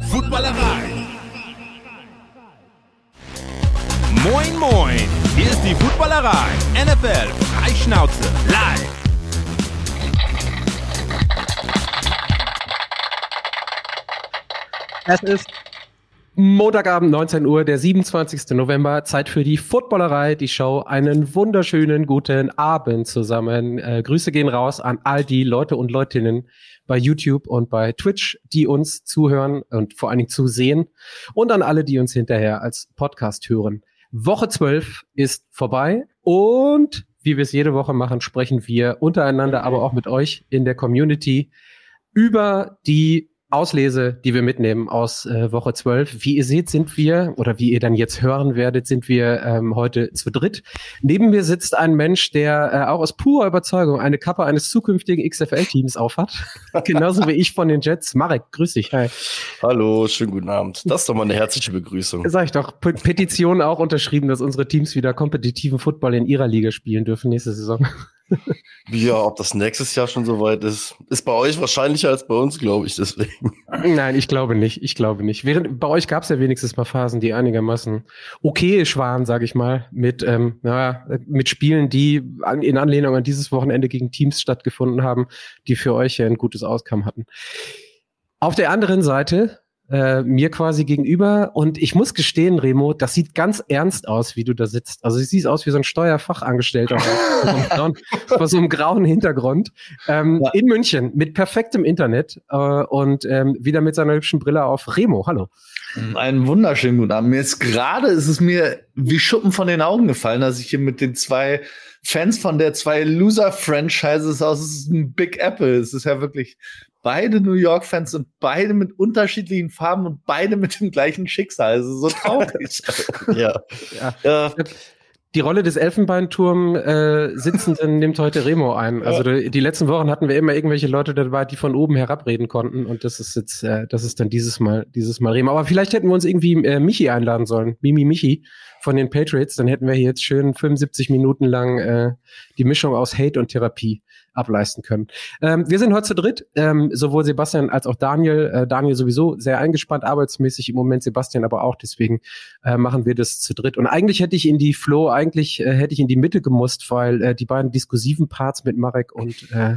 Footballerei. Moin, moin. Hier ist die Footballerei. NFL Freischnauze live. Es ist Montagabend 19 Uhr, der 27. November. Zeit für die Footballerei, die Show. Einen wunderschönen guten Abend zusammen. Äh, Grüße gehen raus an all die Leute und Leutinnen bei YouTube und bei Twitch, die uns zuhören und vor allen Dingen zusehen. Und an alle, die uns hinterher als Podcast hören. Woche 12 ist vorbei und wie wir es jede Woche machen, sprechen wir untereinander, aber auch mit euch in der Community über die Auslese, die wir mitnehmen aus äh, Woche 12. Wie ihr seht, sind wir, oder wie ihr dann jetzt hören werdet, sind wir ähm, heute zu dritt. Neben mir sitzt ein Mensch, der äh, auch aus purer Überzeugung eine Kappe eines zukünftigen XFL-Teams aufhat. Genauso wie ich von den Jets. Marek, grüß dich. Hi. Hallo, schönen guten Abend. Das ist doch mal eine herzliche Begrüßung. Sag ich doch, P Petition auch unterschrieben, dass unsere Teams wieder kompetitiven Football in ihrer Liga spielen dürfen nächste Saison. Ja, ob das nächstes Jahr schon soweit ist, ist bei euch wahrscheinlicher als bei uns, glaube ich, deswegen. Nein, ich glaube nicht. Ich glaube nicht. Während, bei euch gab es ja wenigstens mal Phasen, die einigermaßen okayisch waren, sage ich mal, mit, ähm, naja, mit Spielen, die an, in Anlehnung an dieses Wochenende gegen Teams stattgefunden haben, die für euch ja ein gutes Auskommen hatten. Auf der anderen Seite äh, mir quasi gegenüber. Und ich muss gestehen, Remo, das sieht ganz ernst aus, wie du da sitzt. Also es sieht aus wie so ein Steuerfachangestellter vor so einem grauen Hintergrund. Ähm, ja. In München mit perfektem Internet äh, und ähm, wieder mit seiner hübschen Brille auf. Remo, hallo. Einen wunderschönen guten Abend. Mir ist gerade, ist es mir wie Schuppen von den Augen gefallen, dass ich hier mit den zwei Fans von der zwei Loser-Franchises aus Big Apple. Es ist ja wirklich beide New York-Fans sind beide mit unterschiedlichen Farben und beide mit dem gleichen Schicksal. Also so traurig. ja. ja. ja. Die Rolle des Elfenbeinturm äh, Sitzenden nimmt heute Remo ein. Also die, die, letzten Wochen hatten wir immer irgendwelche Leute dabei, die von oben herabreden konnten. Und das ist jetzt, äh, das ist dann dieses Mal, dieses Mal Remo. Aber vielleicht hätten wir uns irgendwie äh, Michi einladen sollen. Mimi Michi von den Patriots. Dann hätten wir hier jetzt schön 75 Minuten lang äh, die Mischung aus Hate und Therapie ableisten können. Ähm, wir sind heute zu dritt, ähm, sowohl Sebastian als auch Daniel. Äh, Daniel sowieso sehr eingespannt arbeitsmäßig im Moment, Sebastian aber auch. Deswegen äh, machen wir das zu dritt. Und eigentlich hätte ich in die Flow, eigentlich äh, hätte ich in die Mitte gemusst, weil äh, die beiden diskursiven Parts mit Marek und äh,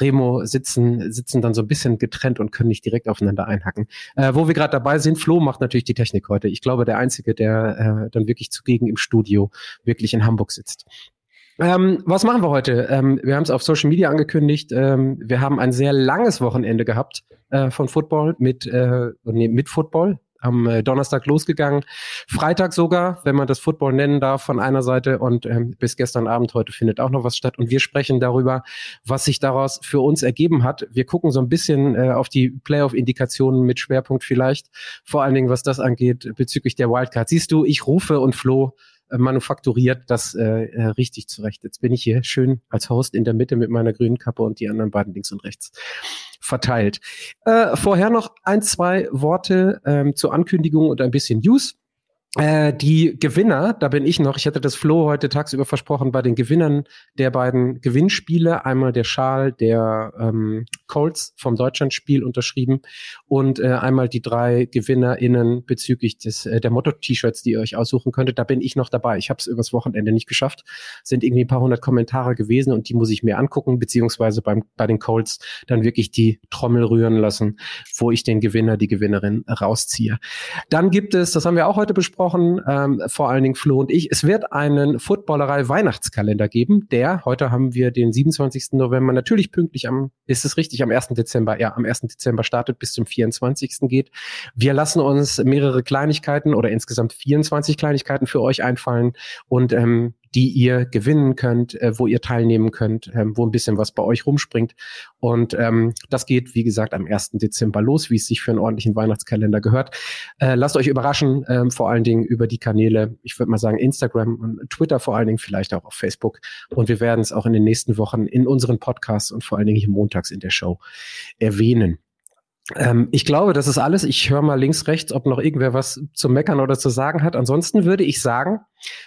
Remo sitzen, sitzen dann so ein bisschen getrennt und können nicht direkt aufeinander einhacken. Äh, wo wir gerade dabei sind, Flo macht natürlich die Technik heute. Ich glaube, der Einzige, der dann wirklich zugegen im Studio wirklich in Hamburg sitzt. Ähm, was machen wir heute? Ähm, wir haben es auf Social Media angekündigt. Ähm, wir haben ein sehr langes Wochenende gehabt äh, von Football mit, äh, nee, mit Football. Am äh, Donnerstag losgegangen. Freitag sogar, wenn man das Football nennen darf, von einer Seite. Und ähm, bis gestern Abend, heute findet auch noch was statt. Und wir sprechen darüber, was sich daraus für uns ergeben hat. Wir gucken so ein bisschen äh, auf die Playoff-Indikationen mit Schwerpunkt vielleicht. Vor allen Dingen, was das angeht, bezüglich der Wildcard. Siehst du, ich rufe und Flo äh, manufakturiert das äh, äh, richtig zurecht. Jetzt bin ich hier schön als Host in der Mitte mit meiner grünen Kappe und die anderen beiden links und rechts verteilt. Äh, vorher noch ein, zwei Worte ähm, zur Ankündigung und ein bisschen News. Äh, die Gewinner, da bin ich noch, ich hatte das Flo heute tagsüber versprochen, bei den Gewinnern der beiden Gewinnspiele, einmal der Schal der ähm, Colts vom Deutschlandspiel unterschrieben und äh, einmal die drei GewinnerInnen bezüglich des, äh, der Motto-T-Shirts, die ihr euch aussuchen könntet. Da bin ich noch dabei. Ich habe es übers Wochenende nicht geschafft. Sind irgendwie ein paar hundert Kommentare gewesen und die muss ich mir angucken, beziehungsweise beim, bei den Colts dann wirklich die Trommel rühren lassen, wo ich den Gewinner, die Gewinnerin rausziehe. Dann gibt es, das haben wir auch heute besprochen, angesprochen, ähm, vor allen Dingen Flo und ich. Es wird einen Footballerei Weihnachtskalender geben, der, heute haben wir den 27. November, natürlich pünktlich am, ist es richtig, am 1. Dezember, ja, am 1. Dezember startet, bis zum 24. geht. Wir lassen uns mehrere Kleinigkeiten oder insgesamt 24 Kleinigkeiten für euch einfallen und ähm, die ihr gewinnen könnt, äh, wo ihr teilnehmen könnt, ähm, wo ein bisschen was bei euch rumspringt. Und ähm, das geht, wie gesagt, am 1. Dezember los, wie es sich für einen ordentlichen Weihnachtskalender gehört. Äh, lasst euch überraschen, ähm, vor allen Dingen über die Kanäle, ich würde mal sagen Instagram und Twitter vor allen Dingen, vielleicht auch auf Facebook. Und wir werden es auch in den nächsten Wochen in unseren Podcasts und vor allen Dingen hier montags in der Show erwähnen. Ähm, ich glaube, das ist alles. Ich höre mal links, rechts, ob noch irgendwer was zu meckern oder zu sagen hat. Ansonsten würde ich sagen,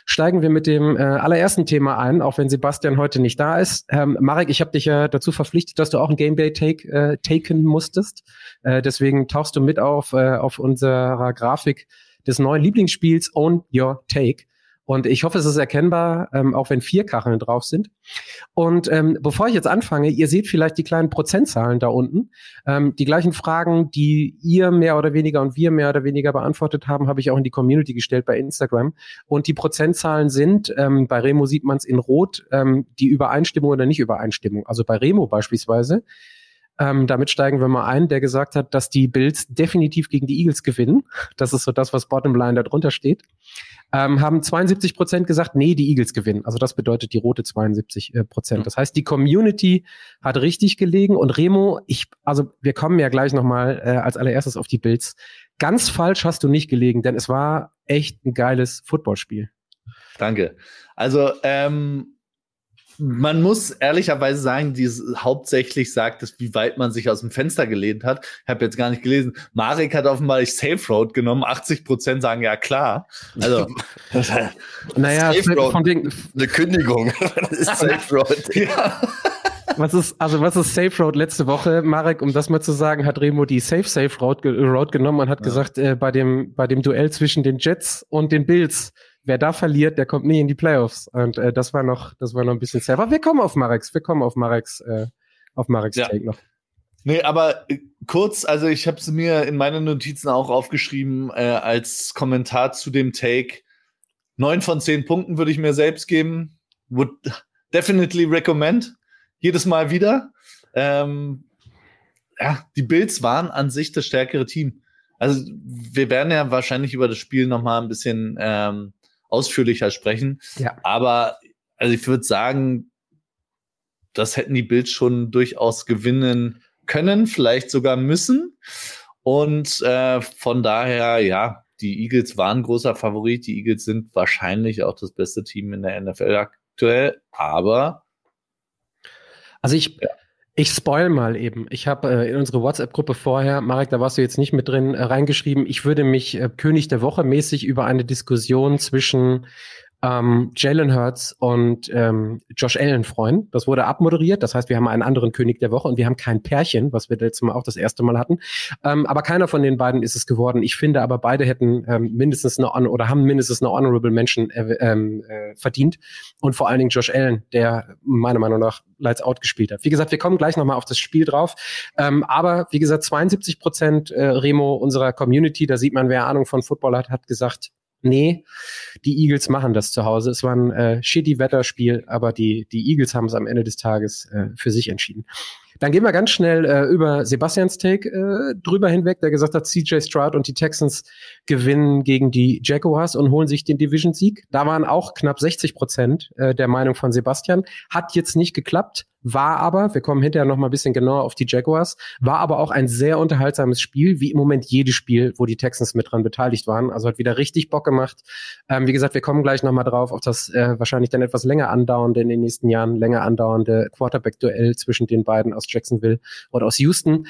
steigen wir mit dem äh, allerersten Thema ein, auch wenn Sebastian heute nicht da ist. Ähm, Marek, ich habe dich ja dazu verpflichtet, dass du auch ein Gamebay-Take äh, taken musstest. Äh, deswegen tauchst du mit auf, äh, auf unserer Grafik des neuen Lieblingsspiels Own Your Take. Und ich hoffe, es ist erkennbar, ähm, auch wenn vier Kacheln drauf sind. Und ähm, bevor ich jetzt anfange, ihr seht vielleicht die kleinen Prozentzahlen da unten. Ähm, die gleichen Fragen, die ihr mehr oder weniger und wir mehr oder weniger beantwortet haben, habe ich auch in die Community gestellt bei Instagram. Und die Prozentzahlen sind, ähm, bei Remo sieht man es in Rot, ähm, die Übereinstimmung oder Nicht-Übereinstimmung. Also bei Remo beispielsweise ähm, damit steigen wir mal ein, der gesagt hat, dass die Bills definitiv gegen die Eagles gewinnen. Das ist so das, was Bottomline darunter steht. Ähm, haben 72 Prozent gesagt, nee, die Eagles gewinnen. Also das bedeutet die rote 72 äh, Prozent. Mhm. Das heißt, die Community hat richtig gelegen und Remo, ich, also wir kommen ja gleich nochmal äh, als allererstes auf die Bills. Ganz falsch hast du nicht gelegen, denn es war echt ein geiles Footballspiel. Danke. Also ähm, man muss ehrlicherweise sagen, die hauptsächlich sagt es, wie weit man sich aus dem Fenster gelehnt hat. Ich habe jetzt gar nicht gelesen. Marek hat offenbar Safe Road genommen. 80 Prozent sagen ja klar. Also naja, Safe Road, von den eine Kündigung. ist Safe Road. ja. Was ist, also was ist Safe Road letzte Woche? Marek, um das mal zu sagen, hat Remo die Safe Safe Road, Road genommen und hat ja. gesagt, äh, bei dem, bei dem Duell zwischen den Jets und den Bills wer da verliert, der kommt nie in die Playoffs. Und äh, das war noch, das war noch ein bisschen sehr. Aber wir kommen auf Mareks, wir kommen auf Mareks, äh, auf Mareks ja. Take noch. Nee, aber äh, kurz, also ich habe es mir in meinen Notizen auch aufgeschrieben äh, als Kommentar zu dem Take. Neun von zehn Punkten würde ich mir selbst geben. Would definitely recommend. Jedes Mal wieder. Ähm, ja, die Bills waren an sich das stärkere Team. Also wir werden ja wahrscheinlich über das Spiel noch mal ein bisschen ähm, ausführlicher sprechen. Ja. Aber also ich würde sagen, das hätten die Bills schon durchaus gewinnen können, vielleicht sogar müssen. Und äh, von daher, ja, die Eagles waren großer Favorit. Die Eagles sind wahrscheinlich auch das beste Team in der NFL aktuell, aber also ich, ja. Ich spoil mal eben. Ich habe äh, in unsere WhatsApp-Gruppe vorher, Marek, da warst du jetzt nicht mit drin, äh, reingeschrieben, ich würde mich äh, König der Woche mäßig über eine Diskussion zwischen ähm, Jalen Hurts und ähm, Josh Allen freuen. Das wurde abmoderiert. Das heißt, wir haben einen anderen König der Woche und wir haben kein Pärchen, was wir letztes Mal auch das erste Mal hatten. Ähm, aber keiner von den beiden ist es geworden. Ich finde aber beide hätten ähm, mindestens eine oder haben mindestens eine Honorable Mention äh, äh, verdient. Und vor allen Dingen Josh Allen, der meiner Meinung nach Lights Out gespielt hat. Wie gesagt, wir kommen gleich nochmal auf das Spiel drauf. Ähm, aber wie gesagt, 72 Prozent äh, Remo unserer Community, da sieht man, wer Ahnung von Football hat, hat gesagt, nee, die Eagles machen das zu Hause. Es war ein äh, shitty Wetterspiel, aber die, die Eagles haben es am Ende des Tages äh, für sich entschieden. Dann gehen wir ganz schnell äh, über Sebastians Take äh, drüber hinweg, der gesagt hat, CJ Stroud und die Texans gewinnen gegen die Jaguars und holen sich den Division-Sieg. Da waren auch knapp 60 Prozent äh, der Meinung von Sebastian. Hat jetzt nicht geklappt war aber, wir kommen hinterher noch mal ein bisschen genauer auf die Jaguars, war aber auch ein sehr unterhaltsames Spiel, wie im Moment jedes Spiel, wo die Texans mit dran beteiligt waren. Also hat wieder richtig Bock gemacht. Ähm, wie gesagt, wir kommen gleich noch mal drauf auf das äh, wahrscheinlich dann etwas länger andauernde in den nächsten Jahren, länger andauernde Quarterback-Duell zwischen den beiden aus Jacksonville oder aus Houston.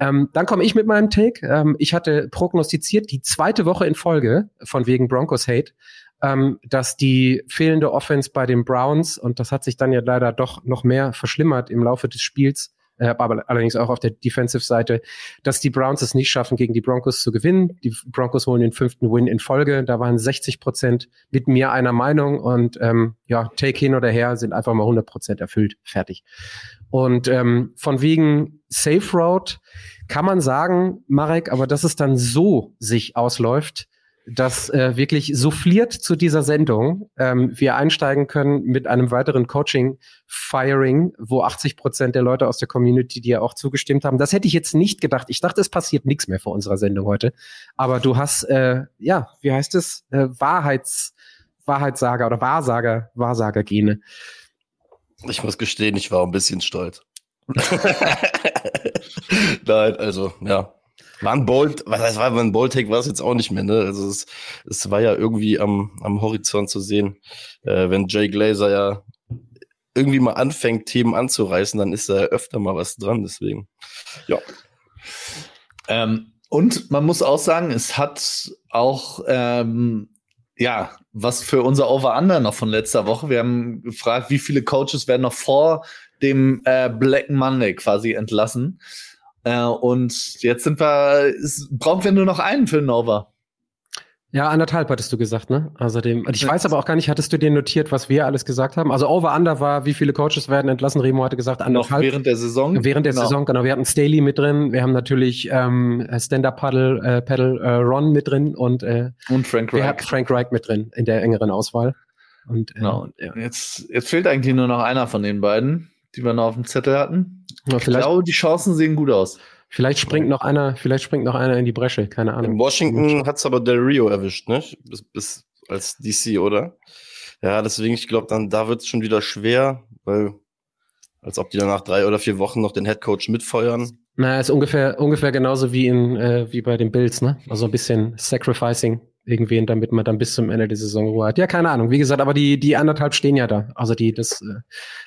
Ähm, dann komme ich mit meinem Take. Ähm, ich hatte prognostiziert die zweite Woche in Folge von wegen Broncos Hate ähm, dass die fehlende Offense bei den Browns, und das hat sich dann ja leider doch noch mehr verschlimmert im Laufe des Spiels, äh, aber allerdings auch auf der Defensive-Seite, dass die Browns es nicht schaffen, gegen die Broncos zu gewinnen. Die Broncos holen den fünften Win in Folge. Da waren 60 Prozent mit mir einer Meinung und ähm, ja, Take hin oder her sind einfach mal 100 Prozent erfüllt. Fertig. Und ähm, von wegen Safe Road kann man sagen, Marek, aber dass es dann so sich ausläuft, dass äh, wirklich souffliert zu dieser Sendung ähm, wir einsteigen können mit einem weiteren Coaching-Firing, wo 80 Prozent der Leute aus der Community dir auch zugestimmt haben. Das hätte ich jetzt nicht gedacht. Ich dachte, es passiert nichts mehr vor unserer Sendung heute. Aber du hast, äh, ja, wie heißt es? Äh, Wahrheits, Wahrheitssager oder Wahrsager, Wahrsager-Gene. Ich muss gestehen, ich war ein bisschen stolz. Nein, also, ja, war ein Bold, was heißt, war ein Bold Take war es jetzt auch nicht mehr, ne? Also es, es war ja irgendwie am, am Horizont zu sehen, äh, wenn Jay Glazer ja irgendwie mal anfängt, Themen anzureißen, dann ist da öfter mal was dran, deswegen. Ja. Ähm, und man muss auch sagen, es hat auch, ähm, ja, was für unser Over-Under noch von letzter Woche. Wir haben gefragt, wie viele Coaches werden noch vor dem äh, Black Monday quasi entlassen. Äh, und jetzt sind wir, ist, brauchen wir nur noch einen für Over. Ja, anderthalb hattest du gesagt, ne? Außerdem, ich weiß aber auch gar nicht, hattest du dir notiert, was wir alles gesagt haben? Also Over-Under war, wie viele Coaches werden entlassen? Remo hatte gesagt, anderthalb. Noch während der Saison? Während der genau. Saison, genau. Wir hatten Staley mit drin, wir haben natürlich ähm, Stand-Up-Paddle, äh, Paddle, äh, Ron mit drin und, äh, und Frank Reich. Frank Reich mit drin in der engeren Auswahl. Und, äh, genau. Ja. Jetzt, jetzt fehlt eigentlich nur noch einer von den beiden, die wir noch auf dem Zettel hatten. Ja, ich glaube, die Chancen sehen gut aus. Vielleicht springt noch einer, vielleicht springt noch einer in die Bresche, keine Ahnung. In Washington hat's aber Del Rio erwischt, ne? Bis, bis als DC, oder? Ja, deswegen, ich glaube, dann da wird's schon wieder schwer, weil als ob die dann nach drei oder vier Wochen noch den Headcoach mitfeuern. Na, ist ungefähr ungefähr genauso wie in äh, wie bei den Bills, ne? Also ein bisschen sacrificing irgendwen, damit man dann bis zum Ende der Saison Ruhe hat. Ja, keine Ahnung. Wie gesagt, aber die, die anderthalb stehen ja da. Also die, das, äh,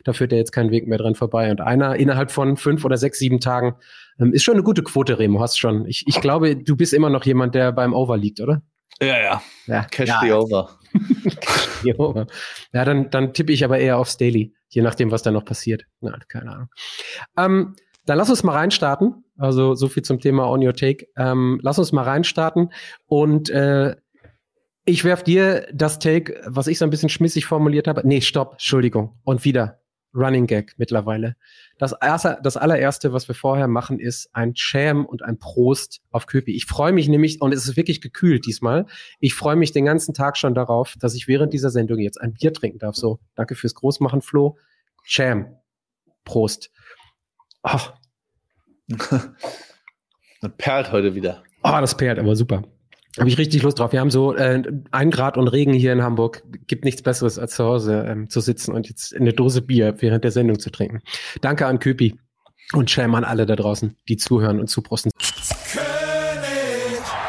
da führt ja jetzt kein Weg mehr dran vorbei. Und einer innerhalb von fünf oder sechs, sieben Tagen ähm, ist schon eine gute Quote, Remo, hast schon. Ich, ich glaube, du bist immer noch jemand, der beim Over liegt, oder? Ja, ja. ja Cash ja. the over. Cash the over. Ja, dann, dann tippe ich aber eher aufs Daily, je nachdem, was da noch passiert. Na, keine Ahnung. Ähm, dann lass uns mal reinstarten. Also so viel zum Thema On Your Take. Ähm, lass uns mal reinstarten und äh, ich werf dir das Take, was ich so ein bisschen schmissig formuliert habe. Nee, stopp, Entschuldigung. Und wieder Running Gag mittlerweile. Das, erste, das allererste, was wir vorher machen, ist ein Sham und ein Prost auf Köpi. Ich freue mich nämlich, und es ist wirklich gekühlt diesmal, ich freue mich den ganzen Tag schon darauf, dass ich während dieser Sendung jetzt ein Bier trinken darf. So, danke fürs Großmachen, Flo. Sham. Prost. Ach. das perlt heute wieder. Oh, das perlt, aber super. Habe ich richtig Lust drauf. Wir haben so äh, ein Grad und Regen hier in Hamburg. Gibt nichts Besseres, als zu Hause ähm, zu sitzen und jetzt eine Dose Bier während der Sendung zu trinken. Danke an Köpi und Shame an alle da draußen, die zuhören und zuprosten.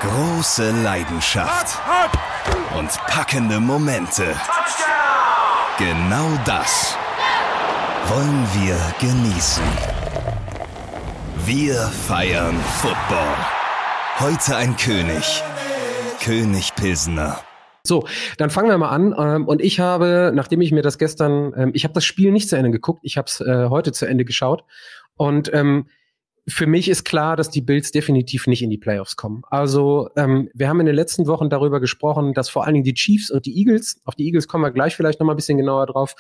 Große Leidenschaft und packende Momente. Genau das wollen wir genießen. Wir feiern Football. Heute ein König König Pilsner. So, dann fangen wir mal an. Ähm, und ich habe, nachdem ich mir das gestern, ähm, ich habe das Spiel nicht zu Ende geguckt, ich habe es äh, heute zu Ende geschaut. Und ähm, für mich ist klar, dass die Bills definitiv nicht in die Playoffs kommen. Also wir haben in den letzten Wochen darüber gesprochen, dass vor allen Dingen die Chiefs und die Eagles, auf die Eagles kommen wir gleich vielleicht noch mal ein bisschen genauer drauf,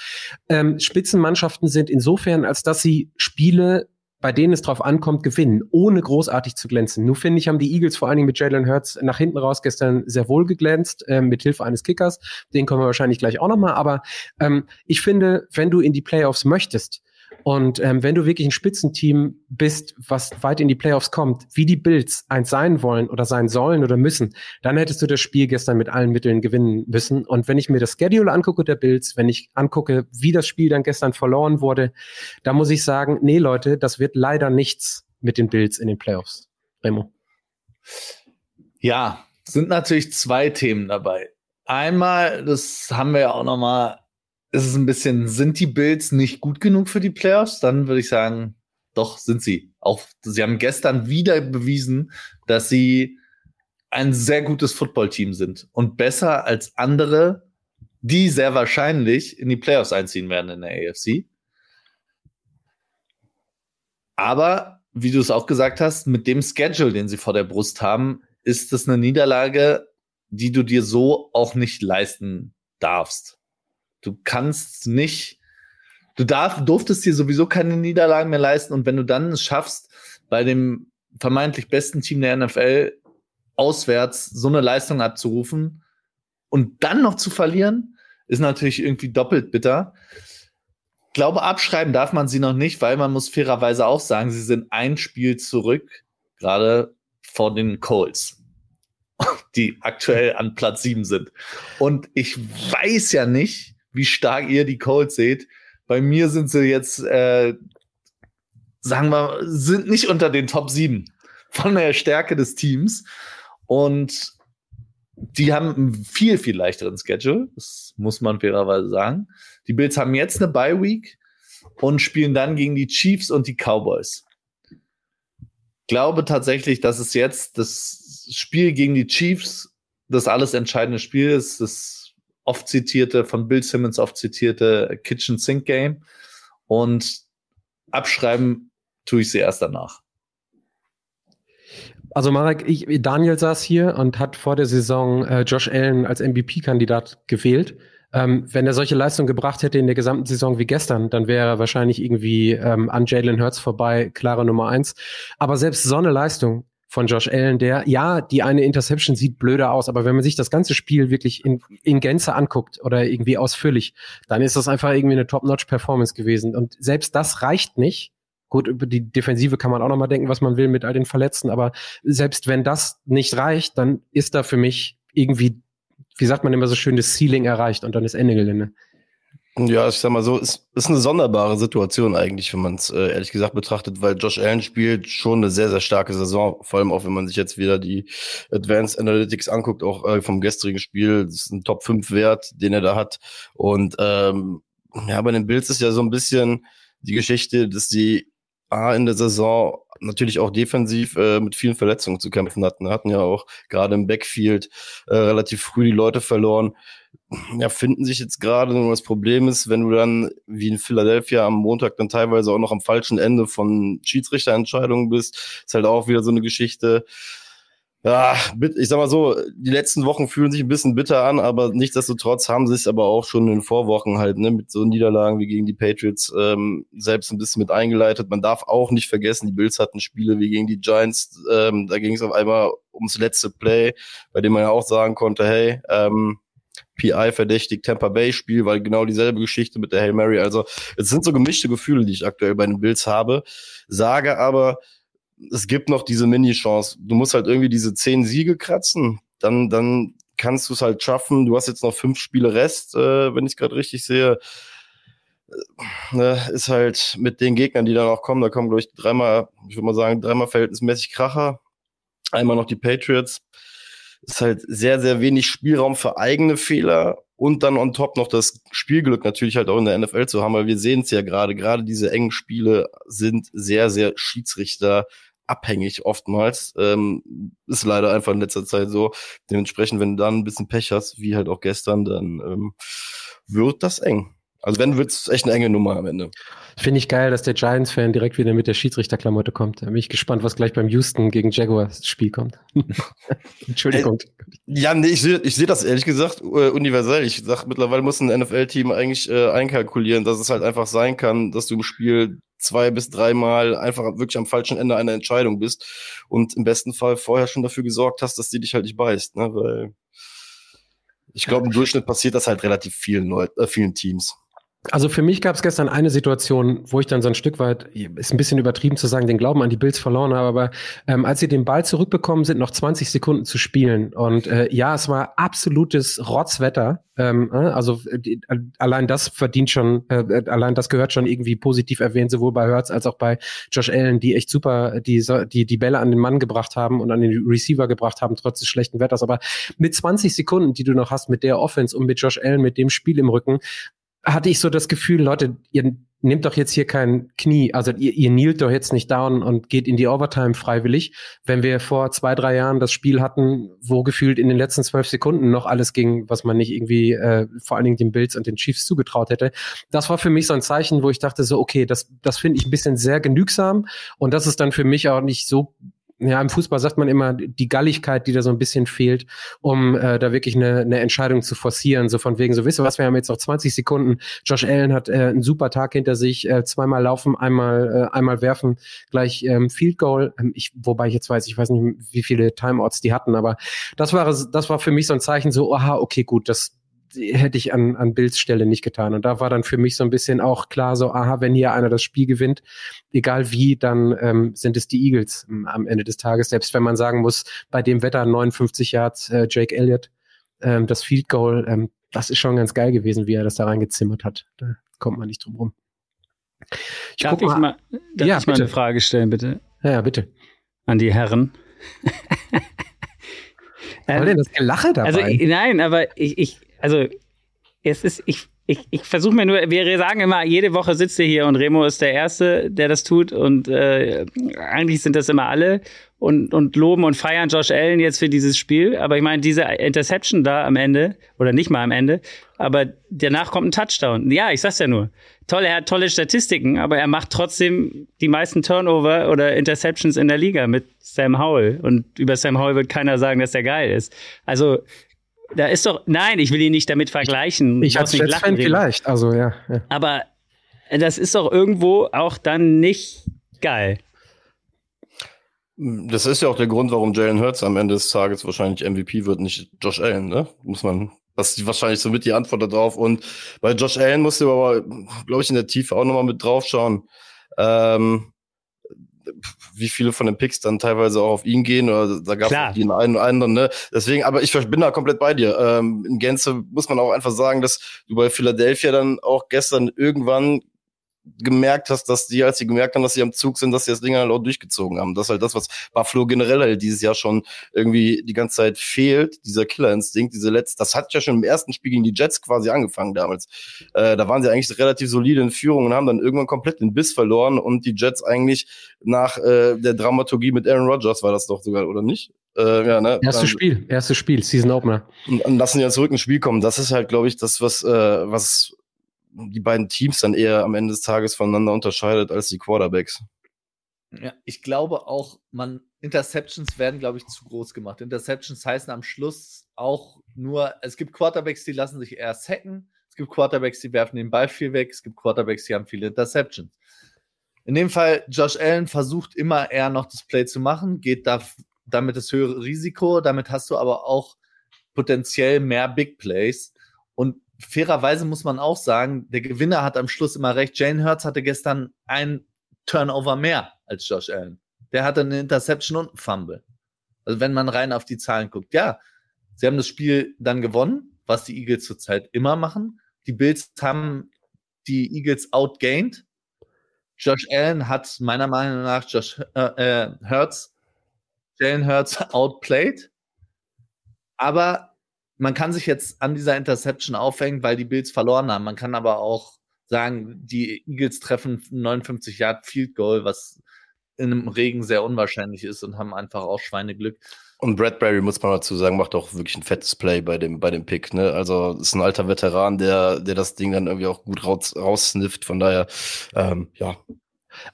Spitzenmannschaften sind insofern, als dass sie Spiele bei denen es drauf ankommt, gewinnen, ohne großartig zu glänzen. Nur finde ich, haben die Eagles vor allen Dingen mit Jalen Hurts nach hinten raus gestern sehr wohl geglänzt, äh, mit Hilfe eines Kickers. Den kommen wir wahrscheinlich gleich auch nochmal. Aber ähm, ich finde, wenn du in die Playoffs möchtest, und ähm, wenn du wirklich ein Spitzenteam bist, was weit in die Playoffs kommt, wie die Bills eins sein wollen oder sein sollen oder müssen, dann hättest du das Spiel gestern mit allen Mitteln gewinnen müssen. Und wenn ich mir das Schedule angucke der Bills, wenn ich angucke, wie das Spiel dann gestern verloren wurde, da muss ich sagen, nee Leute, das wird leider nichts mit den Bills in den Playoffs. Remo. Ja, sind natürlich zwei Themen dabei. Einmal, das haben wir ja auch noch mal ist es ein bisschen, sind die Bills nicht gut genug für die Playoffs? Dann würde ich sagen, doch sind sie. Auch sie haben gestern wieder bewiesen, dass sie ein sehr gutes Footballteam sind und besser als andere, die sehr wahrscheinlich in die Playoffs einziehen werden in der AFC. Aber wie du es auch gesagt hast, mit dem Schedule, den sie vor der Brust haben, ist es eine Niederlage, die du dir so auch nicht leisten darfst. Du kannst nicht, du darf, durftest dir sowieso keine Niederlagen mehr leisten und wenn du dann es schaffst, bei dem vermeintlich besten Team der NFL auswärts so eine Leistung abzurufen und dann noch zu verlieren, ist natürlich irgendwie doppelt bitter. Ich glaube, abschreiben darf man sie noch nicht, weil man muss fairerweise auch sagen, sie sind ein Spiel zurück, gerade vor den Colts die aktuell an Platz sieben sind. Und ich weiß ja nicht, wie stark ihr die Colts seht. Bei mir sind sie jetzt, äh, sagen wir, sind nicht unter den Top 7 von der Stärke des Teams. Und die haben einen viel, viel leichteren Schedule. Das muss man fairerweise sagen. Die Bills haben jetzt eine Bye Week und spielen dann gegen die Chiefs und die Cowboys. glaube tatsächlich, dass es jetzt das Spiel gegen die Chiefs das alles entscheidende Spiel ist. Das oft zitierte, von Bill Simmons oft zitierte Kitchen Sink Game. Und abschreiben tue ich sie erst danach. Also Marek, ich, Daniel saß hier und hat vor der Saison äh, Josh Allen als MVP-Kandidat gewählt. Ähm, wenn er solche Leistungen gebracht hätte in der gesamten Saison wie gestern, dann wäre er wahrscheinlich irgendwie ähm, an Jalen Hurts vorbei, klare Nummer eins. Aber selbst so eine Leistung von Josh Allen, der, ja, die eine Interception sieht blöder aus, aber wenn man sich das ganze Spiel wirklich in, in Gänze anguckt oder irgendwie ausführlich, dann ist das einfach irgendwie eine Top-Notch-Performance gewesen. Und selbst das reicht nicht. Gut, über die Defensive kann man auch noch mal denken, was man will mit all den Verletzten, aber selbst wenn das nicht reicht, dann ist da für mich irgendwie wie sagt man immer so schön, das Ceiling erreicht und dann ist Ende Gelände. Ja, ich sag mal so, es ist eine sonderbare Situation eigentlich, wenn man es äh, ehrlich gesagt betrachtet, weil Josh Allen spielt schon eine sehr, sehr starke Saison, vor allem auch wenn man sich jetzt wieder die Advanced Analytics anguckt, auch äh, vom gestrigen Spiel, das ist ein Top 5 Wert, den er da hat. Und ähm, ja, bei den Bills ist ja so ein bisschen die Geschichte, dass die A in der Saison natürlich auch defensiv äh, mit vielen Verletzungen zu kämpfen hatten. Hatten ja auch gerade im Backfield äh, relativ früh die Leute verloren. Ja, finden sich jetzt gerade nur das Problem ist, wenn du dann wie in Philadelphia am Montag dann teilweise auch noch am falschen Ende von Schiedsrichterentscheidungen bist, ist halt auch wieder so eine Geschichte ja, ich sag mal so, die letzten Wochen fühlen sich ein bisschen bitter an, aber nichtsdestotrotz haben sie es aber auch schon in den Vorwochen halt, ne, mit so Niederlagen wie gegen die Patriots ähm, selbst ein bisschen mit eingeleitet. Man darf auch nicht vergessen, die Bills hatten Spiele wie gegen die Giants, ähm, da ging es auf einmal ums letzte Play, bei dem man ja auch sagen konnte, hey, ähm, PI verdächtigt Tampa Bay Spiel, weil genau dieselbe Geschichte mit der Hail Mary. Also es sind so gemischte Gefühle, die ich aktuell bei den Bills habe. Sage aber, es gibt noch diese Mini-Chance. Du musst halt irgendwie diese zehn Siege kratzen. Dann, dann kannst du es halt schaffen. Du hast jetzt noch fünf Spiele Rest, äh, wenn ich gerade richtig sehe. Äh, ne, ist halt mit den Gegnern, die dann auch kommen, da kommen, glaube ich, dreimal, ich würde mal sagen, dreimal verhältnismäßig Kracher. Einmal noch die Patriots. Ist halt sehr, sehr wenig Spielraum für eigene Fehler und dann on top noch das Spielglück natürlich halt auch in der NFL zu haben, weil wir sehen es ja gerade, gerade diese engen Spiele sind sehr, sehr Schiedsrichter abhängig oftmals. Ähm, ist leider einfach in letzter Zeit so. Dementsprechend, wenn du dann ein bisschen Pech hast, wie halt auch gestern, dann ähm, wird das eng. Also wenn, wird es echt eine enge Nummer am Ende. Finde ich geil, dass der Giants-Fan direkt wieder mit der Schiedsrichterklamotte kommt. Da bin ich gespannt, was gleich beim Houston gegen Jaguars Spiel kommt. Entschuldigung. Äh, ja, nee, ich sehe ich seh das ehrlich gesagt äh, universell. Ich sag, mittlerweile muss ein NFL-Team eigentlich äh, einkalkulieren, dass es halt einfach sein kann, dass du im Spiel zwei bis dreimal einfach wirklich am falschen Ende einer Entscheidung bist und im besten Fall vorher schon dafür gesorgt hast, dass die dich halt nicht beißt, ne? Weil ich glaube, im Durchschnitt passiert das halt relativ vielen Leuten, äh, vielen Teams. Also für mich gab es gestern eine Situation, wo ich dann so ein Stück weit, ist ein bisschen übertrieben zu sagen, den Glauben an die Bills verloren habe, aber ähm, als sie den Ball zurückbekommen sind, noch 20 Sekunden zu spielen. Und äh, ja, es war absolutes Rotzwetter. Ähm, äh, also die, allein das verdient schon, äh, allein das gehört schon irgendwie positiv erwähnt, sowohl bei Hertz als auch bei Josh Allen, die echt super die, die, die Bälle an den Mann gebracht haben und an den Receiver gebracht haben, trotz des schlechten Wetters. Aber mit 20 Sekunden, die du noch hast mit der Offense und mit Josh Allen, mit dem Spiel im Rücken, hatte ich so das Gefühl, Leute, ihr nehmt doch jetzt hier kein Knie, also ihr, ihr kneelt doch jetzt nicht down und geht in die Overtime freiwillig. Wenn wir vor zwei, drei Jahren das Spiel hatten, wo gefühlt in den letzten zwölf Sekunden noch alles ging, was man nicht irgendwie äh, vor allen Dingen den Bills und den Chiefs zugetraut hätte. Das war für mich so ein Zeichen, wo ich dachte so, okay, das, das finde ich ein bisschen sehr genügsam und das ist dann für mich auch nicht so ja, im Fußball sagt man immer die Galligkeit, die da so ein bisschen fehlt, um äh, da wirklich eine, eine Entscheidung zu forcieren. So von wegen, so wisst ihr was, wir haben jetzt noch 20 Sekunden. Josh Allen hat äh, einen super Tag hinter sich, äh, zweimal laufen, einmal, äh, einmal werfen, gleich ähm, Field Goal. Ähm, ich, wobei ich jetzt weiß, ich weiß nicht, wie viele Timeouts die hatten, aber das war, das war für mich so ein Zeichen, so, aha, okay, gut, das, hätte ich an, an Bills Stelle nicht getan. Und da war dann für mich so ein bisschen auch klar, so, aha, wenn hier einer das Spiel gewinnt, egal wie, dann ähm, sind es die Eagles ähm, am Ende des Tages. Selbst wenn man sagen muss, bei dem Wetter 59 Yards äh, Jake Elliott, ähm, das Field Goal, ähm, das ist schon ganz geil gewesen, wie er das da reingezimmert hat. Da kommt man nicht drum rum. Ich darf ich mal, darf ja, ich mal eine Frage stellen, bitte? Ja, bitte. An die Herren. Was ähm, denn das Gelache dabei? Also, nein, aber ich, ich, also es ist, ich, ich, ich versuche mir nur, wir sagen immer, jede Woche sitzt ihr hier und Remo ist der Erste, der das tut und äh, eigentlich sind das immer alle und, und loben und feiern Josh Allen jetzt für dieses Spiel. Aber ich meine, diese Interception da am Ende, oder nicht mal am Ende, aber danach kommt ein Touchdown. Ja, ich sag's ja nur. Toll, er hat tolle Statistiken, aber er macht trotzdem die meisten Turnover oder Interceptions in der Liga mit Sam Howell. Und über Sam Howell wird keiner sagen, dass er geil ist. Also, da ist doch, nein, ich will ihn nicht damit vergleichen. Ich als Jets-Fan vielleicht, also ja, ja. Aber das ist doch irgendwo auch dann nicht geil. Das ist ja auch der Grund, warum Jalen Hurts am Ende des Tages wahrscheinlich MVP wird, nicht Josh Allen, ne? Muss man, das ist wahrscheinlich so mit die Antwort darauf. Und bei Josh Allen musst du aber, glaube ich, in der Tiefe auch nochmal mit draufschauen. Ähm, wie viele von den Picks dann teilweise auch auf ihn gehen oder da gab es die einen oder anderen, ne? Deswegen, aber ich bin da komplett bei dir. Ähm, in Gänze muss man auch einfach sagen, dass du bei Philadelphia dann auch gestern irgendwann gemerkt hast, dass die, als sie gemerkt haben, dass sie am Zug sind, dass sie das Ding halt auch durchgezogen haben. Das ist halt das, was Buffalo generell halt dieses Jahr schon irgendwie die ganze Zeit fehlt, dieser Killerinstinkt, diese letzte, das hat ja schon im ersten Spiel gegen die Jets quasi angefangen damals. Äh, da waren sie eigentlich relativ solide in Führung und haben dann irgendwann komplett den Biss verloren und die Jets eigentlich nach äh, der Dramaturgie mit Aaron Rodgers war das doch sogar, oder nicht? Äh, ja, ne? Erstes Spiel, erstes Spiel, Season Opener. Und, und lassen ja zurück ins Spiel kommen. Das ist halt, glaube ich, das, was, äh, was die beiden Teams dann eher am Ende des Tages voneinander unterscheidet als die Quarterbacks. Ja, ich glaube auch, man, Interceptions werden, glaube ich, zu groß gemacht. Interceptions heißen am Schluss auch nur, es gibt Quarterbacks, die lassen sich eher sacken. Es gibt Quarterbacks, die werfen den Ball viel weg. Es gibt Quarterbacks, die haben viele Interceptions. In dem Fall, Josh Allen versucht immer eher noch das Play zu machen, geht da, damit das höhere Risiko. Damit hast du aber auch potenziell mehr Big Plays. Und fairerweise muss man auch sagen, der Gewinner hat am Schluss immer recht. Jane Hurts hatte gestern ein Turnover mehr als Josh Allen. Der hatte eine Interception und einen Fumble. Also wenn man rein auf die Zahlen guckt, ja, sie haben das Spiel dann gewonnen, was die Eagles zurzeit immer machen. Die Bills haben die Eagles outgained. Josh Allen hat meiner Meinung nach Josh äh, äh Hurts, Jalen Hurts outplayed. Aber man kann sich jetzt an dieser Interception aufhängen, weil die Bills verloren haben. Man kann aber auch sagen, die Eagles treffen 59 Yard Field Goal, was in einem Regen sehr unwahrscheinlich ist und haben einfach auch Schweineglück. Und Bradbury, muss man dazu sagen, macht auch wirklich ein fettes Play bei dem, bei dem Pick. Ne? Also ist ein alter Veteran, der, der das Ding dann irgendwie auch gut raus, raussnifft. Von daher, ähm, ja,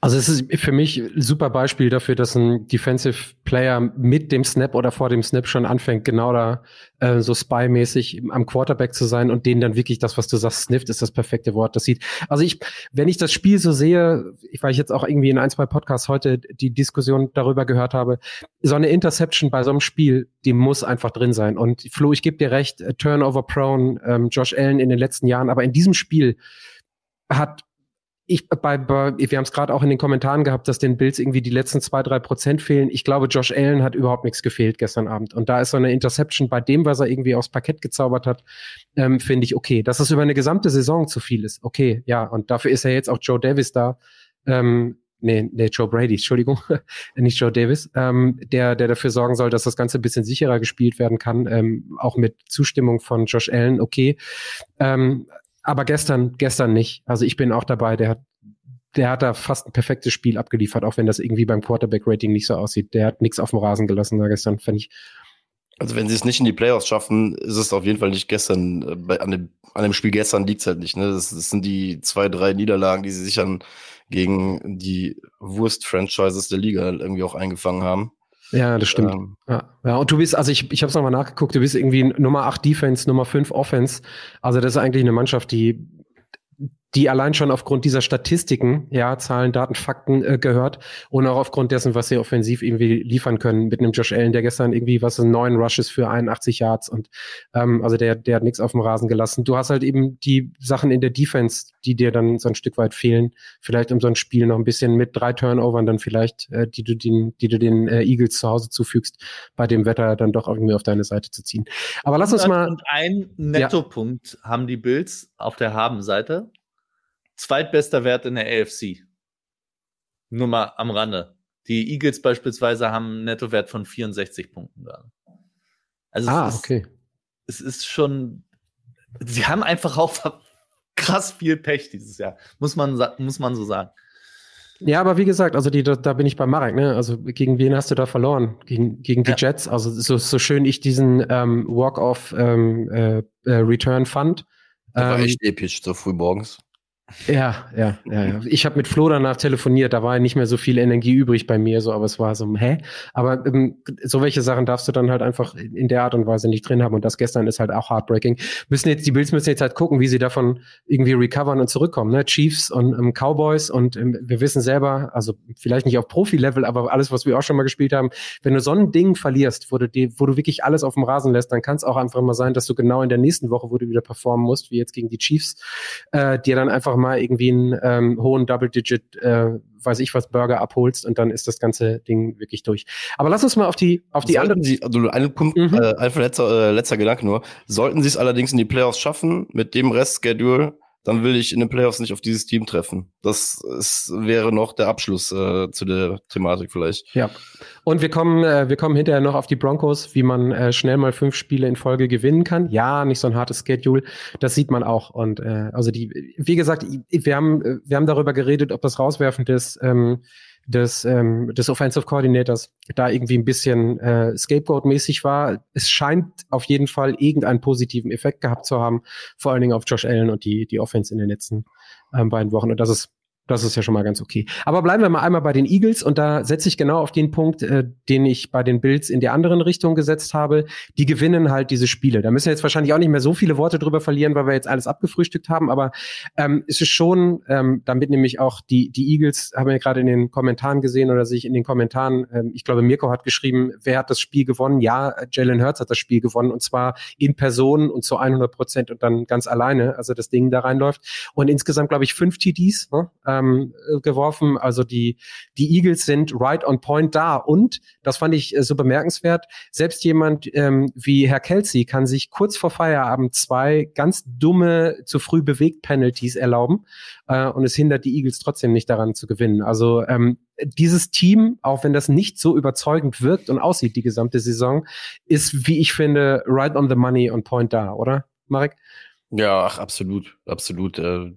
also es ist für mich ein super Beispiel dafür, dass ein Defensive Player mit dem Snap oder vor dem Snap schon anfängt, genau da äh, so spy-mäßig am Quarterback zu sein und denen dann wirklich das, was du sagst, snifft, ist das perfekte Wort. Das sieht. Also ich, wenn ich das Spiel so sehe, ich, ich jetzt auch irgendwie in ein, zwei Podcasts heute die Diskussion darüber gehört habe, so eine Interception bei so einem Spiel, die muss einfach drin sein. Und Flo, ich gebe dir recht, Turnover prone, ähm, Josh Allen in den letzten Jahren, aber in diesem Spiel hat ich bei, bei wir haben es gerade auch in den Kommentaren gehabt, dass den Bills irgendwie die letzten zwei drei Prozent fehlen. Ich glaube, Josh Allen hat überhaupt nichts gefehlt gestern Abend und da ist so eine Interception bei dem, was er irgendwie aufs Parkett gezaubert hat, ähm, finde ich okay. Dass es über eine gesamte Saison zu viel ist, okay, ja und dafür ist ja jetzt auch Joe Davis da. Ähm, nee, nee, Joe Brady, Entschuldigung, nicht Joe Davis, ähm, der, der dafür sorgen soll, dass das Ganze ein bisschen sicherer gespielt werden kann, ähm, auch mit Zustimmung von Josh Allen, okay. Ähm, aber gestern, gestern nicht. Also ich bin auch dabei, der hat, der hat da fast ein perfektes Spiel abgeliefert, auch wenn das irgendwie beim Quarterback-Rating nicht so aussieht. Der hat nichts auf dem Rasen gelassen da gestern, fand ich. Also wenn sie es nicht in die Playoffs schaffen, ist es auf jeden Fall nicht gestern, äh, bei, an, dem, an dem Spiel gestern liegt es halt nicht. Ne? Das, das sind die zwei, drei Niederlagen, die sie sich dann gegen die Wurst-Franchises der Liga irgendwie auch eingefangen haben. Ja, das stimmt. Ähm, ja. ja, und du bist, also ich, ich habe es nochmal nachgeguckt, du bist irgendwie Nummer 8 Defense, Nummer 5 Offense. Also das ist eigentlich eine Mannschaft, die die allein schon aufgrund dieser Statistiken, ja, Zahlen, Daten, Fakten äh, gehört und auch aufgrund dessen, was sie offensiv irgendwie liefern können mit einem Josh Allen, der gestern irgendwie was neun Rushes für 81 Yards und ähm, also der der hat nichts auf dem Rasen gelassen. Du hast halt eben die Sachen in der Defense, die dir dann so ein Stück weit fehlen, vielleicht um so ein Spiel noch ein bisschen mit drei Turnovern dann vielleicht, äh, die du den die du den äh, Eagles zu Hause zufügst, bei dem Wetter dann doch irgendwie auf deine Seite zu ziehen. Aber lass uns mal und ein Nettopunkt ja. haben die Bills auf der Habenseite zweitbester Wert in der AFC. Nur mal am Rande. Die Eagles beispielsweise haben einen Nettowert von 64 Punkten da. Also ah, ist, okay. Es ist schon, sie haben einfach auch krass viel Pech dieses Jahr. Muss man, muss man so sagen. Ja, aber wie gesagt, also die, da, da bin ich bei Marek, ne? Also gegen wen hast du da verloren? Gegen, gegen die ja. Jets. Also so, so schön ich diesen ähm, Walk-off ähm, äh, äh, Return fand. Das war ähm, echt episch, so früh morgens. Ja, ja, ja, ja. Ich habe mit Flo danach telefoniert, da war nicht mehr so viel Energie übrig bei mir, so, aber es war so, hä? Aber ähm, so welche Sachen darfst du dann halt einfach in der Art und Weise nicht drin haben. Und das gestern ist halt auch heartbreaking. Müssen jetzt, die Bills müssen jetzt halt gucken, wie sie davon irgendwie recovern und zurückkommen, ne? Chiefs und ähm, Cowboys und ähm, wir wissen selber, also vielleicht nicht auf Profi-Level, aber alles, was wir auch schon mal gespielt haben, wenn du so ein Ding verlierst, wo du, die, wo du wirklich alles auf dem Rasen lässt, dann kann es auch einfach mal sein, dass du genau in der nächsten Woche, wo du wieder performen musst, wie jetzt gegen die Chiefs, äh, dir dann einfach mal irgendwie einen ähm, hohen Double-Digit, äh, weiß ich was, Burger abholst und dann ist das ganze Ding wirklich durch. Aber lass uns mal auf die auf die anderen. Sie, also ein Punkt, mhm. äh, einfach letzter, äh, letzter Gedanke nur. Sollten sie es allerdings in die Playoffs schaffen, mit dem Rest-Schedule, dann will ich in den Playoffs nicht auf dieses Team treffen. Das ist, wäre noch der Abschluss äh, zu der Thematik vielleicht. Ja. Und wir kommen, äh, wir kommen hinterher noch auf die Broncos, wie man äh, schnell mal fünf Spiele in Folge gewinnen kann. Ja, nicht so ein hartes Schedule. Das sieht man auch. Und äh, also die, wie gesagt, wir haben, wir haben darüber geredet, ob das rauswerfend ist. Ähm, des, ähm, des Offensive Coordinators da irgendwie ein bisschen äh, Scapegoat-mäßig war. Es scheint auf jeden Fall irgendeinen positiven Effekt gehabt zu haben, vor allen Dingen auf Josh Allen und die, die Offense in den letzten ähm, beiden Wochen. Und das ist das ist ja schon mal ganz okay. Aber bleiben wir mal einmal bei den Eagles und da setze ich genau auf den Punkt, äh, den ich bei den Bills in der anderen Richtung gesetzt habe. Die gewinnen halt diese Spiele. Da müssen wir jetzt wahrscheinlich auch nicht mehr so viele Worte drüber verlieren, weil wir jetzt alles abgefrühstückt haben. Aber ähm, es ist schon, ähm, damit nämlich auch die, die Eagles, haben wir gerade in den Kommentaren gesehen oder sich in den Kommentaren, ähm, ich glaube, Mirko hat geschrieben, wer hat das Spiel gewonnen? Ja, Jalen Hurts hat das Spiel gewonnen und zwar in Person und zu 100 Prozent und dann ganz alleine, also das Ding da reinläuft. Und insgesamt, glaube ich, fünf TDs. Ne? Ähm, äh, geworfen. Also die, die Eagles sind right on point da. Und, das fand ich äh, so bemerkenswert, selbst jemand ähm, wie Herr Kelsey kann sich kurz vor Feierabend zwei ganz dumme, zu früh bewegt Penalties erlauben. Äh, und es hindert die Eagles trotzdem nicht daran zu gewinnen. Also ähm, dieses Team, auch wenn das nicht so überzeugend wirkt und aussieht die gesamte Saison, ist, wie ich finde, right on the money on point da, oder, Marek? Ja, ach, absolut, absolut. Äh,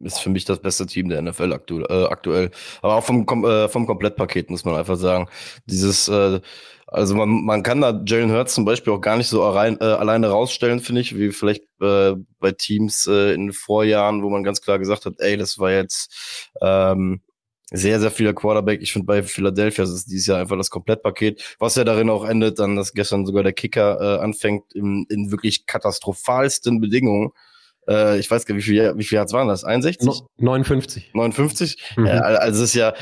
ist für mich das beste Team der NFL aktu äh, aktuell. Aber auch vom, äh, vom Komplettpaket muss man einfach sagen. Dieses, äh, also man, man kann da Jalen Hurts zum Beispiel auch gar nicht so rein, äh, alleine rausstellen, finde ich, wie vielleicht äh, bei Teams äh, in Vorjahren, wo man ganz klar gesagt hat, ey, das war jetzt ähm, sehr, sehr vieler Quarterback. Ich finde bei Philadelphia ist es dieses Jahr einfach das Komplettpaket, was ja darin auch endet, dann, dass gestern sogar der Kicker äh, anfängt in, in wirklich katastrophalsten Bedingungen äh, ich weiß gar nicht, wie viel, wie viel Yards waren das? 61? No, 59. 59? Mhm. Äh, also es ist ja,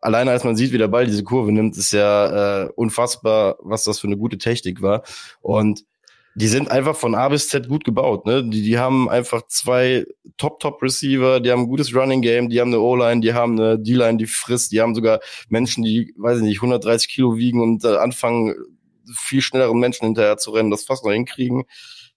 alleine als man sieht, wie der Ball diese Kurve nimmt, ist ja äh, unfassbar, was das für eine gute Technik war. Und die sind einfach von A bis Z gut gebaut. Ne? Die, die haben einfach zwei Top-Top-Receiver, die haben ein gutes Running-Game, die haben eine O-Line, die haben eine D-Line, die frisst, die haben sogar Menschen, die, weiß ich nicht, 130 Kilo wiegen und äh, anfangen, viel schnelleren Menschen hinterher zu rennen, das fast noch hinkriegen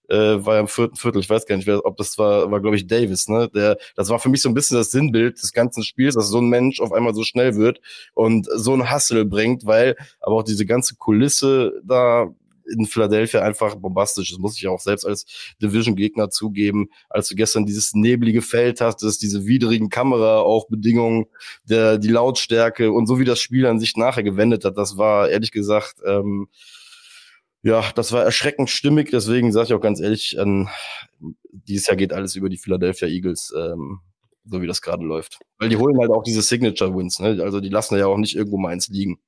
äh, war ja im vierten Viertel, ich weiß gar nicht, wer, ob das war, war glaube ich Davis, ne? Der, das war für mich so ein bisschen das Sinnbild des ganzen Spiels, dass so ein Mensch auf einmal so schnell wird und so ein Hustle bringt, weil aber auch diese ganze Kulisse da in Philadelphia einfach bombastisch. Das muss ich auch selbst als Division-Gegner zugeben. Als du gestern dieses neblige Feld hattest, diese widrigen Kamera, auch Bedingungen, der, die Lautstärke und so wie das Spiel an sich nachher gewendet hat, das war ehrlich gesagt ähm, ja, das war erschreckend stimmig, deswegen sage ich auch ganz ehrlich, ähm, dieses Jahr geht alles über die Philadelphia Eagles, ähm, so wie das gerade läuft. Weil die holen halt auch diese Signature-Wins, ne? also die lassen ja auch nicht irgendwo mal eins liegen.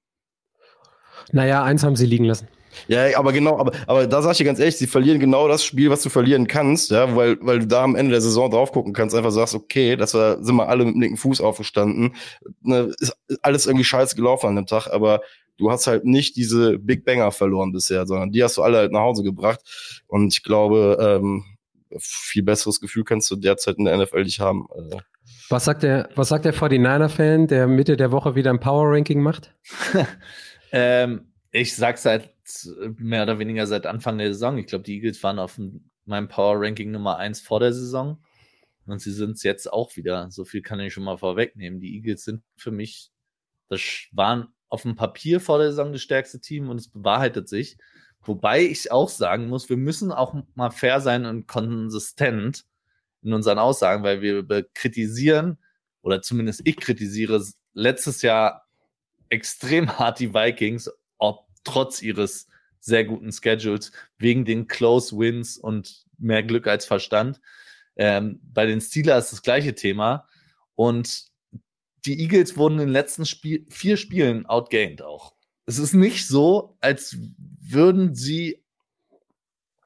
Naja, eins haben sie liegen lassen. Ja, aber genau, aber, aber da sag ich dir ganz ehrlich, sie verlieren genau das Spiel, was du verlieren kannst, ja, weil, weil du da am Ende der Saison drauf gucken kannst, einfach sagst, okay, das war, sind wir alle mit dem linken Fuß aufgestanden, ne, ist alles irgendwie scheiße gelaufen an dem Tag, aber du hast halt nicht diese Big Banger verloren bisher, sondern die hast du alle halt nach Hause gebracht. Und ich glaube, ähm, viel besseres Gefühl kannst du derzeit in der NFL nicht haben. Also. Was sagt der, was sagt der 49er-Fan, der Mitte der Woche wieder ein Power-Ranking macht? ähm, ich sag seit mehr oder weniger seit Anfang der Saison. Ich glaube, die Eagles waren auf meinem Power-Ranking Nummer eins vor der Saison. Und sie sind es jetzt auch wieder. So viel kann ich schon mal vorwegnehmen. Die Eagles sind für mich, das waren auf dem Papier vor der Saison das stärkste Team und es bewahrheitet sich. Wobei ich auch sagen muss, wir müssen auch mal fair sein und konsistent. in unseren Aussagen, weil wir kritisieren, oder zumindest ich kritisiere letztes Jahr extrem hart die Vikings, ob trotz ihres sehr guten Schedules, wegen den Close Wins und mehr Glück als Verstand. Ähm, bei den Steelers das gleiche Thema. Und die Eagles wurden in den letzten Spiel vier Spielen outgained auch. Es ist nicht so, als würden sie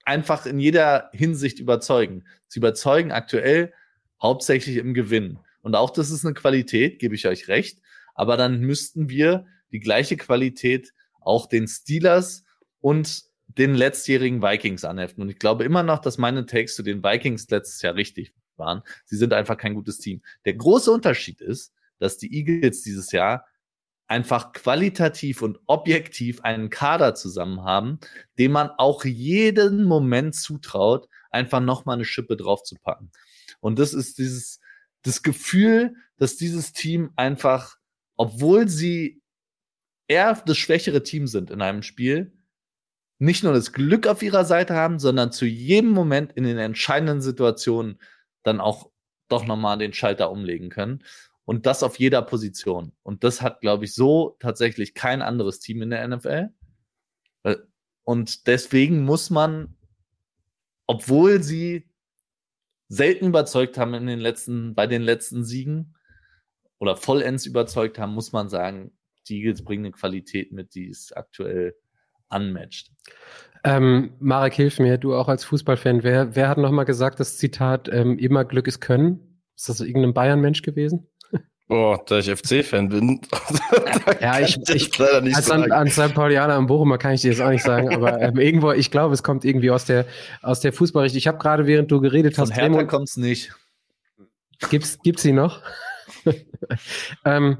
einfach in jeder Hinsicht überzeugen. Sie überzeugen aktuell hauptsächlich im Gewinn. Und auch das ist eine Qualität, gebe ich euch recht. Aber dann müssten wir die gleiche Qualität auch den Steelers und den letztjährigen Vikings anheften. Und ich glaube immer noch, dass meine Takes zu den Vikings letztes Jahr richtig waren. Sie sind einfach kein gutes Team. Der große Unterschied ist, dass die Eagles dieses Jahr einfach qualitativ und objektiv einen Kader zusammen haben, dem man auch jeden Moment zutraut, einfach nochmal eine Schippe draufzupacken. Und das ist dieses, das Gefühl, dass dieses Team einfach, obwohl sie eher das schwächere Team sind in einem Spiel, nicht nur das Glück auf ihrer Seite haben, sondern zu jedem Moment in den entscheidenden Situationen dann auch doch nochmal den Schalter umlegen können. Und das auf jeder Position. Und das hat, glaube ich, so tatsächlich kein anderes Team in der NFL. Und deswegen muss man, obwohl sie selten überzeugt haben in den letzten, bei den letzten Siegen oder vollends überzeugt haben, muss man sagen, die Eagles bringen eine Qualität mit, die ist aktuell unmatched. Ähm, Marek, hilf mir, du auch als Fußballfan. Wer, wer hat nochmal gesagt, das Zitat, ähm, immer Glück ist Können? Ist das irgendein Bayern-Mensch gewesen? Oh, da ich FC-Fan bin. ja, ich, ich leider nicht als an, an St. Paulianer im Bochumer kann ich dir das auch nicht sagen, aber ähm, irgendwo, ich glaube, es kommt irgendwie aus der, aus der Fußballrichtung. Ich habe gerade, während du geredet Von hast, Hertha kommt es nicht. Gibt's, gibt's sie noch? ähm,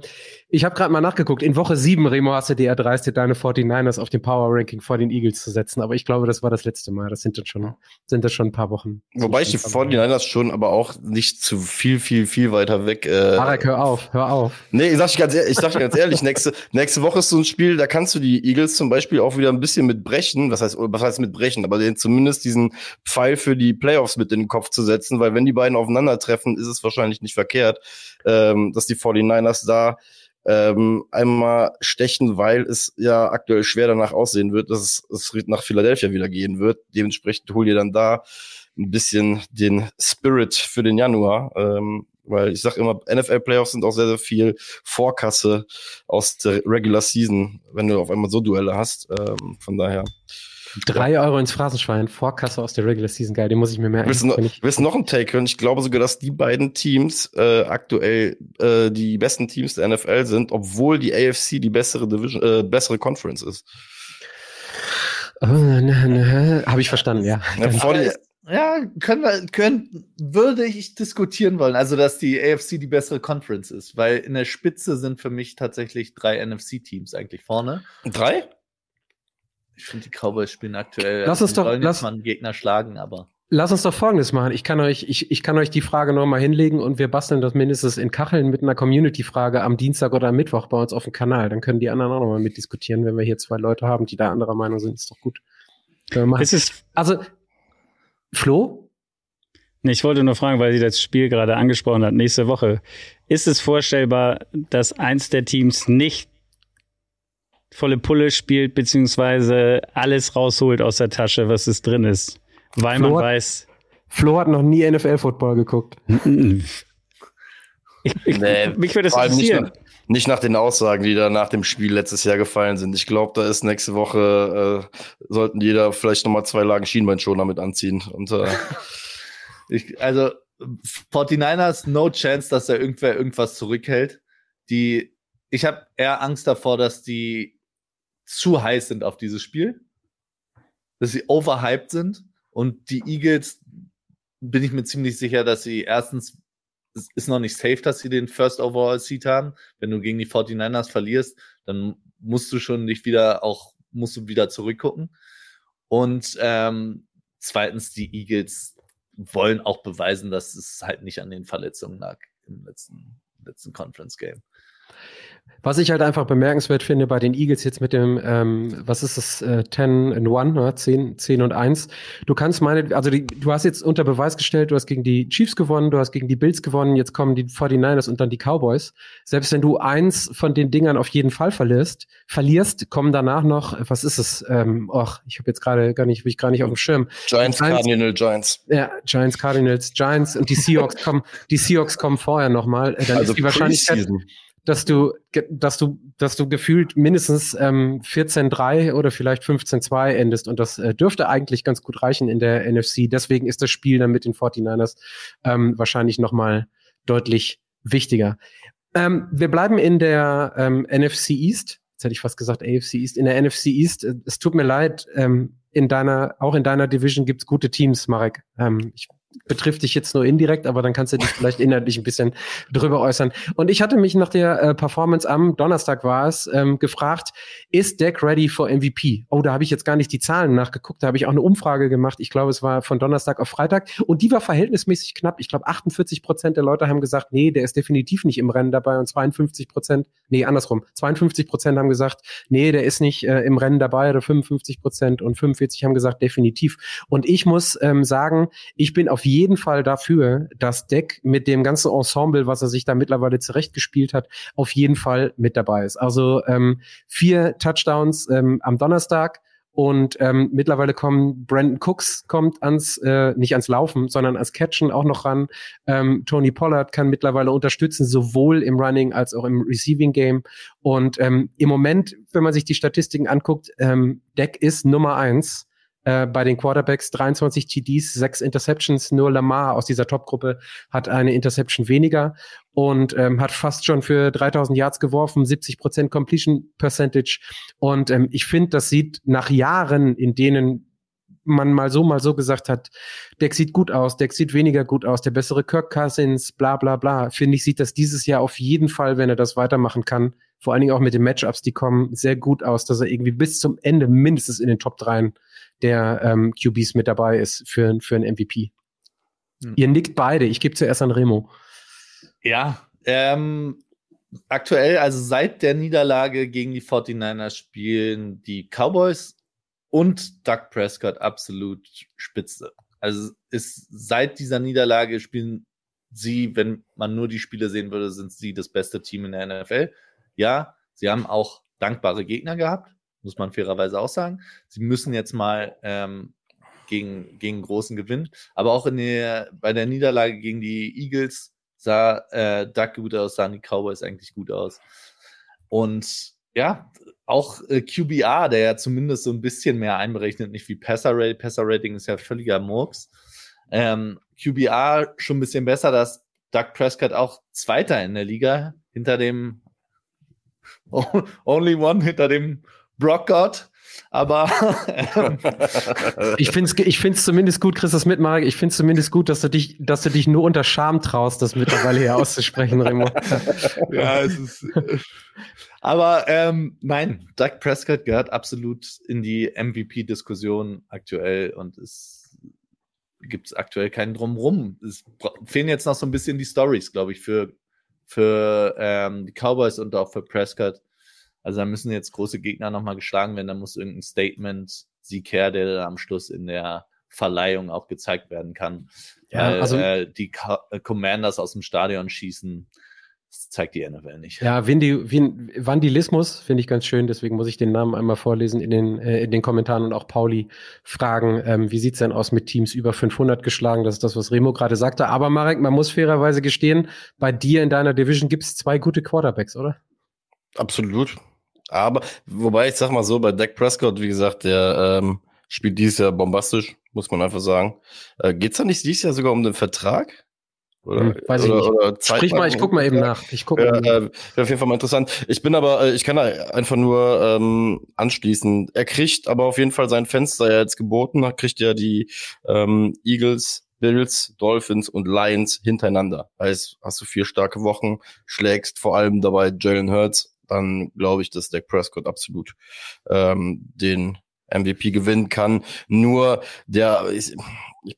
ich habe gerade mal nachgeguckt. In Woche 7, Remo, hast du dir erdreistet, deine 49ers auf dem Power Ranking vor den Eagles zu setzen. Aber ich glaube, das war das letzte Mal. Das sind jetzt schon, sind das schon ein paar Wochen. Wobei ich die 49ers schon, aber auch nicht zu viel, viel, viel weiter weg. Äh, Marek, hör auf, hör auf. Nee, ich sag dir ganz, ich sag dir ganz ehrlich, nächste, nächste Woche ist so ein Spiel, da kannst du die Eagles zum Beispiel auch wieder ein bisschen mit brechen. Was heißt, was heißt mit brechen? Aber denen zumindest diesen Pfeil für die Playoffs mit in den Kopf zu setzen, weil wenn die beiden aufeinandertreffen, ist es wahrscheinlich nicht verkehrt, ähm, dass die 49ers da ähm, einmal stechen, weil es ja aktuell schwer danach aussehen wird, dass es, nach Philadelphia wieder gehen wird. Dementsprechend hol ihr dann da ein bisschen den Spirit für den Januar. Ähm, weil ich sag immer, NFL-Playoffs sind auch sehr, sehr viel Vorkasse aus der Regular Season, wenn du auf einmal so Duelle hast. Ähm, von daher Drei Euro ins Phrasenschwein, Vorkasse aus der Regular Season, geil, den muss ich mir merken. Willst du noch, willst noch einen Take hören? Ich glaube sogar, dass die beiden Teams äh, aktuell äh, die besten Teams der NFL sind, obwohl die AFC die bessere Division, äh, bessere Conference ist. Oh, Habe ich verstanden, ja. ja, ja, können wir, können, würde ich diskutieren wollen. Also, dass die AFC die bessere Conference ist, weil in der Spitze sind für mich tatsächlich drei NFC-Teams eigentlich vorne. Drei? Ich finde, die Cowboys spielen aktuell. Lass uns doch, lass, mal einen Gegner schlagen, aber. Lass uns doch Folgendes machen. Ich kann euch, ich, ich kann euch die Frage nochmal hinlegen und wir basteln das mindestens in Kacheln mit einer Community-Frage am Dienstag oder am Mittwoch bei uns auf dem Kanal. Dann können die anderen auch nochmal mitdiskutieren, wenn wir hier zwei Leute haben, die da anderer Meinung sind. Ist doch gut. Es ist also, Flo? Nee, ich wollte nur fragen, weil sie das Spiel gerade angesprochen hat, nächste Woche. Ist es vorstellbar, dass eins der Teams nicht volle Pulle spielt, beziehungsweise alles rausholt aus der Tasche, was es drin ist. Weil Flo man hat, weiß. Flo hat noch nie NFL-Football geguckt. Ich, ich, nee, mich würde das interessieren. Nicht nach, nicht nach, den Aussagen, die da nach dem Spiel letztes Jahr gefallen sind. Ich glaube, da ist nächste Woche, äh, sollten jeder vielleicht nochmal zwei Lagen Schienbeinschoner mit anziehen. Und, äh, ich, also, 49ers, no chance, dass da irgendwer irgendwas zurückhält. Die, ich habe eher Angst davor, dass die zu heiß sind auf dieses Spiel, dass sie overhyped sind und die Eagles bin ich mir ziemlich sicher, dass sie erstens es ist noch nicht safe, dass sie den First Overall Seat haben. Wenn du gegen die 49ers verlierst, dann musst du schon dich wieder auch musst du wieder zurückgucken. Und ähm, zweitens, die Eagles wollen auch beweisen, dass es halt nicht an den Verletzungen lag im letzten, letzten Conference Game. Was ich halt einfach bemerkenswert finde bei den Eagles jetzt mit dem, ähm, was ist das, äh, 10 and 1, ne? 10, 10 und 1. Du kannst meine, also die, du hast jetzt unter Beweis gestellt, du hast gegen die Chiefs gewonnen, du hast gegen die Bills gewonnen, jetzt kommen die 49ers und dann die Cowboys. Selbst wenn du eins von den Dingern auf jeden Fall verlierst, verlierst, kommen danach noch, was ist es? Ähm, och, ich habe jetzt gerade gar nicht, bin ich gar nicht auf dem Schirm. Giants, Giants Cardinal Giants. Ja, Giants, Cardinals, Giants und die Seahawks kommen, die Seahawks kommen vorher nochmal. Dann also ist die Wahrscheinlichkeit, dass du, dass du, dass du gefühlt mindestens ähm, 14-3 oder vielleicht 15-2 endest. Und das äh, dürfte eigentlich ganz gut reichen in der NFC. Deswegen ist das Spiel dann mit den 49ers ähm, wahrscheinlich nochmal deutlich wichtiger. Ähm, wir bleiben in der ähm, NFC East. Jetzt hätte ich fast gesagt AFC East. In der NFC East, äh, es tut mir leid, ähm, in deiner, auch in deiner Division gibt's gute Teams, Marek. Ähm, ich betrifft dich jetzt nur indirekt, aber dann kannst du dich vielleicht inhaltlich ein bisschen drüber äußern. Und ich hatte mich nach der äh, Performance am Donnerstag war es ähm, gefragt, ist Deck ready for MVP? Oh, da habe ich jetzt gar nicht die Zahlen nachgeguckt, da habe ich auch eine Umfrage gemacht. Ich glaube, es war von Donnerstag auf Freitag und die war verhältnismäßig knapp. Ich glaube, 48 Prozent der Leute haben gesagt, nee, der ist definitiv nicht im Rennen dabei und 52 Prozent, nee, andersrum, 52 Prozent haben gesagt, nee, der ist nicht äh, im Rennen dabei oder 55 Prozent und 45 haben gesagt, definitiv. Und ich muss ähm, sagen, ich bin auf jeden Fall dafür, dass Deck mit dem ganzen Ensemble, was er sich da mittlerweile zurechtgespielt hat, auf jeden Fall mit dabei ist. Also ähm, vier Touchdowns ähm, am Donnerstag. Und ähm, mittlerweile kommen Brandon Cooks kommt ans äh, nicht ans Laufen, sondern ans Catchen auch noch ran. Ähm, Tony Pollard kann mittlerweile unterstützen, sowohl im Running als auch im Receiving Game. Und ähm, im Moment, wenn man sich die Statistiken anguckt, ähm, Deck ist Nummer eins äh, bei den Quarterbacks 23 TDs, sechs Interceptions. Nur Lamar aus dieser Top-Gruppe hat eine Interception weniger und ähm, hat fast schon für 3000 Yards geworfen, 70 Prozent Completion Percentage. Und ähm, ich finde, das sieht nach Jahren, in denen man mal so, mal so gesagt hat, Deck sieht gut aus, Deck sieht weniger gut aus, der bessere Kirk Cousins, bla bla bla. Finde ich, sieht das dieses Jahr auf jeden Fall, wenn er das weitermachen kann, vor allen Dingen auch mit den Matchups, die kommen, sehr gut aus, dass er irgendwie bis zum Ende mindestens in den Top 3 der ähm, QBs mit dabei ist für, für ein MVP. Hm. Ihr nickt beide. Ich gebe zuerst an Remo. Ja, ähm, aktuell, also seit der Niederlage gegen die 49ers spielen die Cowboys und Doug Prescott absolut spitze. Also ist seit dieser Niederlage spielen sie, wenn man nur die Spiele sehen würde, sind sie das beste Team in der NFL. Ja, sie haben auch dankbare Gegner gehabt muss man fairerweise auch sagen. Sie müssen jetzt mal ähm, gegen, gegen großen Gewinn. Aber auch in der, bei der Niederlage gegen die Eagles sah äh, Duck gut aus, sahen die Cowboys eigentlich gut aus. Und ja, auch äh, QBR, der ja zumindest so ein bisschen mehr einberechnet, nicht wie Passer Rating. Passer Rating ist ja völliger Murks. Ähm, QBR schon ein bisschen besser, dass Doug Prescott auch Zweiter in der Liga hinter dem Only One, hinter dem Brock God. Aber ich finde es ich find's zumindest gut, Chris, das mitmachen. Ich finde es zumindest gut, dass du dich, dass du dich nur unter Scham traust, das mittlerweile hier auszusprechen, Remo. ja, es ist. Aber ähm, nein, Doug Prescott gehört absolut in die MVP-Diskussion aktuell und es gibt aktuell keinen drumrum. Es fehlen jetzt noch so ein bisschen die Stories, glaube ich, für, für ähm, die Cowboys und auch für Prescott also da müssen jetzt große Gegner nochmal geschlagen werden. Da muss irgendein Statement-Sieg her, der am Schluss in der Verleihung auch gezeigt werden kann. Ja, Weil, also äh, die äh, Commanders aus dem Stadion schießen, das zeigt die NFL nicht. Ja, Vindi, Vandilismus finde ich ganz schön, deswegen muss ich den Namen einmal vorlesen in den, äh, in den Kommentaren und auch Pauli fragen, ähm, wie sieht's denn aus mit Teams über 500 geschlagen? Das ist das, was Remo gerade sagte. Aber Marek, man muss fairerweise gestehen, bei dir in deiner Division gibt es zwei gute Quarterbacks, oder? Absolut. Aber, wobei ich sag mal so, bei Dak Prescott, wie gesagt, der ähm, spielt dieses Jahr bombastisch, muss man einfach sagen. Äh, geht's da nicht dieses Jahr sogar um den Vertrag? Oder, hm, weiß oder, ich nicht. Oder Sprich mal, ich guck mal eben nach. Ich guck ja, mal. Äh, auf jeden Fall mal interessant. Ich bin aber, äh, ich kann da einfach nur ähm, anschließen. Er kriegt aber auf jeden Fall sein Fenster ja jetzt geboten. Er kriegt ja die ähm, Eagles, Bills, Dolphins und Lions hintereinander. Heißt, hast du vier starke Wochen, schlägst vor allem dabei Jalen Hurts dann glaube ich, dass Dak Prescott absolut ähm, den MVP gewinnen kann. Nur der, ich, ich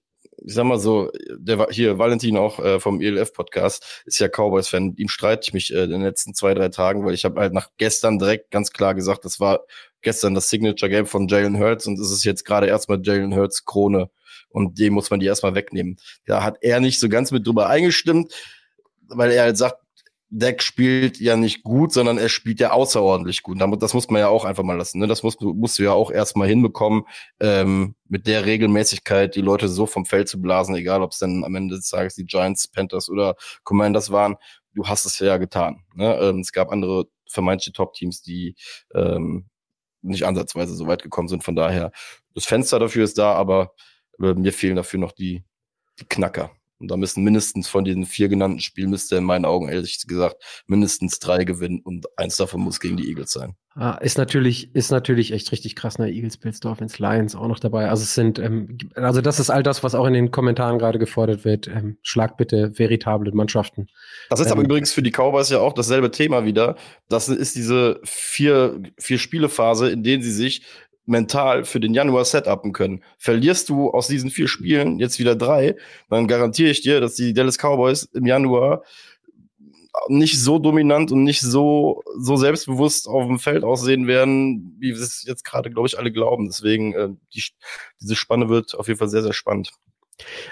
sag mal so, der war hier, Valentin auch äh, vom ELF-Podcast, ist ja Cowboys-Fan. Ihm streite ich mich äh, in den letzten zwei, drei Tagen, weil ich habe halt nach gestern direkt ganz klar gesagt, das war gestern das Signature-Game von Jalen Hurts und es ist jetzt gerade erstmal Jalen Hurts Krone und dem muss man die erstmal wegnehmen. Da hat er nicht so ganz mit drüber eingestimmt, weil er halt sagt, Deck spielt ja nicht gut, sondern er spielt ja außerordentlich gut. Das muss man ja auch einfach mal lassen. Ne? Das musst du, musst du ja auch erstmal hinbekommen, ähm, mit der Regelmäßigkeit die Leute so vom Feld zu blasen, egal ob es dann am Ende des Tages die Giants, Panthers oder Commanders waren. Du hast es ja getan. Ne? Ähm, es gab andere vermeintliche Top-Teams, die ähm, nicht ansatzweise so weit gekommen sind. Von daher, das Fenster dafür ist da, aber äh, mir fehlen dafür noch die, die Knacker. Und da müssen mindestens von diesen vier genannten Spielen müsste in meinen Augen ehrlich gesagt mindestens drei gewinnen und eins davon muss gegen die Eagles sein. Ah, ist natürlich, ist natürlich echt richtig krass, ne? Eagles, Bills, Dolphins, Lions auch noch dabei. Also es sind, ähm, also das ist all das, was auch in den Kommentaren gerade gefordert wird. Ähm, schlag bitte veritable Mannschaften. Das ist ähm, aber übrigens für die Cowboys ja auch dasselbe Thema wieder. Das ist diese vier, vier Spielephase, in denen sie sich mental für den Januar setupen können. Verlierst du aus diesen vier Spielen jetzt wieder drei, dann garantiere ich dir, dass die Dallas Cowboys im Januar nicht so dominant und nicht so, so selbstbewusst auf dem Feld aussehen werden, wie wir es jetzt gerade, glaube ich, alle glauben. Deswegen, äh, die, diese Spanne wird auf jeden Fall sehr, sehr spannend.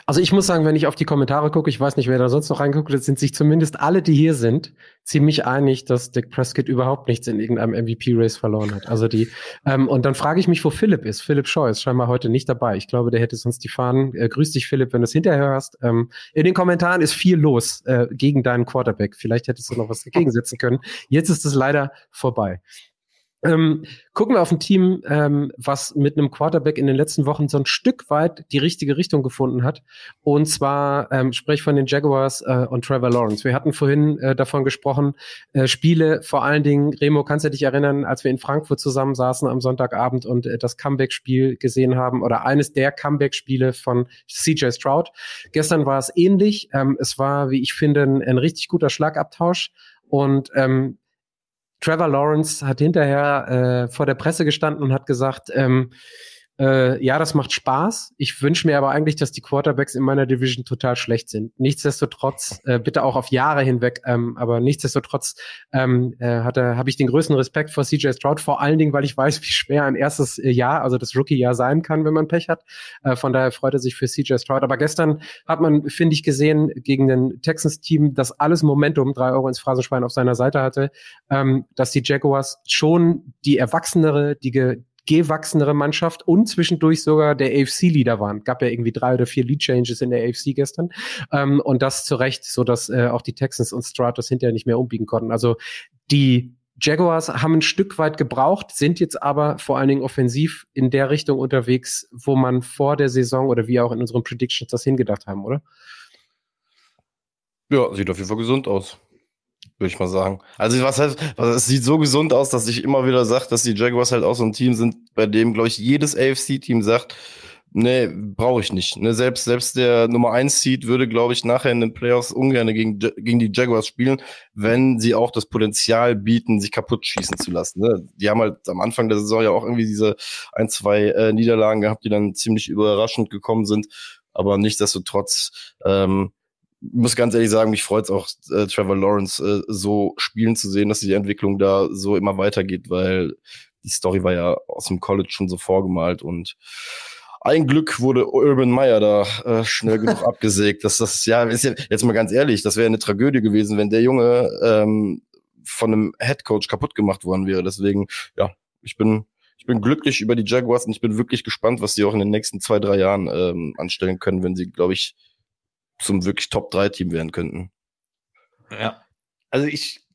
Also ich muss sagen, wenn ich auf die Kommentare gucke, ich weiß nicht, wer da sonst noch reinguckt, sind sich zumindest alle, die hier sind, ziemlich einig, dass Dick Prescott überhaupt nichts in irgendeinem MVP-Race verloren hat. Also die, ähm, und dann frage ich mich, wo Philipp ist. Philipp Scheu ist scheinbar heute nicht dabei. Ich glaube, der hätte sonst die Fahnen. Äh, grüß dich, Philipp, wenn du es hinterher hörst. Ähm, in den Kommentaren ist viel los äh, gegen deinen Quarterback. Vielleicht hättest du noch was dagegen setzen können. Jetzt ist es leider vorbei. Ähm, gucken wir auf ein Team, ähm, was mit einem Quarterback in den letzten Wochen so ein Stück weit die richtige Richtung gefunden hat. Und zwar ähm, sprich von den Jaguars äh, und Trevor Lawrence. Wir hatten vorhin äh, davon gesprochen, äh, Spiele, vor allen Dingen, Remo, kannst du dich erinnern, als wir in Frankfurt zusammensaßen am Sonntagabend und äh, das Comeback-Spiel gesehen haben oder eines der Comeback-Spiele von CJ Stroud. Gestern war es ähnlich. Ähm, es war, wie ich finde, ein, ein richtig guter Schlagabtausch. Und ähm, Trevor Lawrence hat hinterher äh, vor der Presse gestanden und hat gesagt, ähm, äh, ja, das macht Spaß. Ich wünsche mir aber eigentlich, dass die Quarterbacks in meiner Division total schlecht sind. Nichtsdestotrotz, äh, bitte auch auf Jahre hinweg, ähm, aber nichtsdestotrotz ähm, äh, habe ich den größten Respekt vor CJ Stroud, vor allen Dingen, weil ich weiß, wie schwer ein erstes äh, Jahr, also das Rookie-Jahr sein kann, wenn man Pech hat. Äh, von daher freut er sich für CJ Stroud. Aber gestern hat man, finde ich, gesehen gegen den Texans-Team, dass alles Momentum, drei Euro ins Phrasenschwein auf seiner Seite hatte, ähm, dass die Jaguars schon die erwachsenere, die, gewachsenere Mannschaft und zwischendurch sogar der AFC-Leader waren. Gab ja irgendwie drei oder vier Lead-Changes in der AFC gestern. Ähm, und das zu Recht, so dass äh, auch die Texans und Stratus hinterher nicht mehr umbiegen konnten. Also die Jaguars haben ein Stück weit gebraucht, sind jetzt aber vor allen Dingen offensiv in der Richtung unterwegs, wo man vor der Saison oder wie auch in unseren Predictions das hingedacht haben, oder? Ja, sieht auf jeden Fall gesund aus würde ich mal sagen. Also was heißt, es sieht so gesund aus, dass ich immer wieder sage, dass die Jaguars halt auch so ein Team sind, bei dem, glaube ich, jedes AFC-Team sagt, nee, brauche ich nicht. Ne, selbst, selbst der Nummer 1 Seed würde, glaube ich, nachher in den Playoffs ungern gegen, gegen die Jaguars spielen, wenn sie auch das Potenzial bieten, sich kaputt schießen zu lassen. Ne? Die haben halt am Anfang der Saison ja auch irgendwie diese ein, zwei äh, Niederlagen gehabt, die dann ziemlich überraschend gekommen sind. Aber nichtsdestotrotz, ähm, muss ganz ehrlich sagen, mich freut es auch, äh, Trevor Lawrence äh, so spielen zu sehen, dass die Entwicklung da so immer weitergeht, weil die Story war ja aus dem College schon so vorgemalt und ein Glück wurde Urban Meyer da äh, schnell genug abgesägt. Dass das ja, ist ja jetzt mal ganz ehrlich, das wäre eine Tragödie gewesen, wenn der Junge ähm, von einem Headcoach kaputt gemacht worden wäre. Deswegen, ja, ich bin ich bin glücklich über die Jaguars und ich bin wirklich gespannt, was sie auch in den nächsten zwei drei Jahren ähm, anstellen können, wenn sie, glaube ich, zum wirklich Top-3-Team werden könnten. Ja. Also ich,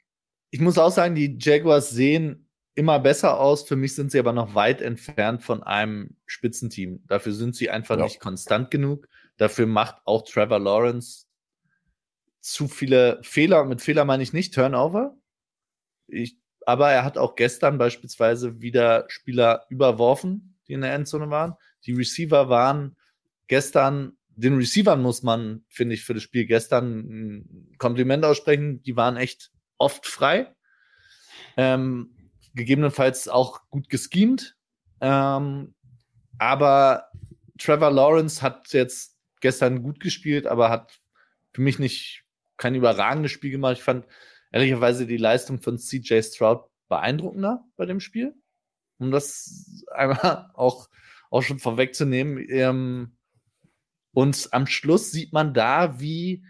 ich muss auch sagen, die Jaguars sehen immer besser aus. Für mich sind sie aber noch weit entfernt von einem Spitzenteam. Dafür sind sie einfach ja. nicht konstant genug. Dafür macht auch Trevor Lawrence zu viele Fehler. Mit Fehler meine ich nicht Turnover. Ich, aber er hat auch gestern beispielsweise wieder Spieler überworfen, die in der Endzone waren. Die Receiver waren gestern den Receivern muss man, finde ich, für das Spiel gestern ein Kompliment aussprechen. Die waren echt oft frei. Ähm, gegebenenfalls auch gut geschemt. Ähm, aber Trevor Lawrence hat jetzt gestern gut gespielt, aber hat für mich nicht kein überragendes Spiel gemacht. Ich fand ehrlicherweise die Leistung von CJ Stroud beeindruckender bei dem Spiel. Um das einmal auch, auch schon vorwegzunehmen. Ähm, und am Schluss sieht man da, wie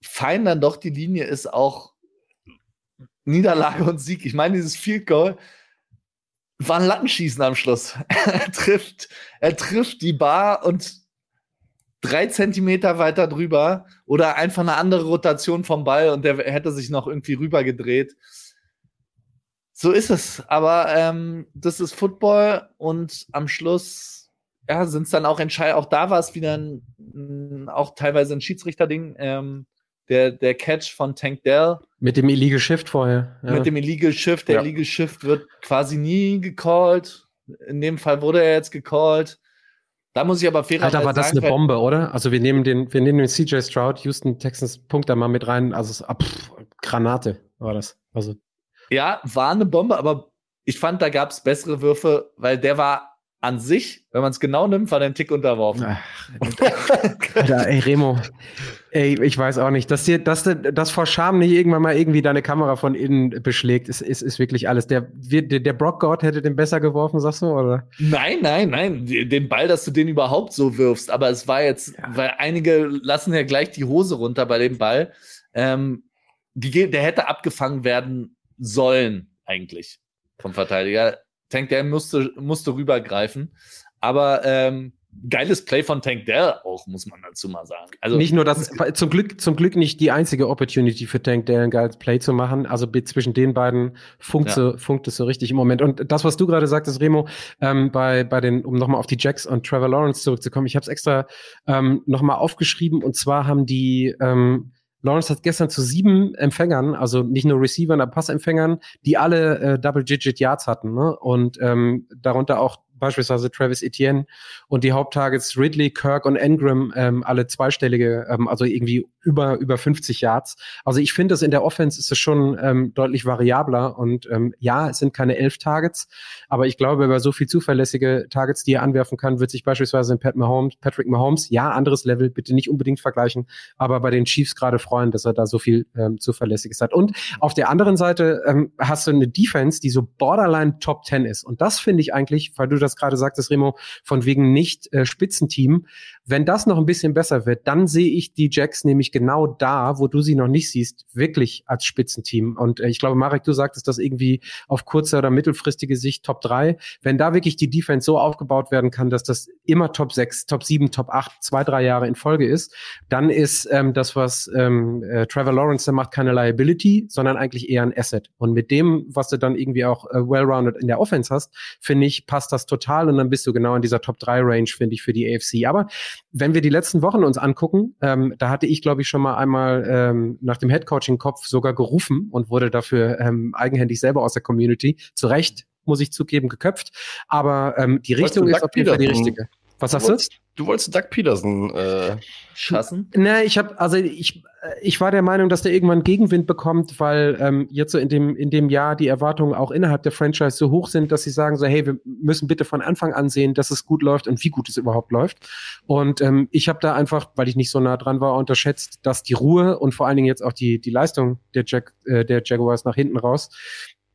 fein dann doch die Linie ist, auch Niederlage und Sieg. Ich meine, dieses Field Goal war ein Lattenschießen am Schluss. er trifft, er trifft die Bar und drei Zentimeter weiter drüber oder einfach eine andere Rotation vom Ball und der hätte sich noch irgendwie rüber gedreht. So ist es. Aber ähm, das ist Football und am Schluss ja, sind es dann auch Entscheidungen. Auch da war es wieder ein, auch teilweise ein Schiedsrichterding. Ähm, der, der Catch von Tank Dell. Mit dem Illegal Shift vorher. Ja. Mit dem Illegal Shift. Der ja. Illegal Shift wird quasi nie gecallt. In dem Fall wurde er jetzt gecallt. Da muss ich aber fairerweise Alter, war das eine Bombe, oder? Also wir nehmen den, wir nehmen den CJ Stroud, Houston Texans Punkt da mal mit rein. Also ah, pff, Granate war das. Also ja, war eine Bombe, aber ich fand, da gab es bessere Würfe, weil der war an sich, wenn man es genau nimmt, war der ein Tick unterworfen. Ach, Alter, ey, Remo, ey, ich weiß auch nicht, dass dir, dass, dass vor Scham nicht irgendwann mal irgendwie deine Kamera von innen beschlägt, ist, ist, ist wirklich alles. Der, der, der Brock God hätte den besser geworfen, sagst du, oder? Nein, nein, nein, den Ball, dass du den überhaupt so wirfst, aber es war jetzt, ja. weil einige lassen ja gleich die Hose runter bei dem Ball, ähm, die, der hätte abgefangen werden sollen, eigentlich, vom Verteidiger Tank Dell musste, musste rübergreifen. Aber ähm, geiles Play von Tank Dell auch, muss man dazu mal sagen. Also nicht nur das, zum Glück, zum Glück nicht die einzige Opportunity für Tank Dell ein geiles Play zu machen. Also zwischen den beiden funkt, ja. so, funkt es so richtig im Moment. Und das, was du gerade sagtest, Remo, ähm, bei, bei den, um nochmal auf die Jacks und Trevor Lawrence zurückzukommen, ich habe es extra ähm, nochmal aufgeschrieben und zwar haben die ähm, Lawrence hat gestern zu sieben Empfängern, also nicht nur Receivern, aber Passempfängern, die alle äh, Double-Digit Yards hatten. Ne? Und ähm, darunter auch beispielsweise Travis Etienne und die Haupttargets Ridley, Kirk und Engram ähm, alle zweistellige, ähm, also irgendwie über über 50 Yards. Also ich finde, dass in der Offense ist es schon ähm, deutlich variabler und ähm, ja, es sind keine elf Targets, aber ich glaube, über so viel zuverlässige Targets, die er anwerfen kann, wird sich beispielsweise Pat Mahomes, Patrick Mahomes, ja, anderes Level, bitte nicht unbedingt vergleichen, aber bei den Chiefs gerade freuen, dass er da so viel ähm, zuverlässiges hat. Und auf der anderen Seite ähm, hast du eine Defense, die so borderline Top 10 ist und das finde ich eigentlich, weil du das das gerade sagtest, Remo, von wegen nicht äh, Spitzenteam. Wenn das noch ein bisschen besser wird, dann sehe ich die Jacks nämlich genau da, wo du sie noch nicht siehst, wirklich als Spitzenteam. Und äh, ich glaube, Marek, du sagtest das irgendwie auf kurze oder mittelfristige Sicht Top 3. Wenn da wirklich die Defense so aufgebaut werden kann, dass das immer Top 6, Top 7, Top 8, zwei, drei Jahre in Folge ist, dann ist ähm, das, was ähm, äh, Trevor Lawrence da macht, keine Liability, sondern eigentlich eher ein Asset. Und mit dem, was du dann irgendwie auch äh, well-rounded in der Offense hast, finde ich, passt das total und dann bist du genau in dieser Top 3 Range, finde ich, für die AFC. Aber wenn wir die letzten Wochen uns angucken, ähm, da hatte ich, glaube ich, schon mal einmal ähm, nach dem Headcoaching-Kopf sogar gerufen und wurde dafür ähm, eigenhändig selber aus der Community, zu Recht, muss ich zugeben, geköpft. Aber ähm, die Richtung ist auf jeden Fall die richtige. Was sagst du? Du wolltest Doug Peterson äh, schassen? Ne, ich habe also ich ich war der Meinung, dass der irgendwann Gegenwind bekommt, weil ähm, jetzt so in dem in dem Jahr die Erwartungen auch innerhalb der Franchise so hoch sind, dass sie sagen so hey, wir müssen bitte von Anfang an sehen, dass es gut läuft und wie gut es überhaupt läuft. Und ähm, ich habe da einfach, weil ich nicht so nah dran war, unterschätzt, dass die Ruhe und vor allen Dingen jetzt auch die die Leistung der Jack äh, der Jaguars nach hinten raus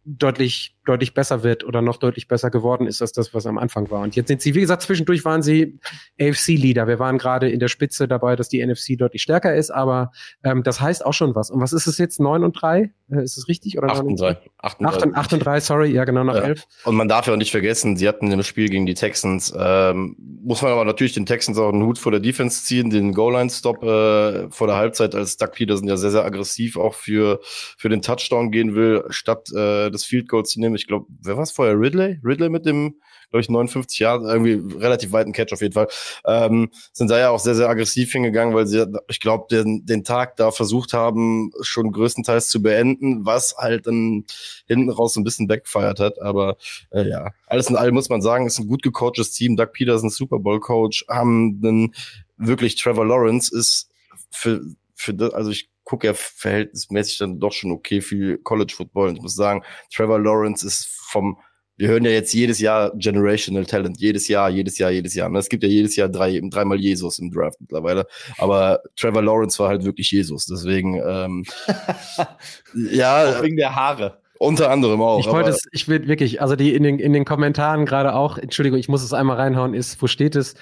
deutlich, deutlich besser wird oder noch deutlich besser geworden ist als das, was am Anfang war. Und jetzt sind sie, wie gesagt, zwischendurch waren sie AFC-Leader. Wir waren gerade in der Spitze dabei, dass die NFC deutlich stärker ist, aber ähm, das heißt auch schon was. Und was ist es jetzt? 9 und 3? Äh, ist es richtig? Oder 8 und 3. 8 und 3, 8 und 3 sorry, ja genau, nach ja. 11. Und man darf ja auch nicht vergessen, sie hatten im Spiel gegen die Texans, ähm, muss man aber natürlich den Texans auch einen Hut vor der Defense ziehen, den Goal-Line-Stop äh, vor der Halbzeit, als Doug Peterson ja sehr, sehr aggressiv auch für, für den Touchdown gehen will, statt äh, des Field Goals zu nehmen. Ich glaube, wer war es vorher? Ridley? Ridley mit dem, glaube ich, 59 Jahre, irgendwie relativ weiten Catch auf jeden Fall. Ähm, sind da ja auch sehr, sehr aggressiv hingegangen, weil sie, ich glaube, den, den Tag da versucht haben, schon größtenteils zu beenden, was halt dann hinten raus ein bisschen backfeiert hat. Aber äh, ja, alles in allem muss man sagen, ist ein gut gecoachtes Team. Doug Peterson, Super Bowl Coach, haben dann wirklich Trevor Lawrence ist für, für das, also ich gucke ja verhältnismäßig dann doch schon okay viel College Football. Und ich muss sagen, Trevor Lawrence ist vom wir hören ja jetzt jedes Jahr Generational Talent, jedes Jahr, jedes Jahr, jedes Jahr. Und es gibt ja jedes Jahr drei, dreimal Jesus im Draft mittlerweile. Aber Trevor Lawrence war halt wirklich Jesus. Deswegen, ähm, ja. Auch wegen der Haare. Unter anderem auch. Ich wollte es, ich will wirklich, also die in den, in den Kommentaren gerade auch, Entschuldigung, ich muss es einmal reinhauen, ist, wo steht es?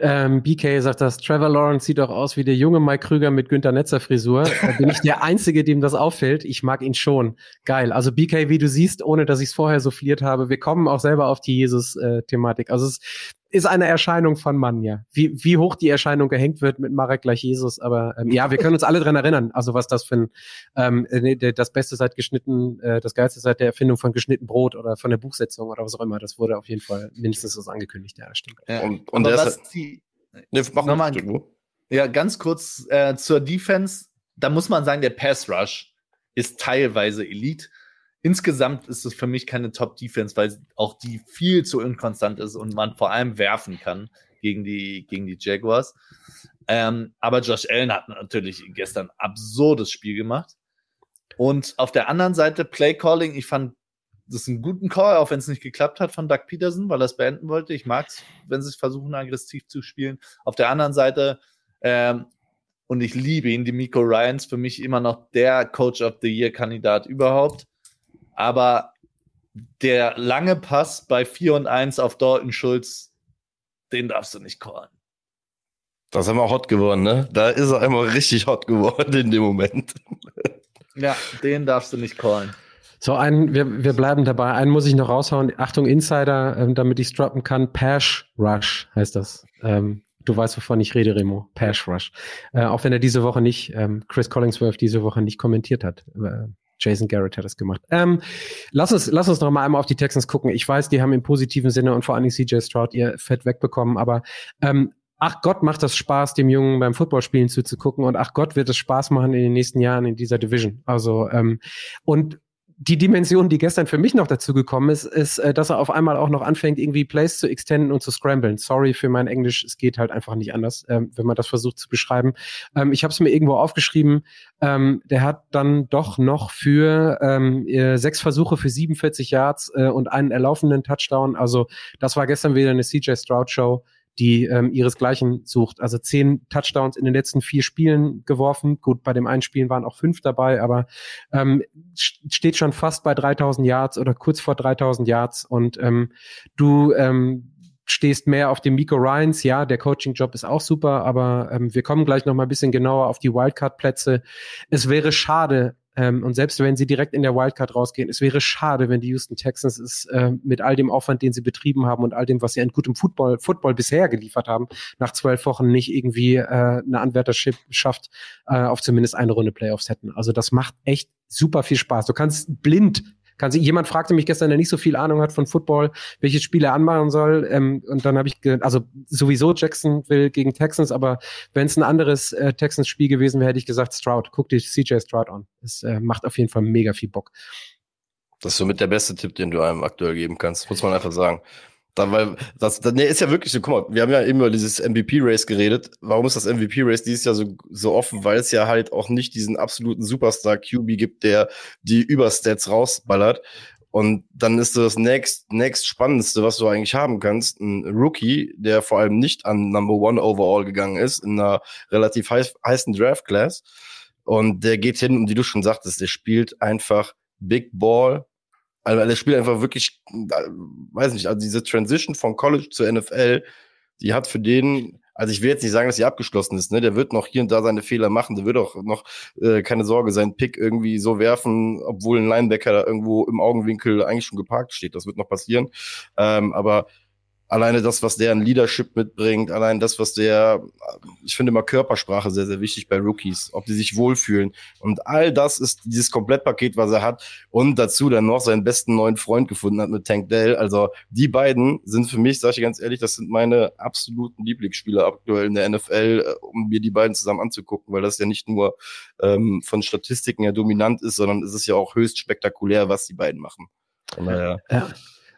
Ähm, BK sagt das, Trevor Lawrence sieht doch aus wie der junge Mike Krüger mit Günter Netzer Frisur. Da bin ich der Einzige, dem das auffällt. Ich mag ihn schon. Geil. Also BK, wie du siehst, ohne dass ich es vorher souffliert habe, wir kommen auch selber auf die Jesus-Thematik. also es ist eine Erscheinung von Mann, ja. Wie, wie hoch die Erscheinung gehängt wird mit Marek gleich Jesus, aber ähm, ja, wir können uns alle dran erinnern, also was das für ein, ähm, nee, das Beste seit geschnitten, äh, das Geilste seit der Erfindung von geschnitten Brot oder von der Buchsetzung oder was auch immer, das wurde auf jeden Fall mindestens so angekündigt, ja, das stimmt. Ja. Und, und der ist, die, nee, mach nochmal, ja, ganz kurz äh, zur Defense, da muss man sagen, der Pass Rush ist teilweise Elite insgesamt ist es für mich keine Top-Defense, weil auch die viel zu inkonstant ist und man vor allem werfen kann gegen die, gegen die Jaguars. Ähm, aber Josh Allen hat natürlich gestern ein absurdes Spiel gemacht. Und auf der anderen Seite Play Calling, ich fand das einen guten Call, auch wenn es nicht geklappt hat von Doug Peterson, weil er es beenden wollte. Ich mag es, wenn sie versuchen, aggressiv zu spielen. Auf der anderen Seite, ähm, und ich liebe ihn, die Miko Ryans, für mich immer noch der Coach of the Year-Kandidat überhaupt. Aber der lange Pass bei 4 und 1 auf Dalton Schulz, den darfst du nicht callen. Das haben wir hot geworden, ne? Da ist er einmal richtig hot geworden in dem Moment. ja, den darfst du nicht callen. So, einen, wir, wir bleiben dabei. Einen muss ich noch raushauen. Achtung, Insider, ähm, damit ich droppen kann. Pash Rush heißt das. Ähm, du weißt, wovon ich rede, Remo. Pash Rush. Äh, auch wenn er diese Woche nicht, ähm, Chris Collingsworth diese Woche nicht kommentiert hat. Äh, Jason Garrett hat das gemacht. Ähm, lass uns, lass uns noch mal einmal auf die Texans gucken. Ich weiß, die haben im positiven Sinne und vor allem CJ Stroud ihr Fett wegbekommen, aber ähm, ach Gott macht das Spaß, dem Jungen beim Footballspielen zuzugucken und ach Gott wird es Spaß machen in den nächsten Jahren in dieser Division. Also ähm, und die Dimension, die gestern für mich noch dazu gekommen ist, ist, äh, dass er auf einmal auch noch anfängt, irgendwie Plays zu extenden und zu scramblen. Sorry für mein Englisch, es geht halt einfach nicht anders, ähm, wenn man das versucht zu beschreiben. Ähm, ich habe es mir irgendwo aufgeschrieben. Ähm, der hat dann doch noch für ähm, äh, sechs Versuche für 47 Yards äh, und einen erlaufenden Touchdown. Also das war gestern wieder eine CJ Stroud Show die ähm, ihresgleichen sucht. Also zehn Touchdowns in den letzten vier Spielen geworfen. Gut, bei dem einen Spielen waren auch fünf dabei, aber ähm, steht schon fast bei 3000 Yards oder kurz vor 3000 Yards und ähm, du ähm, stehst mehr auf dem Miko Ryans. Ja, der Coaching-Job ist auch super, aber ähm, wir kommen gleich noch mal ein bisschen genauer auf die Wildcard-Plätze. Es wäre schade, ähm, und selbst wenn sie direkt in der Wildcard rausgehen, es wäre schade, wenn die Houston Texans es äh, mit all dem Aufwand, den sie betrieben haben und all dem, was sie an gutem Football, Football bisher geliefert haben, nach zwölf Wochen nicht irgendwie äh, eine Anwärtership schafft, äh, auf zumindest eine Runde Playoffs hätten. Also das macht echt super viel Spaß. Du kannst blind kann sie, jemand fragte mich gestern, der nicht so viel Ahnung hat von Football, welches Spiel er anmachen soll. Ähm, und dann habe ich, also sowieso Jackson will gegen Texans, aber wenn es ein anderes äh, Texans-Spiel gewesen wäre, hätte ich gesagt, Stroud, guck dir CJ Stroud an. Es äh, macht auf jeden Fall mega viel Bock. Das ist somit der beste Tipp, den du einem aktuell geben kannst, muss man einfach sagen. Da, weil das, das nee, ist ja wirklich so, guck mal, wir haben ja eben über dieses MVP-Race geredet. Warum ist das MVP-Race dieses Jahr so, so offen? Weil es ja halt auch nicht diesen absoluten Superstar-QB gibt, der die Überstats rausballert. Und dann ist das next, next Spannendste, was du eigentlich haben kannst, ein Rookie, der vor allem nicht an Number One Overall gegangen ist, in einer relativ heiß, heißen Draft-Class. Und der geht hin, und wie du schon sagtest, der spielt einfach Big Ball, also der spielt einfach wirklich, weiß nicht, also diese Transition von College zur NFL, die hat für den, also ich will jetzt nicht sagen, dass sie abgeschlossen ist, ne? Der wird noch hier und da seine Fehler machen, der wird auch noch, äh, keine Sorge, seinen Pick irgendwie so werfen, obwohl ein Linebacker da irgendwo im Augenwinkel eigentlich schon geparkt steht. Das wird noch passieren. Ähm, aber alleine das, was der an Leadership mitbringt, allein das, was der, ich finde immer Körpersprache sehr, sehr wichtig bei Rookies, ob die sich wohlfühlen. Und all das ist dieses Komplettpaket, was er hat. Und dazu dann noch seinen besten neuen Freund gefunden hat mit Tank Dell. Also die beiden sind für mich, sage ich ganz ehrlich, das sind meine absoluten Lieblingsspieler aktuell in der NFL, um mir die beiden zusammen anzugucken, weil das ja nicht nur ähm, von Statistiken her dominant ist, sondern es ist ja auch höchst spektakulär, was die beiden machen. Von daher. Ja.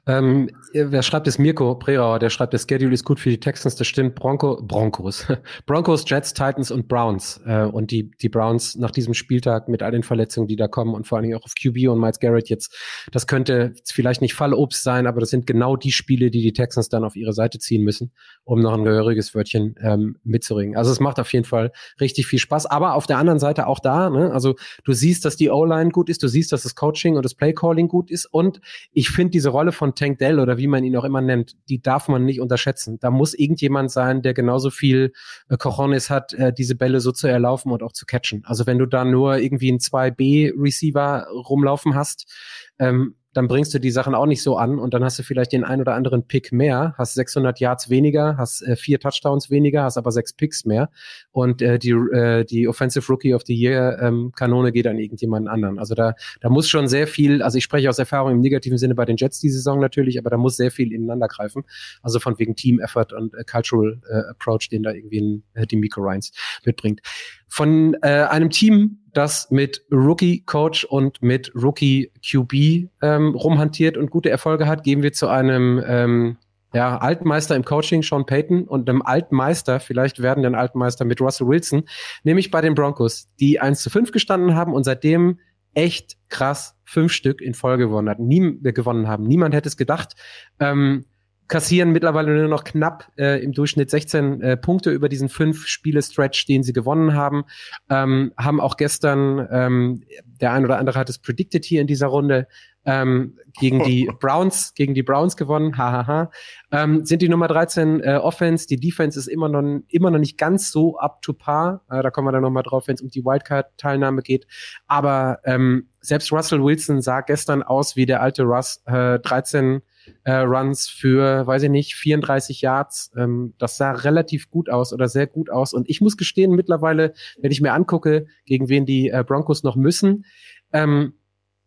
Ähm, wer schreibt es? Mirko Prerauer, der schreibt, der Schedule ist gut für die Texans, das stimmt. Bronco, Broncos. Broncos, Jets, Titans und Browns. Äh, und die, die Browns nach diesem Spieltag mit all den Verletzungen, die da kommen und vor allen Dingen auch auf QB und Miles Garrett jetzt, das könnte vielleicht nicht Fallobst sein, aber das sind genau die Spiele, die die Texans dann auf ihre Seite ziehen müssen, um noch ein gehöriges Wörtchen ähm, mitzuringen. Also es macht auf jeden Fall richtig viel Spaß. Aber auf der anderen Seite auch da, ne? also du siehst, dass die O-Line gut ist, du siehst, dass das Coaching und das Play-Calling gut ist und ich finde diese Rolle von Tank Dell oder wie man ihn auch immer nennt, die darf man nicht unterschätzen. Da muss irgendjemand sein, der genauso viel äh, Cojones hat, äh, diese Bälle so zu erlaufen und auch zu catchen. Also wenn du da nur irgendwie einen 2B-Receiver rumlaufen hast, ähm, dann bringst du die Sachen auch nicht so an und dann hast du vielleicht den ein oder anderen Pick mehr, hast 600 Yards weniger, hast äh, vier Touchdowns weniger, hast aber sechs Picks mehr und äh, die, äh, die Offensive Rookie of the Year ähm, Kanone geht an irgendjemanden anderen. Also da, da muss schon sehr viel, also ich spreche aus Erfahrung im negativen Sinne bei den Jets die Saison natürlich, aber da muss sehr viel ineinander greifen. Also von wegen Team Effort und äh, Cultural äh, Approach, den da irgendwie äh, die Miko Ryans mitbringt. Von äh, einem Team, das mit Rookie Coach und mit Rookie QB ähm, rumhantiert und gute Erfolge hat, gehen wir zu einem ähm, ja, Altmeister im Coaching, Sean Payton, und einem Altmeister, vielleicht werden den Altmeister mit Russell Wilson, nämlich bei den Broncos, die 1 zu 5 gestanden haben und seitdem echt krass fünf Stück in Folge gewonnen, hat. Nie, gewonnen haben. Niemand hätte es gedacht. Ähm, kassieren mittlerweile nur noch knapp äh, im Durchschnitt 16 äh, Punkte über diesen fünf Spiele-Stretch, den sie gewonnen haben. Ähm, haben auch gestern, ähm, der ein oder andere hat es predicted hier in dieser Runde, ähm, gegen die Browns, gegen die Browns gewonnen, hahaha. Ähm, sind die Nummer 13 äh, Offense, die Defense ist immer noch, immer noch nicht ganz so up to par. Äh, da kommen wir dann nochmal drauf, wenn es um die Wildcard-Teilnahme geht. Aber ähm, selbst Russell Wilson sah gestern aus wie der alte Russ, äh, 13 äh, Runs für, weiß ich nicht, 34 Yards. Ähm, das sah relativ gut aus oder sehr gut aus. Und ich muss gestehen, mittlerweile, wenn ich mir angucke, gegen wen die äh, Broncos noch müssen, ähm,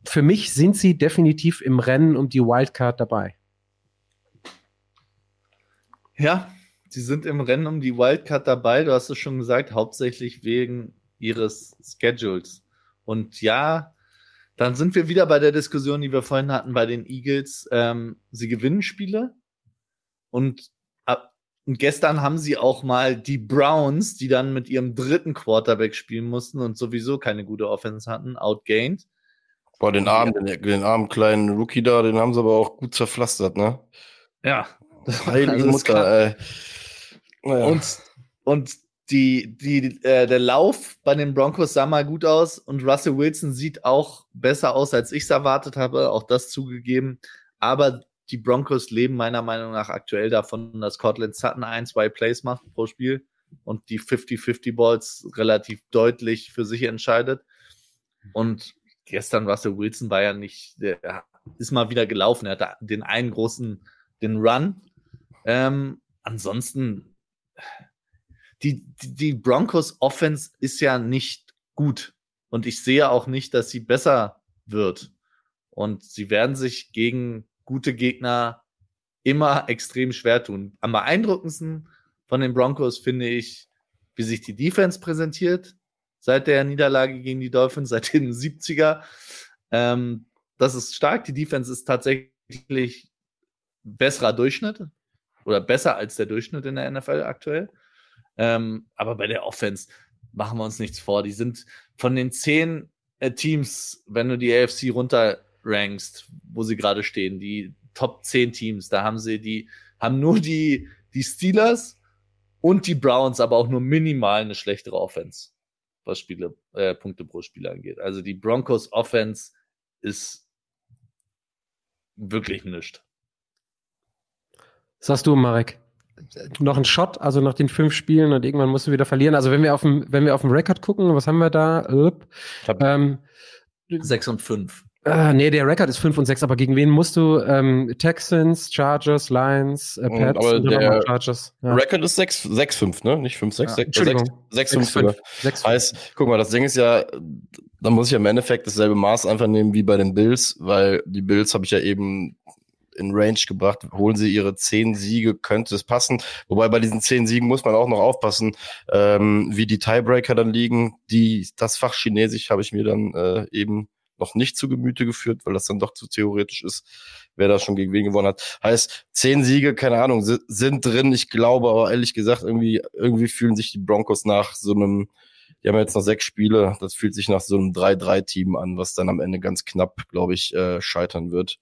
für mich sind sie definitiv im Rennen um die Wildcard dabei. Ja, sie sind im Rennen um die Wildcard dabei. Du hast es schon gesagt, hauptsächlich wegen ihres Schedules. Und ja, dann sind wir wieder bei der Diskussion, die wir vorhin hatten bei den Eagles. Ähm, sie gewinnen Spiele und, und gestern haben sie auch mal die Browns, die dann mit ihrem dritten Quarterback spielen mussten und sowieso keine gute Offense hatten, outgained. Boah, den armen, den, den armen kleinen Rookie da, den haben sie aber auch gut zerpflastert, ne? Ja. Heilige also Mutter, ey. Naja. Und, und die, die, äh, der Lauf bei den Broncos sah mal gut aus und Russell Wilson sieht auch besser aus, als ich es erwartet habe, auch das zugegeben. Aber die Broncos leben meiner Meinung nach aktuell davon, dass Cortland Sutton ein, zwei Plays macht pro Spiel und die 50-50 Balls relativ deutlich für sich entscheidet. Und gestern Russell Wilson war ja nicht, der ist mal wieder gelaufen. Er hatte den einen großen, den Run. Ähm, ansonsten die, die Broncos Offense ist ja nicht gut. Und ich sehe auch nicht, dass sie besser wird. Und sie werden sich gegen gute Gegner immer extrem schwer tun. Am beeindruckendsten von den Broncos finde ich, wie sich die Defense präsentiert seit der Niederlage gegen die Dolphins, seit den 70er. Ähm, das ist stark. Die Defense ist tatsächlich besserer Durchschnitt oder besser als der Durchschnitt in der NFL aktuell. Ähm, aber bei der Offense machen wir uns nichts vor. Die sind von den zehn äh, Teams, wenn du die AFC runterrankst, wo sie gerade stehen, die Top 10 Teams, da haben sie die, haben nur die, die Steelers und die Browns, aber auch nur minimal eine schlechtere Offense, was Spiele, äh, Punkte pro Spiel angeht. Also die Broncos Offense ist wirklich nichts. Sagst du, Marek? noch ein Shot, also nach den fünf Spielen und irgendwann musst du wieder verlieren. Also wenn wir auf dem, wenn wir auf dem Rekord gucken, was haben wir da? Ähm, sechs und fünf. Äh, nee, der Rekord ist 5 und 6, aber gegen wen musst du? Ähm, Texans, Chargers, Lions, äh, Pats aber der Chargers. Ja. Rekord ist 6, 6, 5, ne? Nicht 5, 6, ja. 6, 6, 5, 5. 6, heißt, guck mal, das Ding ist ja, da muss ich ja im Endeffekt dasselbe Maß einfach nehmen wie bei den Bills, weil die Bills habe ich ja eben in Range gebracht. Holen sie ihre zehn Siege, könnte es passen. Wobei bei diesen zehn Siegen muss man auch noch aufpassen, ähm, wie die Tiebreaker dann liegen. Die, das Fach Chinesisch habe ich mir dann äh, eben noch nicht zu Gemüte geführt, weil das dann doch zu theoretisch ist, wer da schon gegen wen gewonnen hat. Heißt, zehn Siege, keine Ahnung, sind drin. Ich glaube aber ehrlich gesagt, irgendwie, irgendwie fühlen sich die Broncos nach so einem, die haben jetzt noch sechs Spiele, das fühlt sich nach so einem 3-3-Team an, was dann am Ende ganz knapp, glaube ich, äh, scheitern wird.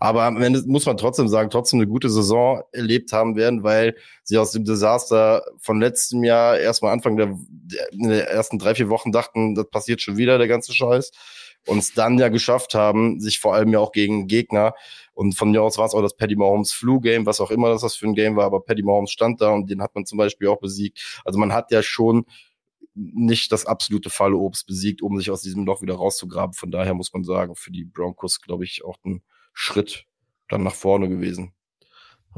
Aber am Ende muss man trotzdem sagen, trotzdem eine gute Saison erlebt haben werden, weil sie aus dem Desaster von letztem Jahr erstmal Anfang der, den ersten drei, vier Wochen dachten, das passiert schon wieder, der ganze Scheiß. Und dann ja geschafft haben, sich vor allem ja auch gegen Gegner. Und von mir aus war es auch das Paddy Mahomes Flu-Game, was auch immer das für ein Game war, aber Paddy Mahomes stand da und den hat man zum Beispiel auch besiegt. Also man hat ja schon nicht das absolute Fallobst besiegt, um sich aus diesem Loch wieder rauszugraben. Von daher muss man sagen, für die Broncos, glaube ich, auch ein Schritt dann nach vorne gewesen.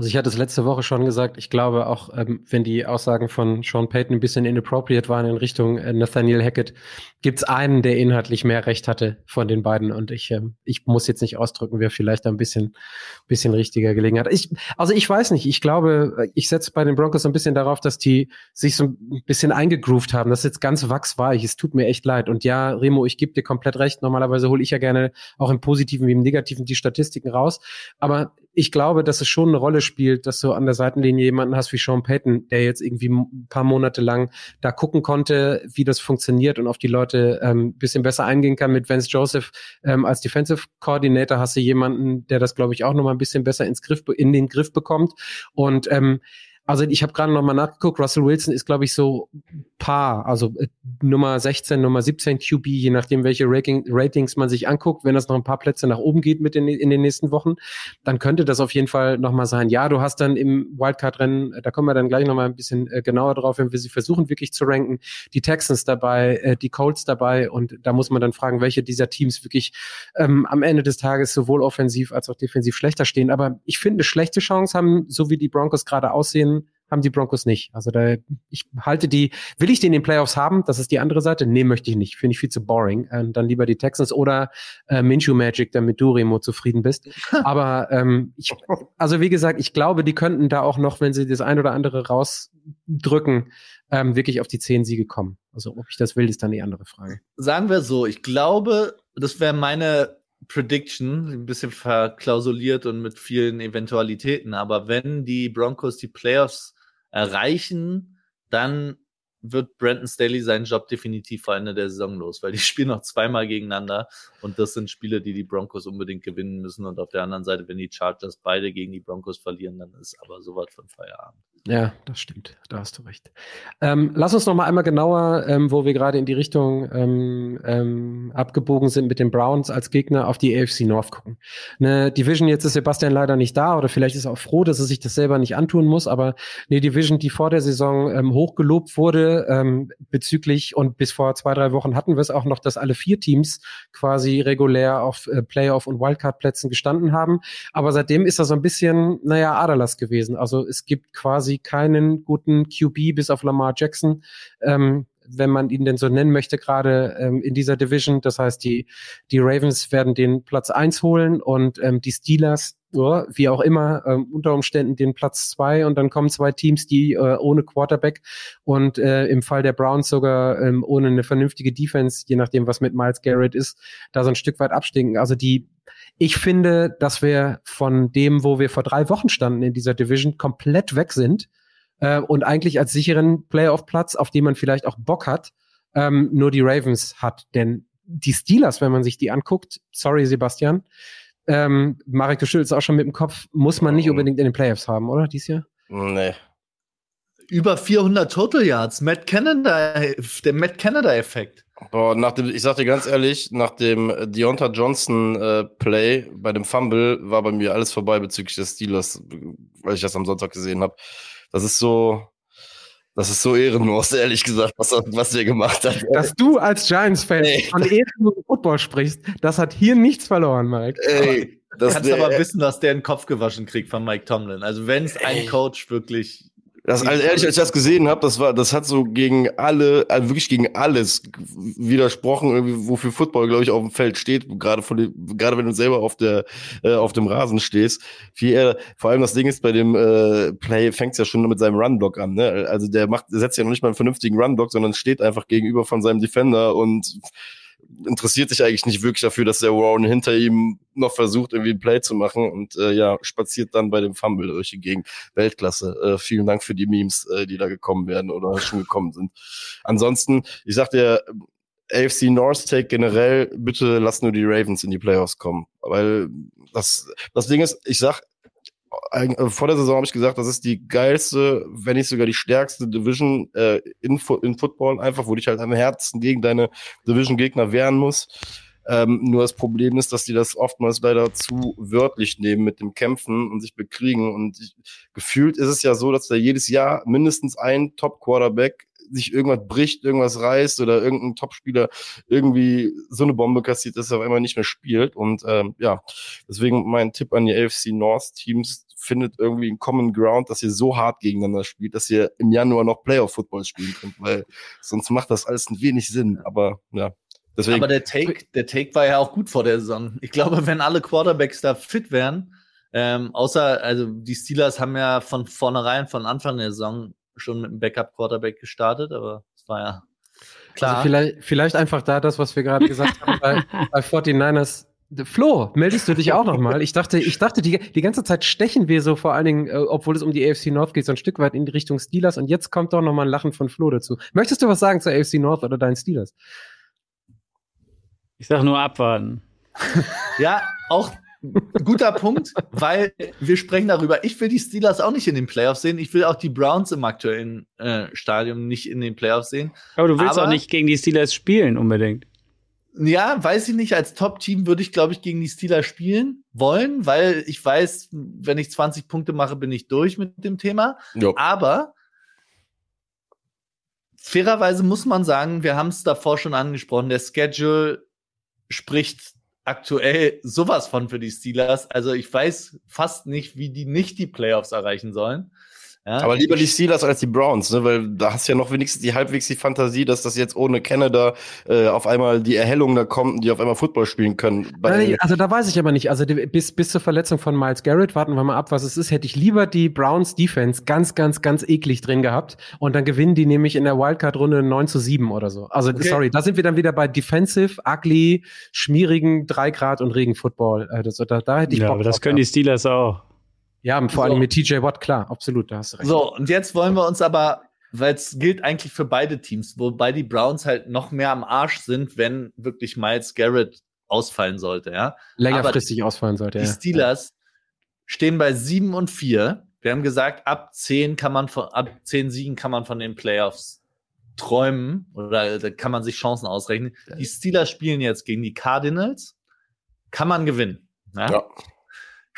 Also ich hatte es letzte Woche schon gesagt, ich glaube auch, ähm, wenn die Aussagen von Sean Payton ein bisschen inappropriate waren in Richtung äh, Nathaniel Hackett, gibt es einen, der inhaltlich mehr Recht hatte von den beiden. Und ich, ähm, ich muss jetzt nicht ausdrücken, wer vielleicht ein bisschen, bisschen richtiger gelegen hat. Ich, also ich weiß nicht, ich glaube, ich setze bei den Broncos ein bisschen darauf, dass die sich so ein bisschen eingegroovt haben. Das ist jetzt ganz wachsweich. Es tut mir echt leid. Und ja, Remo, ich gebe dir komplett recht. Normalerweise hole ich ja gerne auch im Positiven wie im Negativen die Statistiken raus. Aber ich glaube, dass es schon eine Rolle spielt, dass du an der Seitenlinie jemanden hast wie Sean Payton, der jetzt irgendwie ein paar Monate lang da gucken konnte, wie das funktioniert und auf die Leute ähm, bisschen besser eingehen kann. Mit Vance Joseph ähm, als Defensive Coordinator hast du jemanden, der das, glaube ich, auch noch mal ein bisschen besser ins Griff, in den Griff bekommt. Und ähm, also ich habe gerade noch mal nachgeguckt, Russell Wilson ist, glaube ich, so Paar, also äh, Nummer 16, Nummer 17 QB, je nachdem, welche Rating, Ratings man sich anguckt. Wenn das noch ein paar Plätze nach oben geht mit den, in den nächsten Wochen, dann könnte das auf jeden Fall noch mal sein. Ja, du hast dann im Wildcard-Rennen, äh, da kommen wir dann gleich noch mal ein bisschen äh, genauer drauf, wenn wir sie versuchen wirklich zu ranken, die Texans dabei, äh, die Colts dabei und da muss man dann fragen, welche dieser Teams wirklich ähm, am Ende des Tages sowohl offensiv als auch defensiv schlechter stehen. Aber ich finde, schlechte Chance haben, so wie die Broncos gerade aussehen, haben die Broncos nicht. Also da, ich halte die, will ich die in den Playoffs haben? Das ist die andere Seite. Nee, möchte ich nicht. Finde ich viel zu boring. Ähm, dann lieber die Texans oder äh, Minshew Magic, damit du, Remo, zufrieden bist. Aber ähm, ich, also wie gesagt, ich glaube, die könnten da auch noch, wenn sie das ein oder andere rausdrücken, ähm, wirklich auf die zehn Siege kommen. Also ob ich das will, ist dann die andere Frage. Sagen wir so, ich glaube, das wäre meine Prediction, ein bisschen verklausuliert und mit vielen Eventualitäten. Aber wenn die Broncos die Playoffs erreichen, dann wird Brandon Staley seinen Job definitiv vor Ende der Saison los, weil die spielen noch zweimal gegeneinander und das sind Spiele, die die Broncos unbedingt gewinnen müssen und auf der anderen Seite, wenn die Chargers beide gegen die Broncos verlieren, dann ist aber sowas von Feierabend. Ja, das stimmt. Da hast du recht. Ähm, lass uns noch mal einmal genauer, ähm, wo wir gerade in die Richtung ähm, ähm, abgebogen sind mit den Browns als Gegner auf die AFC North gucken. Eine Division, jetzt ist Sebastian leider nicht da oder vielleicht ist er auch froh, dass er sich das selber nicht antun muss, aber eine Division, die vor der Saison ähm, hochgelobt wurde ähm, bezüglich und bis vor zwei, drei Wochen hatten wir es auch noch, dass alle vier Teams quasi regulär auf äh, Playoff- und Wildcard-Plätzen gestanden haben. Aber seitdem ist er so ein bisschen, naja, Aderlass gewesen. Also es gibt quasi quasi keinen guten QB bis auf Lamar Jackson, ähm, wenn man ihn denn so nennen möchte, gerade ähm, in dieser Division. Das heißt, die, die Ravens werden den Platz eins holen und ähm, die Steelers, oh, wie auch immer, ähm, unter Umständen den Platz zwei und dann kommen zwei Teams, die äh, ohne Quarterback und äh, im Fall der Browns sogar ähm, ohne eine vernünftige Defense, je nachdem, was mit Miles Garrett ist, da so ein Stück weit abstinken. Also die ich finde, dass wir von dem, wo wir vor drei Wochen standen in dieser Division, komplett weg sind äh, und eigentlich als sicheren Playoff-Platz, auf den man vielleicht auch Bock hat, ähm, nur die Ravens hat. Denn die Steelers, wenn man sich die anguckt, sorry Sebastian, ähm, Marek, du schüttelst auch schon mit dem Kopf, muss man nicht mhm. unbedingt in den Playoffs haben, oder, dies Jahr? Nee. Über 400 Total Yards, Matt Canada, der Matt Canada-Effekt. Boah, nach dem, ich sag dir ganz ehrlich, nach dem Deonta Johnson äh, Play bei dem Fumble war bei mir alles vorbei bezüglich des Steelers, weil ich das am Sonntag gesehen habe. Das ist so, das ist so ehrenlos, ehrlich gesagt, was, was der gemacht hat. Dass du als Giants-Fan von ehrenlosem Football sprichst, das hat hier nichts verloren, Mike. Ey, das kannst aber wissen, dass der einen Kopf gewaschen kriegt von Mike Tomlin. Also wenn es ein Coach wirklich das, also ehrlich, als ich das gesehen habe, das war, das hat so gegen alle, also wirklich gegen alles widersprochen, irgendwie, wofür Football, glaube ich, auf dem Feld steht, gerade von dem, gerade wenn du selber auf der, äh, auf dem Rasen stehst. Wie er, vor allem das Ding ist, bei dem äh, Play fängt's ja schon mit seinem Runblock an, ne? Also der macht, der setzt ja noch nicht mal einen vernünftigen Runblock, sondern steht einfach gegenüber von seinem Defender und interessiert sich eigentlich nicht wirklich dafür, dass der Warren hinter ihm noch versucht, irgendwie ein Play zu machen und äh, ja, spaziert dann bei dem Fumble durch die Gegend. Weltklasse. Äh, vielen Dank für die Memes, äh, die da gekommen werden oder schon gekommen sind. Ansonsten, ich sagte AFC North Take generell, bitte lass nur die Ravens in die Playoffs kommen. Weil das, das Ding ist, ich sag, vor der Saison habe ich gesagt, das ist die geilste, wenn nicht sogar die stärkste Division äh, in, in Football, einfach, wo dich halt am Herzen gegen deine Division-Gegner wehren muss. Ähm, nur das Problem ist, dass die das oftmals leider zu wörtlich nehmen mit dem Kämpfen und sich bekriegen. Und ich, gefühlt ist es ja so, dass da jedes Jahr mindestens ein Top-Quarterback sich irgendwas bricht, irgendwas reißt oder irgendein Topspieler irgendwie so eine Bombe kassiert, dass er auf einmal nicht mehr spielt. Und ähm, ja, deswegen mein Tipp an die AFC North Teams, findet irgendwie einen Common Ground, dass ihr so hart gegeneinander spielt, dass ihr im Januar noch Playoff-Football spielen könnt, weil sonst macht das alles ein wenig Sinn. Aber ja, deswegen. Aber der Take, der Take war ja auch gut vor der Saison. Ich glaube, wenn alle Quarterbacks da fit wären, ähm, außer, also die Steelers haben ja von vornherein, von Anfang der Saison schon mit einem Backup-Quarterback gestartet, aber es war ja klar. Also vielleicht, vielleicht einfach da das, was wir gerade gesagt haben bei, bei 49ers. Flo, meldest du dich auch nochmal? Ich dachte, ich dachte, die, die ganze Zeit stechen wir so vor allen Dingen, äh, obwohl es um die AFC North geht, so ein Stück weit in die Richtung Steelers und jetzt kommt doch nochmal ein Lachen von Flo dazu. Möchtest du was sagen zur AFC North oder deinen Steelers? Ich sag nur abwarten. ja, auch Guter Punkt, weil wir sprechen darüber. Ich will die Steelers auch nicht in den Playoffs sehen. Ich will auch die Browns im aktuellen äh, Stadium nicht in den Playoffs sehen. Aber du willst Aber, auch nicht gegen die Steelers spielen unbedingt. Ja, weiß ich nicht. Als Top-Team würde ich, glaube ich, gegen die Steelers spielen wollen, weil ich weiß, wenn ich 20 Punkte mache, bin ich durch mit dem Thema. Jo. Aber fairerweise muss man sagen, wir haben es davor schon angesprochen, der Schedule spricht aktuell sowas von für die Steelers. Also ich weiß fast nicht, wie die nicht die Playoffs erreichen sollen. Ja, aber lieber die Steelers als die Browns, ne? weil da hast du ja noch wenigstens die halbwegs die Fantasie, dass das jetzt ohne Canada äh, auf einmal die Erhellung da kommt, die auf einmal Football spielen können. also da weiß ich aber nicht. Also die, bis, bis zur Verletzung von Miles Garrett, warten wir mal ab, was es ist, hätte ich lieber die Browns Defense ganz, ganz, ganz eklig drin gehabt und dann gewinnen die nämlich in der Wildcard-Runde 9 zu 7 oder so. Also okay. sorry, da sind wir dann wieder bei Defensive, ugly, schmierigen 3 Grad und Regen-Football. Äh, das, da, da hätte ich Ja, Bock aber das können die Steelers auch. Ja, vor so. allem mit TJ Watt, klar, absolut, da hast du recht. So, und jetzt wollen wir uns aber, weil es gilt eigentlich für beide Teams, wobei die Browns halt noch mehr am Arsch sind, wenn wirklich Miles Garrett ausfallen sollte, ja. Längerfristig aber ausfallen sollte, die ja. Die Steelers stehen bei 7 und 4. Wir haben gesagt, ab 10 kann man von, ab 10 Siegen kann man von den Playoffs träumen oder da kann man sich Chancen ausrechnen. Die Steelers spielen jetzt gegen die Cardinals. Kann man gewinnen. Ja? ja.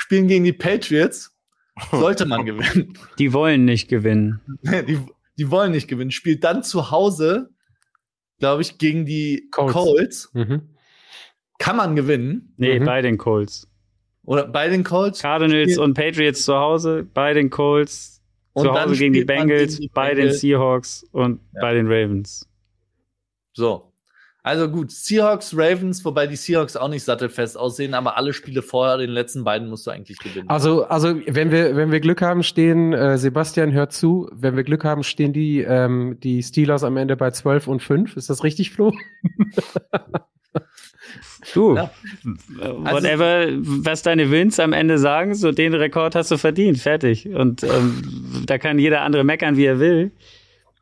Spielen gegen die Patriots sollte man gewinnen. Die wollen nicht gewinnen. die, die wollen nicht gewinnen. Spielt dann zu Hause, glaube ich, gegen die Colts. Colts. Mhm. Kann man gewinnen. Nee, mhm. bei den Colts. Oder bei den Colts. Cardinals und Patriots zu Hause, bei den Colts. Und zu Hause gegen die Bengals, gegen die bei Bengals. den Seahawks und ja. bei den Ravens. So. Also gut, Seahawks, Ravens, wobei die Seahawks auch nicht sattelfest aussehen, aber alle Spiele vorher, den letzten beiden musst du eigentlich gewinnen. Also, also wenn wir, wenn wir Glück haben, stehen, äh, Sebastian hört zu, wenn wir Glück haben, stehen die, ähm, die Steelers am Ende bei 12 und 5. Ist das richtig, Flo? Du, ja. whatever, also, was deine Wins am Ende sagen, so den Rekord hast du verdient, fertig. Und ähm, da kann jeder andere meckern, wie er will.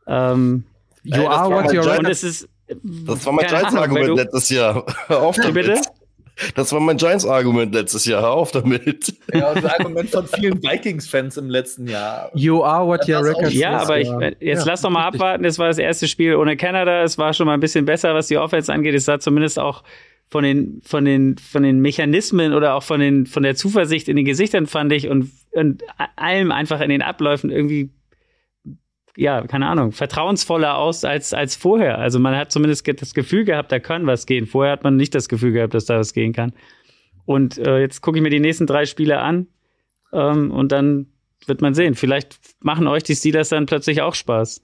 Ähm, you are what you're Und es ist das war mein Giants-Argument letztes Jahr. Hör auf damit. Bitte? Das war mein Giants-Argument letztes Jahr. Hör auf damit. Ja, und das Argument von vielen Vikings-Fans im letzten Jahr. You are what your record Ja, aber ich, jetzt ja, lass doch mal abwarten. Das war das erste Spiel ohne Kanada. Es war schon mal ein bisschen besser, was die Offense angeht. Es sah zumindest auch von den, von den, von den Mechanismen oder auch von den, von der Zuversicht in den Gesichtern fand ich und, und allem einfach in den Abläufen irgendwie ja, keine Ahnung, vertrauensvoller aus als, als vorher. Also man hat zumindest das Gefühl gehabt, da kann was gehen. Vorher hat man nicht das Gefühl gehabt, dass da was gehen kann. Und äh, jetzt gucke ich mir die nächsten drei Spiele an ähm, und dann wird man sehen. Vielleicht machen euch die Steelers dann plötzlich auch Spaß.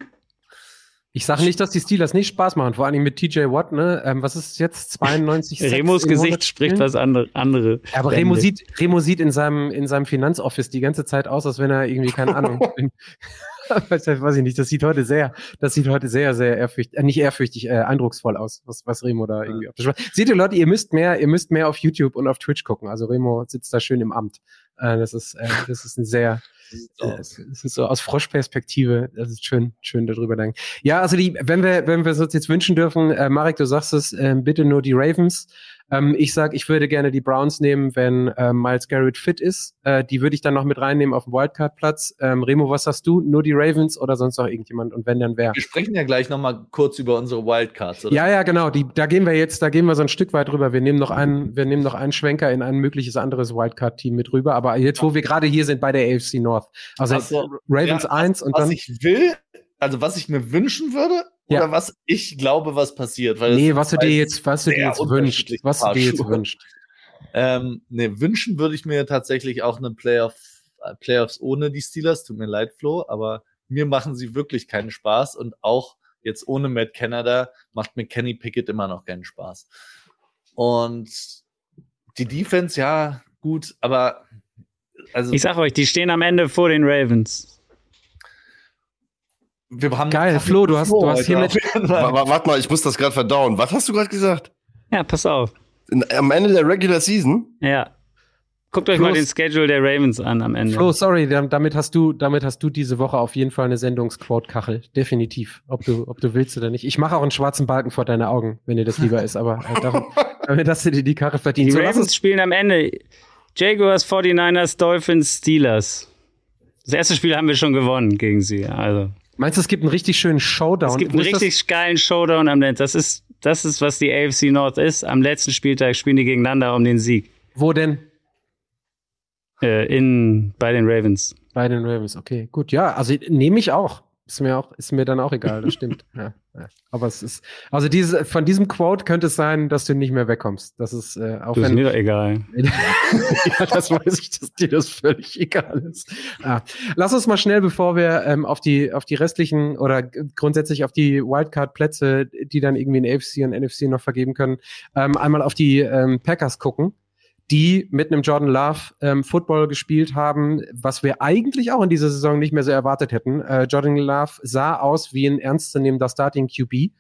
Ich sage nicht, dass die Steelers nicht Spaß machen, vor allem mit TJ Watt, ne? Ähm, was ist jetzt 92? Remos Gesicht spricht was andere. andere aber Remo sieht, Remo sieht in seinem, in seinem Finanzoffice die ganze Zeit aus, als wenn er irgendwie, keine Ahnung, weiß, weiß ich nicht, das sieht heute sehr, das sieht heute sehr, sehr ehrfürchtig, äh, nicht ehrfürchtig, äh, eindrucksvoll aus, was, was Remo da irgendwie ja. auf Seht ihr Leute, ihr müsst mehr, ihr müsst mehr auf YouTube und auf Twitch gucken. Also Remo sitzt da schön im Amt. Äh, das ist, äh, das ist ein sehr, äh, das ist so aus Froschperspektive, das ist schön, schön darüber denken. Ja, also die, wenn wir, wenn wir es uns jetzt wünschen dürfen, äh, Marek, du sagst es, äh, bitte nur die Ravens. Ähm, ich sag, ich würde gerne die Browns nehmen, wenn äh, Miles Garrett fit ist. Äh, die würde ich dann noch mit reinnehmen auf dem Wildcard-Platz. Ähm, Remo, was sagst du? Nur die Ravens oder sonst noch irgendjemand? Und wenn, dann wer? Wir sprechen ja gleich noch mal kurz über unsere Wildcards, oder? Ja, ja, genau. Die, da gehen wir jetzt, da gehen wir so ein Stück weit rüber. Wir nehmen noch einen, wir nehmen noch einen Schwenker in ein mögliches anderes Wildcard-Team mit rüber. Aber jetzt, wo wir gerade hier sind bei der AFC North. Also so, Ravens ja, 1 und was dann. Was ich will, also was ich mir wünschen würde, ja. oder was ich glaube, was passiert. Weil nee, was du dir jetzt, was du dir jetzt wünscht. Was du dir jetzt wünscht. Ähm, nee, wünschen würde ich mir tatsächlich auch eine Playoff, Playoffs ohne die Steelers. Tut mir leid, Flo, aber mir machen sie wirklich keinen Spaß und auch jetzt ohne Matt Canada macht mir Kenny Pickett immer noch keinen Spaß. Und die Defense, ja, gut, aber also. Ich sag euch, die stehen am Ende vor den Ravens wir haben Geil, Flo, du hast, Flo, du hast hier mit. Warte mal, ich muss das gerade verdauen. Was hast du gerade gesagt? Ja, pass auf. In, am Ende der Regular Season? Ja. Guckt euch Flo, mal den Schedule der Ravens an am Ende. Flo, sorry, damit hast du, damit hast du diese Woche auf jeden Fall eine Sendungsquote-Kachel. Definitiv. Ob du, ob du willst oder nicht. Ich mache auch einen schwarzen Balken vor deine Augen, wenn dir das lieber ist, aber äh, darum, damit hast du dir die Karre verdient. Die so, Ravens spielen am Ende Jaguars, 49ers, Dolphins, Steelers. Das erste Spiel haben wir schon gewonnen gegen sie, also. Meinst du, es gibt einen richtig schönen Showdown? Es gibt einen richtig geilen Showdown am Ende. Das ist, das ist, was die AFC North ist. Am letzten Spieltag spielen die gegeneinander um den Sieg. Wo denn? Äh, in, bei den Ravens. Bei den Ravens, okay. Gut, ja, also nehme ich auch. Ist mir auch, ist mir dann auch egal, das stimmt. Ja. Aber es ist, also diese, von diesem Quote könnte es sein, dass du nicht mehr wegkommst. Das ist, äh, auch du wenn. Ist mir egal. ja, das weiß ich, dass dir das völlig egal ist. Ah. Lass uns mal schnell, bevor wir ähm, auf die, auf die restlichen oder grundsätzlich auf die Wildcard-Plätze, die dann irgendwie in AFC und NFC noch vergeben können, ähm, einmal auf die ähm, Packers gucken die mit einem Jordan Love ähm, Football gespielt haben, was wir eigentlich auch in dieser Saison nicht mehr so erwartet hätten. Äh, Jordan Love sah aus wie ein ernstzunehmender Starting QB.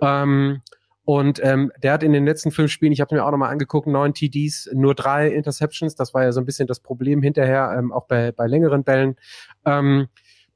Ähm, und ähm, der hat in den letzten fünf Spielen, ich habe mir auch nochmal angeguckt, neun TDs, nur drei Interceptions. Das war ja so ein bisschen das Problem hinterher, ähm, auch bei, bei längeren Bällen. Ähm,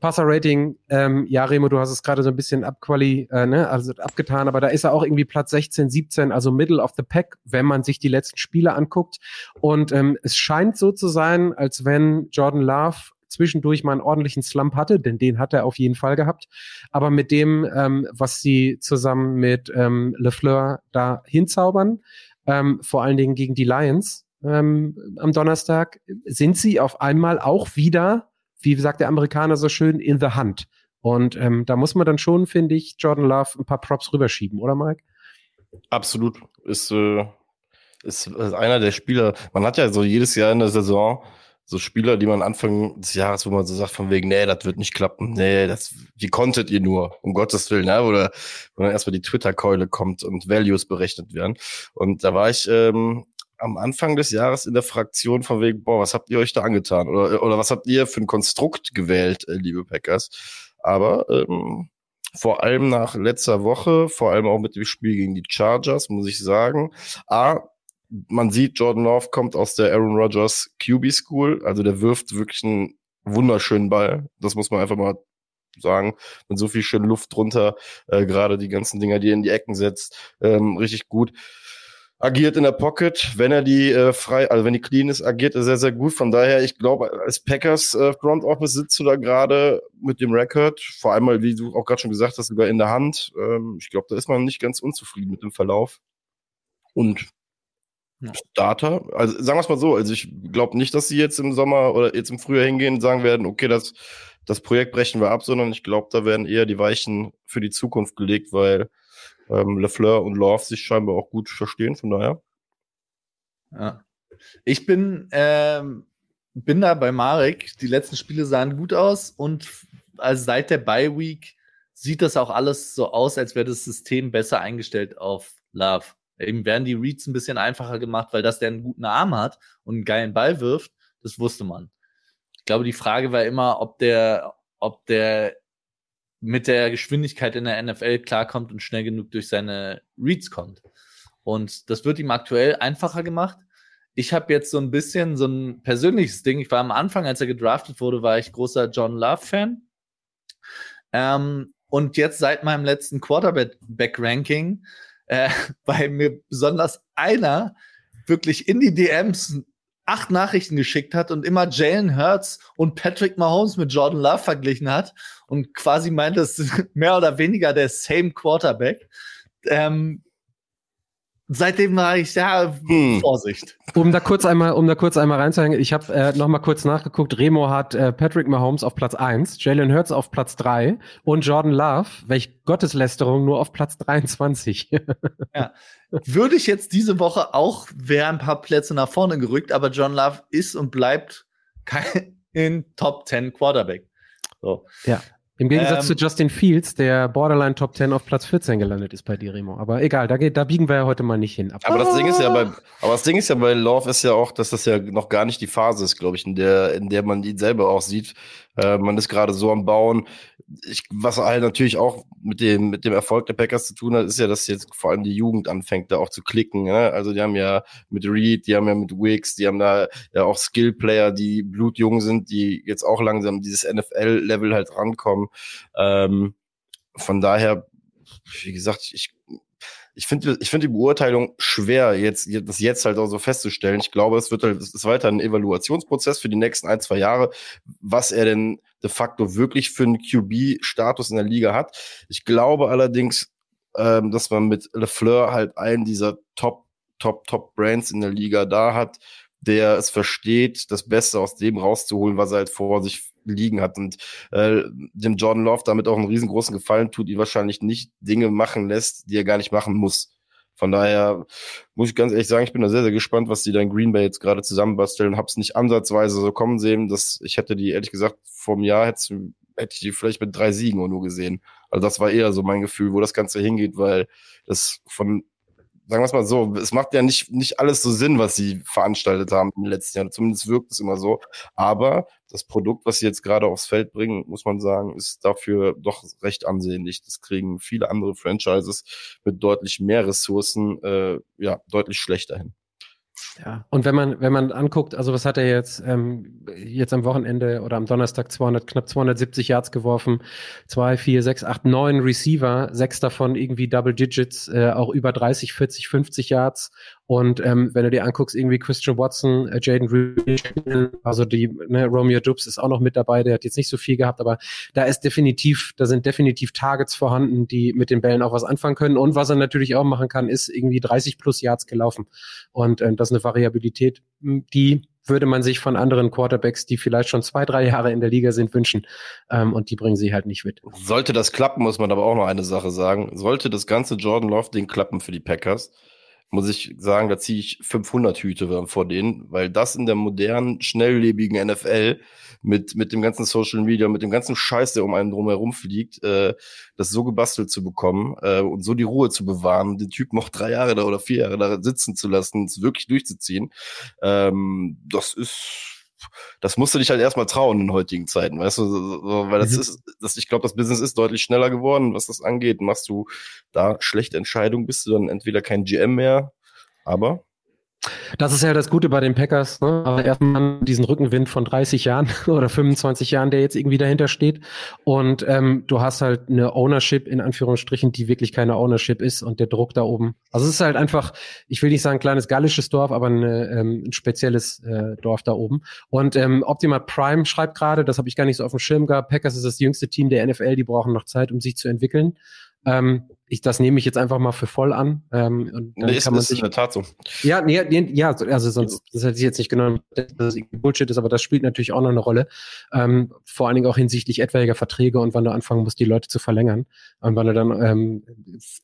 Passer-Rating, ähm, ja, Remo, du hast es gerade so ein bisschen abquali, äh, ne, also abgetan, aber da ist er auch irgendwie Platz 16, 17, also Middle of the Pack, wenn man sich die letzten Spiele anguckt. Und ähm, es scheint so zu sein, als wenn Jordan Love zwischendurch mal einen ordentlichen Slump hatte, denn den hat er auf jeden Fall gehabt. Aber mit dem, ähm, was sie zusammen mit ähm, LeFleur da hinzaubern, ähm, vor allen Dingen gegen die Lions ähm, am Donnerstag, sind sie auf einmal auch wieder wie sagt der Amerikaner so schön, in the hand. Und ähm, da muss man dann schon, finde ich, Jordan Love ein paar Props rüberschieben, oder Mike? Absolut. Ist, äh, ist, ist einer der Spieler. Man hat ja so jedes Jahr in der Saison so Spieler, die man Anfang des Jahres, wo man so sagt, von wegen, nee, das wird nicht klappen, nee, das, wie konntet ihr nur, um Gottes Willen, ne? oder wo dann erstmal die Twitter-Keule kommt und Values berechnet werden. Und da war ich ähm, am Anfang des Jahres in der Fraktion von wegen, boah, was habt ihr euch da angetan? Oder, oder was habt ihr für ein Konstrukt gewählt, äh, liebe Packers? Aber ähm, vor allem nach letzter Woche, vor allem auch mit dem Spiel gegen die Chargers, muss ich sagen, A, man sieht, Jordan Love kommt aus der Aaron Rodgers QB School, also der wirft wirklich einen wunderschönen Ball. Das muss man einfach mal sagen, mit so viel schön Luft drunter, äh, gerade die ganzen Dinger, die er in die Ecken setzt, ähm, richtig gut agiert in der Pocket, wenn er die äh, frei, also wenn die clean ist, agiert er sehr, sehr gut. Von daher, ich glaube, als Packers äh, Front Office sitzt du da gerade mit dem Record, vor allem, wie du auch gerade schon gesagt hast, sogar in der Hand. Ähm, ich glaube, da ist man nicht ganz unzufrieden mit dem Verlauf. Und Starter, also sagen wir es mal so, also ich glaube nicht, dass sie jetzt im Sommer oder jetzt im Frühjahr hingehen und sagen werden, okay, das, das Projekt brechen wir ab, sondern ich glaube, da werden eher die Weichen für die Zukunft gelegt, weil ähm, Lefleur und Love sich scheinbar auch gut verstehen, von daher. Ja. Ich bin, ähm, bin da bei Marek. Die letzten Spiele sahen gut aus und also seit der Bye Week sieht das auch alles so aus, als wäre das System besser eingestellt auf Love. Eben werden die Reads ein bisschen einfacher gemacht, weil das der einen guten Arm hat und einen geilen Ball wirft, das wusste man. Ich glaube, die Frage war immer, ob der, ob der mit der Geschwindigkeit in der NFL klarkommt und schnell genug durch seine Reads kommt. Und das wird ihm aktuell einfacher gemacht. Ich habe jetzt so ein bisschen so ein persönliches Ding. Ich war am Anfang, als er gedraftet wurde, war ich großer John Love-Fan. Ähm, und jetzt seit meinem letzten Quarterback-Ranking, äh, weil mir besonders einer wirklich in die DMs acht Nachrichten geschickt hat und immer Jalen Hurts und Patrick Mahomes mit Jordan Love verglichen hat und quasi meinte, es ist mehr oder weniger der same Quarterback. Ähm, seitdem war ich ja hm. Vorsicht. Um da kurz einmal, um da kurz einmal reinzuhängen, ich habe äh, noch mal kurz nachgeguckt. Remo hat äh, Patrick Mahomes auf Platz 1, Jalen Hurts auf Platz 3 und Jordan Love, welch Gotteslästerung, nur auf Platz 23. ja. Würde ich jetzt diese Woche auch, wäre ein paar Plätze nach vorne gerückt, aber John Love ist und bleibt kein Top 10 Quarterback. So. Ja. Im Gegensatz ähm, zu Justin Fields, der Borderline Top 10 auf Platz 14 gelandet ist bei dir, Remo. Aber egal, da, geht, da biegen wir ja heute mal nicht hin. Aber, aber das Ding ist ja bei, aber das Ding ist ja bei Love ist ja auch, dass das ja noch gar nicht die Phase ist, glaube ich, in der, in der man ihn selber auch sieht. Äh, man ist gerade so am Bauen. Ich, was halt natürlich auch mit dem, mit dem Erfolg der Packers zu tun hat, ist ja, dass jetzt vor allem die Jugend anfängt, da auch zu klicken. Ne? Also die haben ja mit Reed, die haben ja mit Wicks, die haben da ja auch Skill-Player, die blutjung sind, die jetzt auch langsam dieses NFL-Level halt rankommen. Ähm, von daher, wie gesagt, ich ich finde ich finde die Beurteilung schwer, jetzt, das jetzt halt auch so festzustellen. Ich glaube, es wird halt, es ist weiter ein Evaluationsprozess für die nächsten ein, zwei Jahre, was er denn de facto wirklich für einen QB-Status in der Liga hat. Ich glaube allerdings, ähm, dass man mit LeFleur halt einen dieser Top, Top, Top Brands in der Liga da hat, der es versteht, das Beste aus dem rauszuholen, was er halt vor sich liegen hat und äh, dem Jordan Love damit auch einen riesengroßen Gefallen tut, ihn wahrscheinlich nicht Dinge machen lässt, die er gar nicht machen muss. Von daher muss ich ganz ehrlich sagen, ich bin da sehr, sehr gespannt, was die da in Green Bay jetzt gerade zusammenbasteln. Hab's nicht ansatzweise so kommen sehen, dass ich hätte die ehrlich gesagt vor einem Jahr hätte, hätte ich die vielleicht mit drei Siegen nur gesehen. Also das war eher so mein Gefühl, wo das Ganze hingeht, weil das von sagen wir es mal so, es macht ja nicht, nicht alles so Sinn, was sie veranstaltet haben im letzten Jahr. Zumindest wirkt es immer so. Aber das Produkt, was sie jetzt gerade aufs Feld bringen, muss man sagen, ist dafür doch recht ansehnlich. Das kriegen viele andere Franchises mit deutlich mehr Ressourcen äh, ja deutlich schlechter hin. Ja, und wenn man, wenn man anguckt, also was hat er jetzt, ähm, jetzt am Wochenende oder am Donnerstag 200, knapp 270 Yards geworfen, zwei, vier, sechs, acht, neun Receiver, sechs davon irgendwie Double Digits, äh, auch über 30, 40, 50 Yards und ähm, wenn du dir anguckst, irgendwie Christian Watson, äh, Jaden Reed, also die ne, Romeo Dubs ist auch noch mit dabei, der hat jetzt nicht so viel gehabt, aber da ist definitiv, da sind definitiv Targets vorhanden, die mit den Bällen auch was anfangen können. Und was er natürlich auch machen kann, ist irgendwie 30 plus Yards gelaufen. Und ähm, das ist eine Variabilität, die würde man sich von anderen Quarterbacks, die vielleicht schon zwei, drei Jahre in der Liga sind, wünschen. Ähm, und die bringen sie halt nicht mit. Sollte das klappen, muss man aber auch noch eine Sache sagen. Sollte das ganze Jordan Love-Ding klappen für die Packers, muss ich sagen, da ziehe ich 500 Hüte vor denen, weil das in der modernen, schnelllebigen NFL mit, mit dem ganzen Social Media, mit dem ganzen Scheiß, der um einen drumherum fliegt, äh, das so gebastelt zu bekommen äh, und so die Ruhe zu bewahren, den Typ noch drei Jahre da oder vier Jahre da sitzen zu lassen, es wirklich durchzuziehen, ähm, das ist das musst du dich halt erstmal trauen in heutigen Zeiten, weißt du, so, weil das mhm. ist, das, ich glaube, das Business ist deutlich schneller geworden, was das angeht. Machst du da schlechte Entscheidungen, bist du dann entweder kein GM mehr, aber das ist ja das Gute bei den Packers, ne? aber erstmal diesen Rückenwind von 30 Jahren oder 25 Jahren, der jetzt irgendwie dahinter steht. Und ähm, du hast halt eine Ownership in Anführungsstrichen, die wirklich keine Ownership ist und der Druck da oben. Also es ist halt einfach, ich will nicht sagen kleines gallisches Dorf, aber eine, ähm, ein spezielles äh, Dorf da oben. Und ähm, Optimal Prime schreibt gerade, das habe ich gar nicht so auf dem Schirm gehabt, Packers ist das jüngste Team der NFL, die brauchen noch Zeit, um sich zu entwickeln. Ähm, ich, das nehme ich jetzt einfach mal für voll an. Ähm, und dann nee, ist, kann man ist sich, in der Tat so. Ja, nee, nee, ja, also sonst das hätte ich jetzt nicht genommen, dass das Bullshit ist, aber das spielt natürlich auch noch eine Rolle. Ähm, vor allen Dingen auch hinsichtlich etwaiger Verträge und wann du anfangen musst, die Leute zu verlängern. Und wann du dann ähm,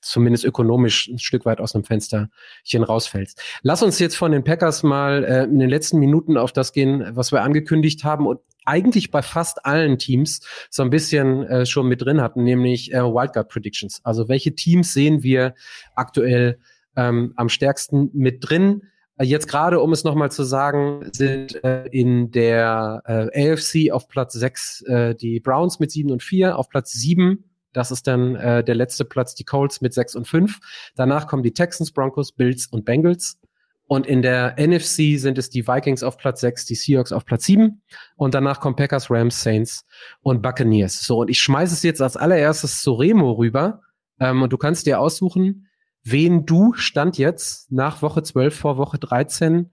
zumindest ökonomisch ein Stück weit aus einem Fensterchen rausfällst. Lass uns jetzt von den Packers mal äh, in den letzten Minuten auf das gehen, was wir angekündigt haben und eigentlich bei fast allen Teams so ein bisschen äh, schon mit drin hatten, nämlich äh, Wildcard Predictions. Also welche Teams sehen wir aktuell ähm, am stärksten mit drin? Äh, jetzt gerade, um es nochmal zu sagen, sind äh, in der äh, AFC auf Platz 6 äh, die Browns mit 7 und 4, auf Platz 7 das ist dann äh, der letzte Platz, die Colts mit 6 und 5. Danach kommen die Texans, Broncos, Bills und Bengals. Und in der NFC sind es die Vikings auf Platz 6, die Seahawks auf Platz 7 und danach kommen Packers, Rams, Saints und Buccaneers. So, und ich schmeiße es jetzt als allererstes zu Remo rüber ähm, und du kannst dir aussuchen, wen du Stand jetzt nach Woche 12 vor Woche 13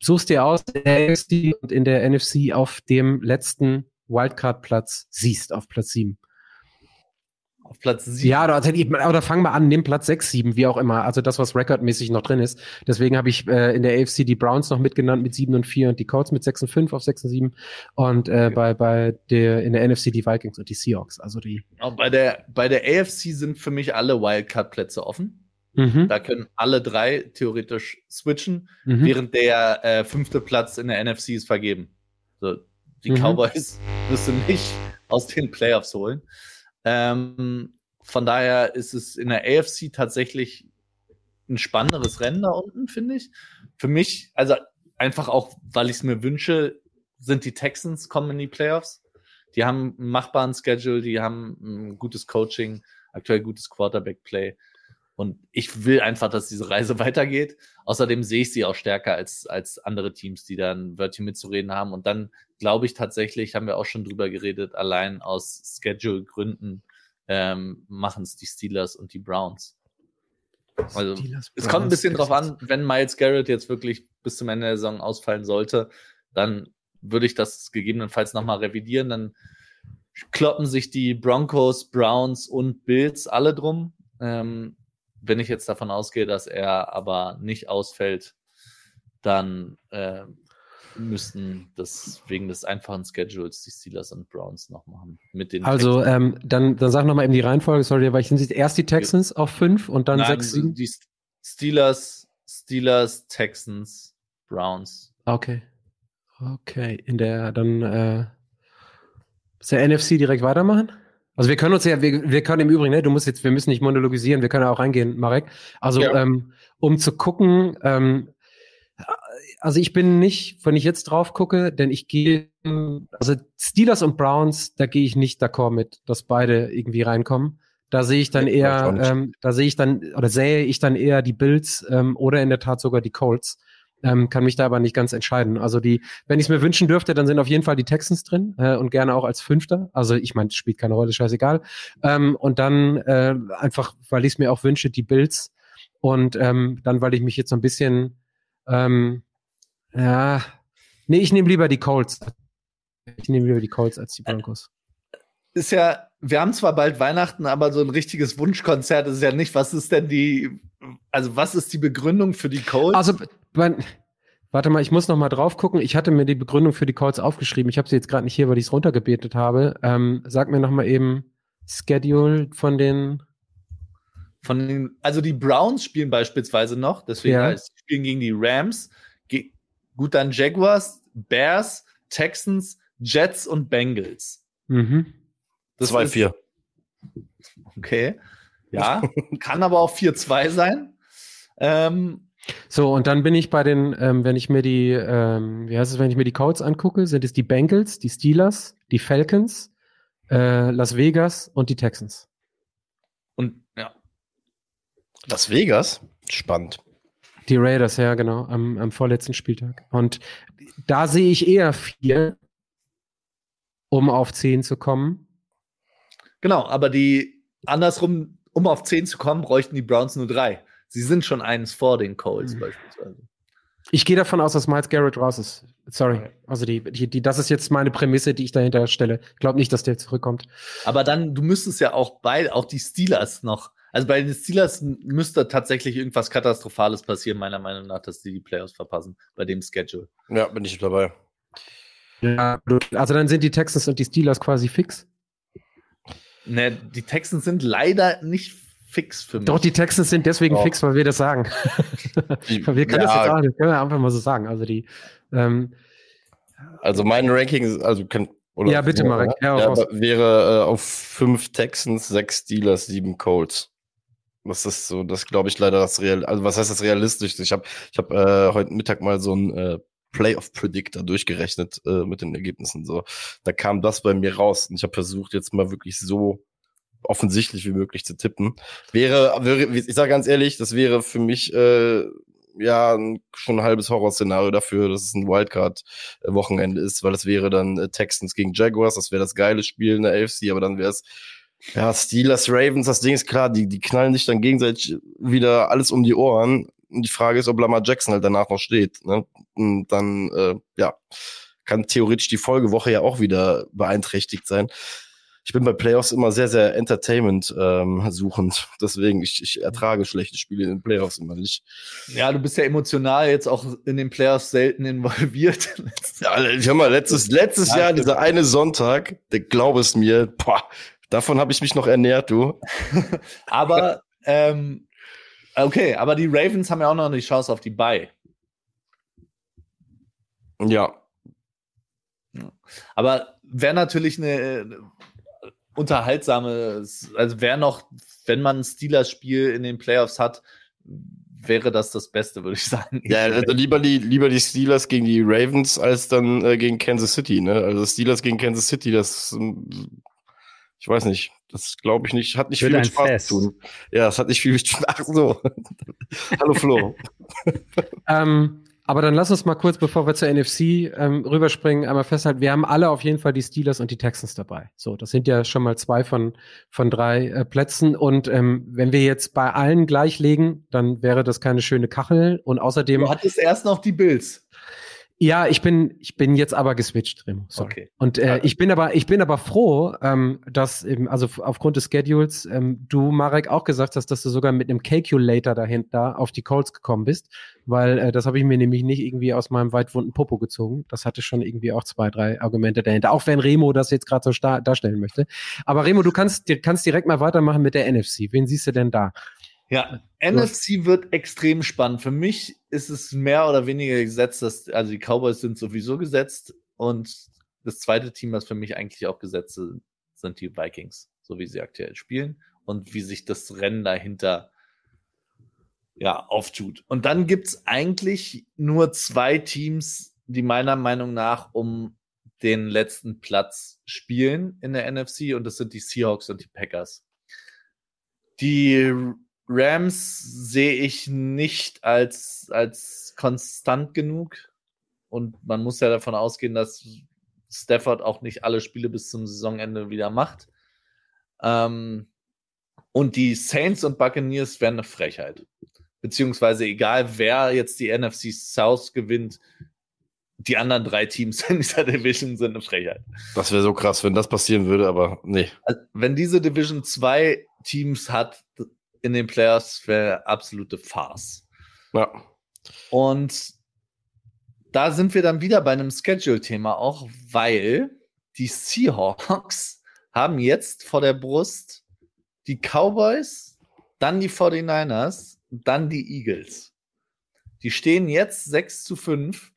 suchst dir aus der NFC und in der NFC auf dem letzten Wildcard-Platz siehst, auf Platz 7 auf Platz 7. Ja, oder, oder fangen wir an, nimm Platz 6, 7, wie auch immer. Also das, was rekordmäßig noch drin ist. Deswegen habe ich äh, in der AFC die Browns noch mitgenannt mit 7 und 4 und die Colts mit 6 und 5 auf 6 und 7. Und äh, okay. bei, bei der, in der NFC die Vikings und die Seahawks. Also die. Auch bei der, bei der AFC sind für mich alle Wildcard-Plätze offen. Mhm. Da können alle drei theoretisch switchen, mhm. während der äh, fünfte Platz in der NFC ist vergeben. So, die mhm. Cowboys müssen nicht aus den Playoffs holen. Ähm, von daher ist es in der AFC tatsächlich ein spannenderes Rennen da unten, finde ich. Für mich, also einfach auch, weil ich es mir wünsche, sind die Texans kommen in die Playoffs. Die haben einen machbaren Schedule, die haben ein gutes Coaching, aktuell gutes Quarterback-Play. Und ich will einfach, dass diese Reise weitergeht. Außerdem sehe ich sie auch stärker als, als andere Teams, die da ein Wörtchen mitzureden haben. Und dann glaube ich tatsächlich, haben wir auch schon drüber geredet, allein aus Schedule-Gründen ähm, machen es die Steelers und die Browns. Also Steelers, es kommt ein bisschen drauf an, wenn Miles Garrett jetzt wirklich bis zum Ende der Saison ausfallen sollte, dann würde ich das gegebenenfalls nochmal revidieren. Dann kloppen sich die Broncos, Browns und Bills alle drum. Ähm, wenn ich jetzt davon ausgehe, dass er aber nicht ausfällt, dann äh, müssten das wegen des einfachen Schedules die Steelers und Browns noch machen. Mit den also ähm, dann, dann sag nochmal eben die Reihenfolge, sorry, weil ich sind erst die Texans auf fünf und dann Nein, sechs, sieben? Die Steelers, Steelers, Texans, Browns. Okay. Okay, in der, dann äh, ist der NFC direkt weitermachen? Also wir können uns ja, wir, wir können im Übrigen, ne, du musst jetzt, wir müssen nicht monologisieren, wir können ja auch reingehen, Marek. Also ja. ähm, um zu gucken, ähm, also ich bin nicht, wenn ich jetzt drauf gucke, denn ich gehe, also Steelers und Browns, da gehe ich nicht d'accord mit, dass beide irgendwie reinkommen. Da sehe ich dann eher, ähm, da sehe ich dann, oder sähe ich dann eher die Bills ähm, oder in der Tat sogar die Colts. Ähm, kann mich da aber nicht ganz entscheiden. Also die, wenn ich es mir wünschen dürfte, dann sind auf jeden Fall die Texans drin äh, und gerne auch als Fünfter. Also ich meine, spielt keine Rolle, scheißegal. Ähm, und dann äh, einfach, weil ich es mir auch wünsche, die Bills. Und ähm, dann, weil ich mich jetzt so ein bisschen ähm, ja, nee, ich nehme lieber die Colts. Ich nehme lieber die Colts als die Broncos. Ist ja, wir haben zwar bald Weihnachten, aber so ein richtiges Wunschkonzert ist ja nicht. Was ist denn die, also was ist die Begründung für die Colts? Also, mein, warte mal, ich muss noch mal drauf gucken. Ich hatte mir die Begründung für die Colts aufgeschrieben. Ich habe sie jetzt gerade nicht hier, weil ich es runtergebetet habe. Ähm, sag mir noch mal eben Schedule von den von den, also die Browns spielen beispielsweise noch, deswegen ja. heißt, spielen gegen die Rams, Gut, dann Jaguars, Bears, Texans, Jets und Bengals. Mhm. 2-4. Okay. Ja, kann aber auch 4-2 sein. Ähm, so, und dann bin ich bei den, ähm, wenn ich mir die, ähm, wie heißt es, wenn ich mir die Codes angucke, sind es die Bengals, die Steelers, die Falcons, äh, Las Vegas und die Texans. Und ja. Las Vegas? Spannend. Die Raiders, ja, genau, am, am vorletzten Spieltag. Und da sehe ich eher vier, um auf zehn zu kommen. Genau, aber die andersrum, um auf zehn zu kommen, bräuchten die Browns nur drei. Sie sind schon eins vor den Coles mhm. beispielsweise. Ich gehe davon aus, dass Miles Garrett raus ist. Sorry. Also die, die, die, das ist jetzt meine Prämisse, die ich dahinter stelle. Ich glaube nicht, dass der zurückkommt. Aber dann, du müsstest ja auch bei, auch die Steelers noch Also bei den Steelers müsste tatsächlich irgendwas Katastrophales passieren, meiner Meinung nach, dass die die Playoffs verpassen bei dem Schedule. Ja, bin ich dabei. Ja, also dann sind die Texans und die Steelers quasi fix. Ne, die Texans sind leider nicht fix für mich. Doch, die Texans sind deswegen oh. fix, weil wir das sagen. wir können ja. das jetzt auch, das können wir einfach mal so sagen. Also die ähm, Also mein Ranking, also kann, oder ja, bitte, Marek. Ja, ja, wäre äh, auf fünf Texans, sechs Steelers, sieben Colts. Das ist so, das glaube ich leider das real. Also was heißt das realistisch? Ich habe, ich habe äh, heute Mittag mal so ein äh, Playoff Predictor durchgerechnet äh, mit den Ergebnissen. So, da kam das bei mir raus und ich habe versucht jetzt mal wirklich so offensichtlich wie möglich zu tippen. Wäre, wäre ich sage ganz ehrlich, das wäre für mich äh, ja schon ein halbes Horrorszenario dafür, dass es ein Wildcard-Wochenende ist, weil es wäre dann äh, Texans gegen Jaguars, das wäre das geile Spiel in der AFC, aber dann wäre es ja, Steelers, Ravens, das Ding ist klar, die, die knallen sich dann gegenseitig wieder alles um die Ohren. Und die Frage ist, ob Lamar Jackson halt danach noch steht. Ne? Und dann, äh, ja, kann theoretisch die Folgewoche ja auch wieder beeinträchtigt sein ich bin bei Playoffs immer sehr, sehr Entertainment ähm, suchend. Deswegen, ich, ich ertrage schlechte Spiele in den Playoffs immer nicht. Ja, du bist ja emotional jetzt auch in den Playoffs selten involviert. ja, ich hab mal, letztes, letztes ja, Jahr, dieser eine Sonntag, der glaube es mir, boah, davon habe ich mich noch ernährt, du. aber, ähm, okay, aber die Ravens haben ja auch noch eine Chance auf die Bye. Ja. Aber wäre natürlich eine unterhaltsame, also wäre noch, wenn man ein Steelers-Spiel in den Playoffs hat, wäre das das Beste, würde ich sagen. Ja, also lieber die, lieber die Steelers gegen die Ravens als dann äh, gegen Kansas City, ne? Also Steelers gegen Kansas City, das, ich weiß nicht, das glaube ich nicht, hat nicht viel mit Spaß Fest. zu tun. Ja, es hat nicht viel mit Spaß. So. Hallo Flo. ähm, aber dann lass uns mal kurz, bevor wir zur NFC ähm, rüberspringen, einmal festhalten, wir haben alle auf jeden Fall die Steelers und die Texans dabei. So, das sind ja schon mal zwei von, von drei äh, Plätzen. Und ähm, wenn wir jetzt bei allen gleich legen, dann wäre das keine schöne Kachel. Und außerdem. Du hattest erst noch die Bills. Ja, ich bin, ich bin jetzt aber geswitcht, Remo. Sorry. Okay. Und äh, ich bin aber, ich bin aber froh, ähm, dass eben, also aufgrund des Schedules, ähm, du, Marek, auch gesagt hast, dass du sogar mit einem Calculator dahinter auf die Calls gekommen bist, weil äh, das habe ich mir nämlich nicht irgendwie aus meinem weitwunden Popo gezogen. Das hatte schon irgendwie auch zwei, drei Argumente dahinter, auch wenn Remo das jetzt gerade so darstellen möchte. Aber Remo, du kannst, kannst direkt mal weitermachen mit der NFC. Wen siehst du denn da? Ja, NFC wird extrem spannend. Für mich ist es mehr oder weniger gesetzt, dass, also die Cowboys sind sowieso gesetzt und das zweite Team, was für mich eigentlich auch gesetzt ist, sind die Vikings, so wie sie aktuell spielen und wie sich das Rennen dahinter ja, auftut. Und dann gibt es eigentlich nur zwei Teams, die meiner Meinung nach um den letzten Platz spielen in der NFC und das sind die Seahawks und die Packers. Die Rams sehe ich nicht als, als konstant genug. Und man muss ja davon ausgehen, dass Stafford auch nicht alle Spiele bis zum Saisonende wieder macht. Ähm, und die Saints und Buccaneers wären eine Frechheit. Beziehungsweise egal, wer jetzt die NFC South gewinnt, die anderen drei Teams in dieser Division sind eine Frechheit. Das wäre so krass, wenn das passieren würde, aber nee. Also, wenn diese Division zwei Teams hat, in den Playoffs wäre absolute Farce. Ja. Und da sind wir dann wieder bei einem Schedule-Thema auch, weil die Seahawks haben jetzt vor der Brust die Cowboys, dann die 49ers, dann die Eagles. Die stehen jetzt 6 zu 5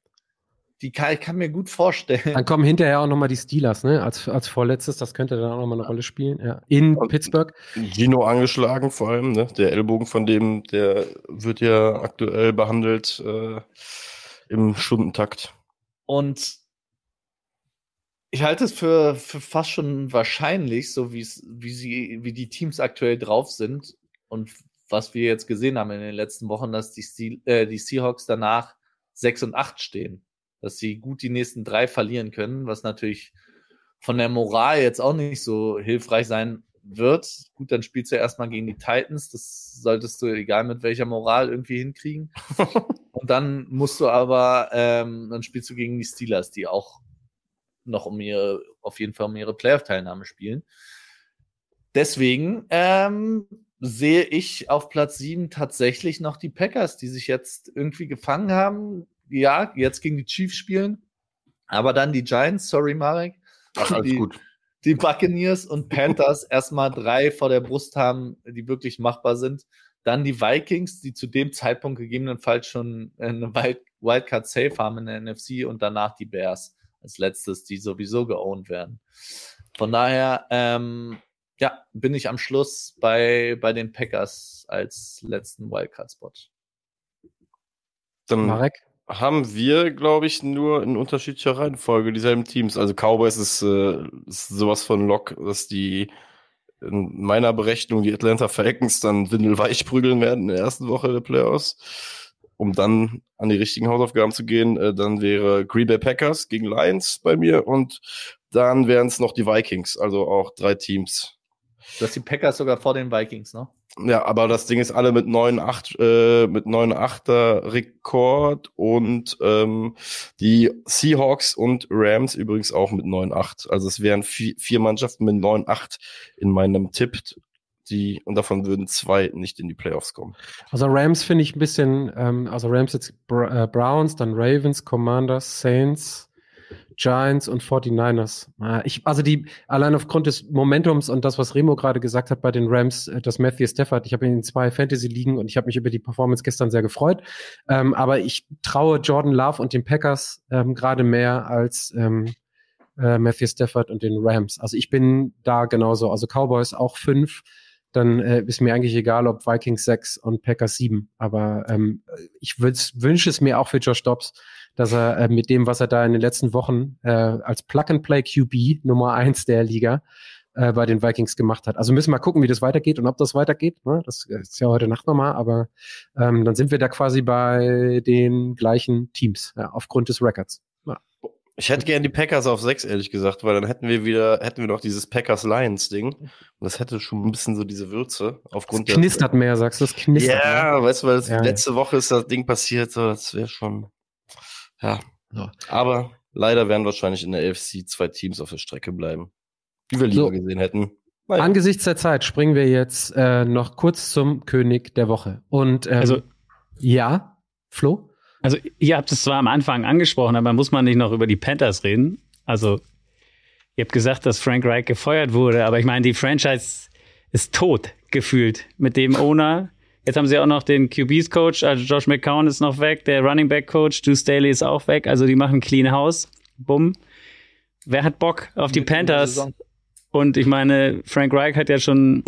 die kann, ich kann mir gut vorstellen. Dann kommen hinterher auch nochmal die Steelers, ne? Als, als vorletztes, das könnte dann auch nochmal eine Rolle spielen. Ja. In Und Pittsburgh. Gino angeschlagen vor allem, ne? Der Ellbogen von dem, der wird ja aktuell behandelt äh, im Stundentakt. Und ich halte es für, für fast schon wahrscheinlich, so wie sie, wie die Teams aktuell drauf sind und was wir jetzt gesehen haben in den letzten Wochen, dass die, Steel, äh, die Seahawks danach 6 und 8 stehen dass sie gut die nächsten drei verlieren können, was natürlich von der Moral jetzt auch nicht so hilfreich sein wird. Gut, dann spielst du erstmal gegen die Titans. Das solltest du, egal mit welcher Moral, irgendwie hinkriegen. Und dann musst du aber, ähm, dann spielst du gegen die Steelers, die auch noch um ihre, auf jeden Fall um ihre Playoff-Teilnahme spielen. Deswegen ähm, sehe ich auf Platz 7 tatsächlich noch die Packers, die sich jetzt irgendwie gefangen haben. Ja, jetzt gegen die Chiefs spielen, aber dann die Giants, sorry Marek. Ach, alles die, gut. Die Buccaneers und Panthers erstmal drei vor der Brust haben, die wirklich machbar sind. Dann die Vikings, die zu dem Zeitpunkt gegebenenfalls schon eine Wildcard Safe haben in der NFC und danach die Bears als letztes, die sowieso geowned werden. Von daher, ähm, ja, bin ich am Schluss bei, bei den Packers als letzten Wildcard-Spot. Dann Marek? Haben wir, glaube ich, nur in unterschiedlicher Reihenfolge dieselben Teams. Also Cowboys ist, äh, ist sowas von Lock, dass die in meiner Berechnung die Atlanta Falcons dann windelweich prügeln werden in der ersten Woche der Playoffs. Um dann an die richtigen Hausaufgaben zu gehen, äh, dann wäre Green Bay Packers gegen Lions bei mir und dann wären es noch die Vikings, also auch drei Teams. Du hast die Packers sogar vor den Vikings, ne? Ja, aber das Ding ist alle mit 9-8, äh, mit 9-8er Rekord und ähm, die Seahawks und Rams übrigens auch mit 9-8. Also es wären vier, vier Mannschaften mit 9-8 in meinem Tipp, die, und davon würden zwei nicht in die Playoffs kommen. Also Rams finde ich ein bisschen, ähm, also Rams jetzt Br äh, Browns, dann Ravens, Commanders, Saints, Giants und 49ers. Ah, ich, also die, allein aufgrund des Momentums und das, was Remo gerade gesagt hat bei den Rams, äh, dass Matthew Stafford, ich habe ihn in zwei Fantasy liegen und ich habe mich über die Performance gestern sehr gefreut. Ähm, aber ich traue Jordan Love und den Packers ähm, gerade mehr als ähm, äh, Matthew Stafford und den Rams. Also ich bin da genauso. Also Cowboys auch fünf. Dann äh, ist mir eigentlich egal, ob Vikings sechs und Packers sieben. Aber ähm, ich wünsche es mir auch für Josh Dobbs dass er äh, mit dem, was er da in den letzten Wochen äh, als Plug-and-Play QB Nummer eins der Liga äh, bei den Vikings gemacht hat. Also müssen wir mal gucken, wie das weitergeht und ob das weitergeht. Ne? Das ist ja heute Nacht nochmal, aber ähm, dann sind wir da quasi bei den gleichen Teams, ja, aufgrund des Records. Ja. Ich hätte gern die Packers auf sechs, ehrlich gesagt, weil dann hätten wir wieder, hätten wir noch dieses Packers-Lions-Ding. Und das hätte schon ein bisschen so diese Würze aufgrund das knistert der, mehr, sagst du, es knistert. Ja, mehr. weißt du, weil ja, letzte Woche ist das Ding passiert, so, das wäre schon. Ja. ja. Aber leider werden wahrscheinlich in der AFC zwei Teams auf der Strecke bleiben, die wir lieber so. gesehen hätten. Nein. Angesichts der Zeit springen wir jetzt äh, noch kurz zum König der Woche. Und ähm, also ja, Flo? Also ihr habt es zwar am Anfang angesprochen, aber muss man nicht noch über die Panthers reden? Also ihr habt gesagt, dass Frank Reich gefeuert wurde, aber ich meine, die Franchise ist tot gefühlt mit dem Owner, Jetzt haben sie auch noch den QBs Coach, also Josh McCown ist noch weg, der Running Back Coach, Stu Staley ist auch weg, also die machen Clean House. Bumm. Wer hat Bock auf die Panthers? Und ich meine, Frank Reich hat ja schon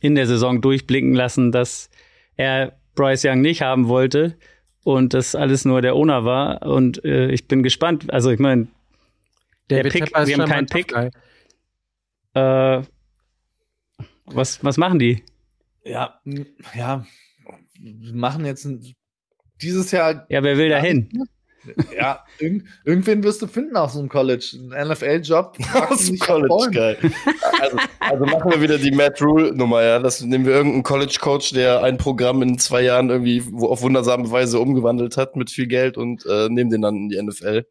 in der Saison durchblicken lassen, dass er Bryce Young nicht haben wollte und das alles nur der Owner war. Und äh, ich bin gespannt. Also ich meine, der Pick, sie haben keinen Pick. Äh, was, was machen die? Ja, ja, wir machen jetzt ein, dieses Jahr. Ja, wer will da hin? Ja, irg irgendwen wirst du finden aus so einem College. Ein NFL-Job. Aus dem College, geil. Also, also, machen wir wieder die Matt Rule-Nummer, ja. Das nehmen wir irgendeinen College-Coach, der ein Programm in zwei Jahren irgendwie auf wundersame Weise umgewandelt hat mit viel Geld und äh, nehmen den dann in die NFL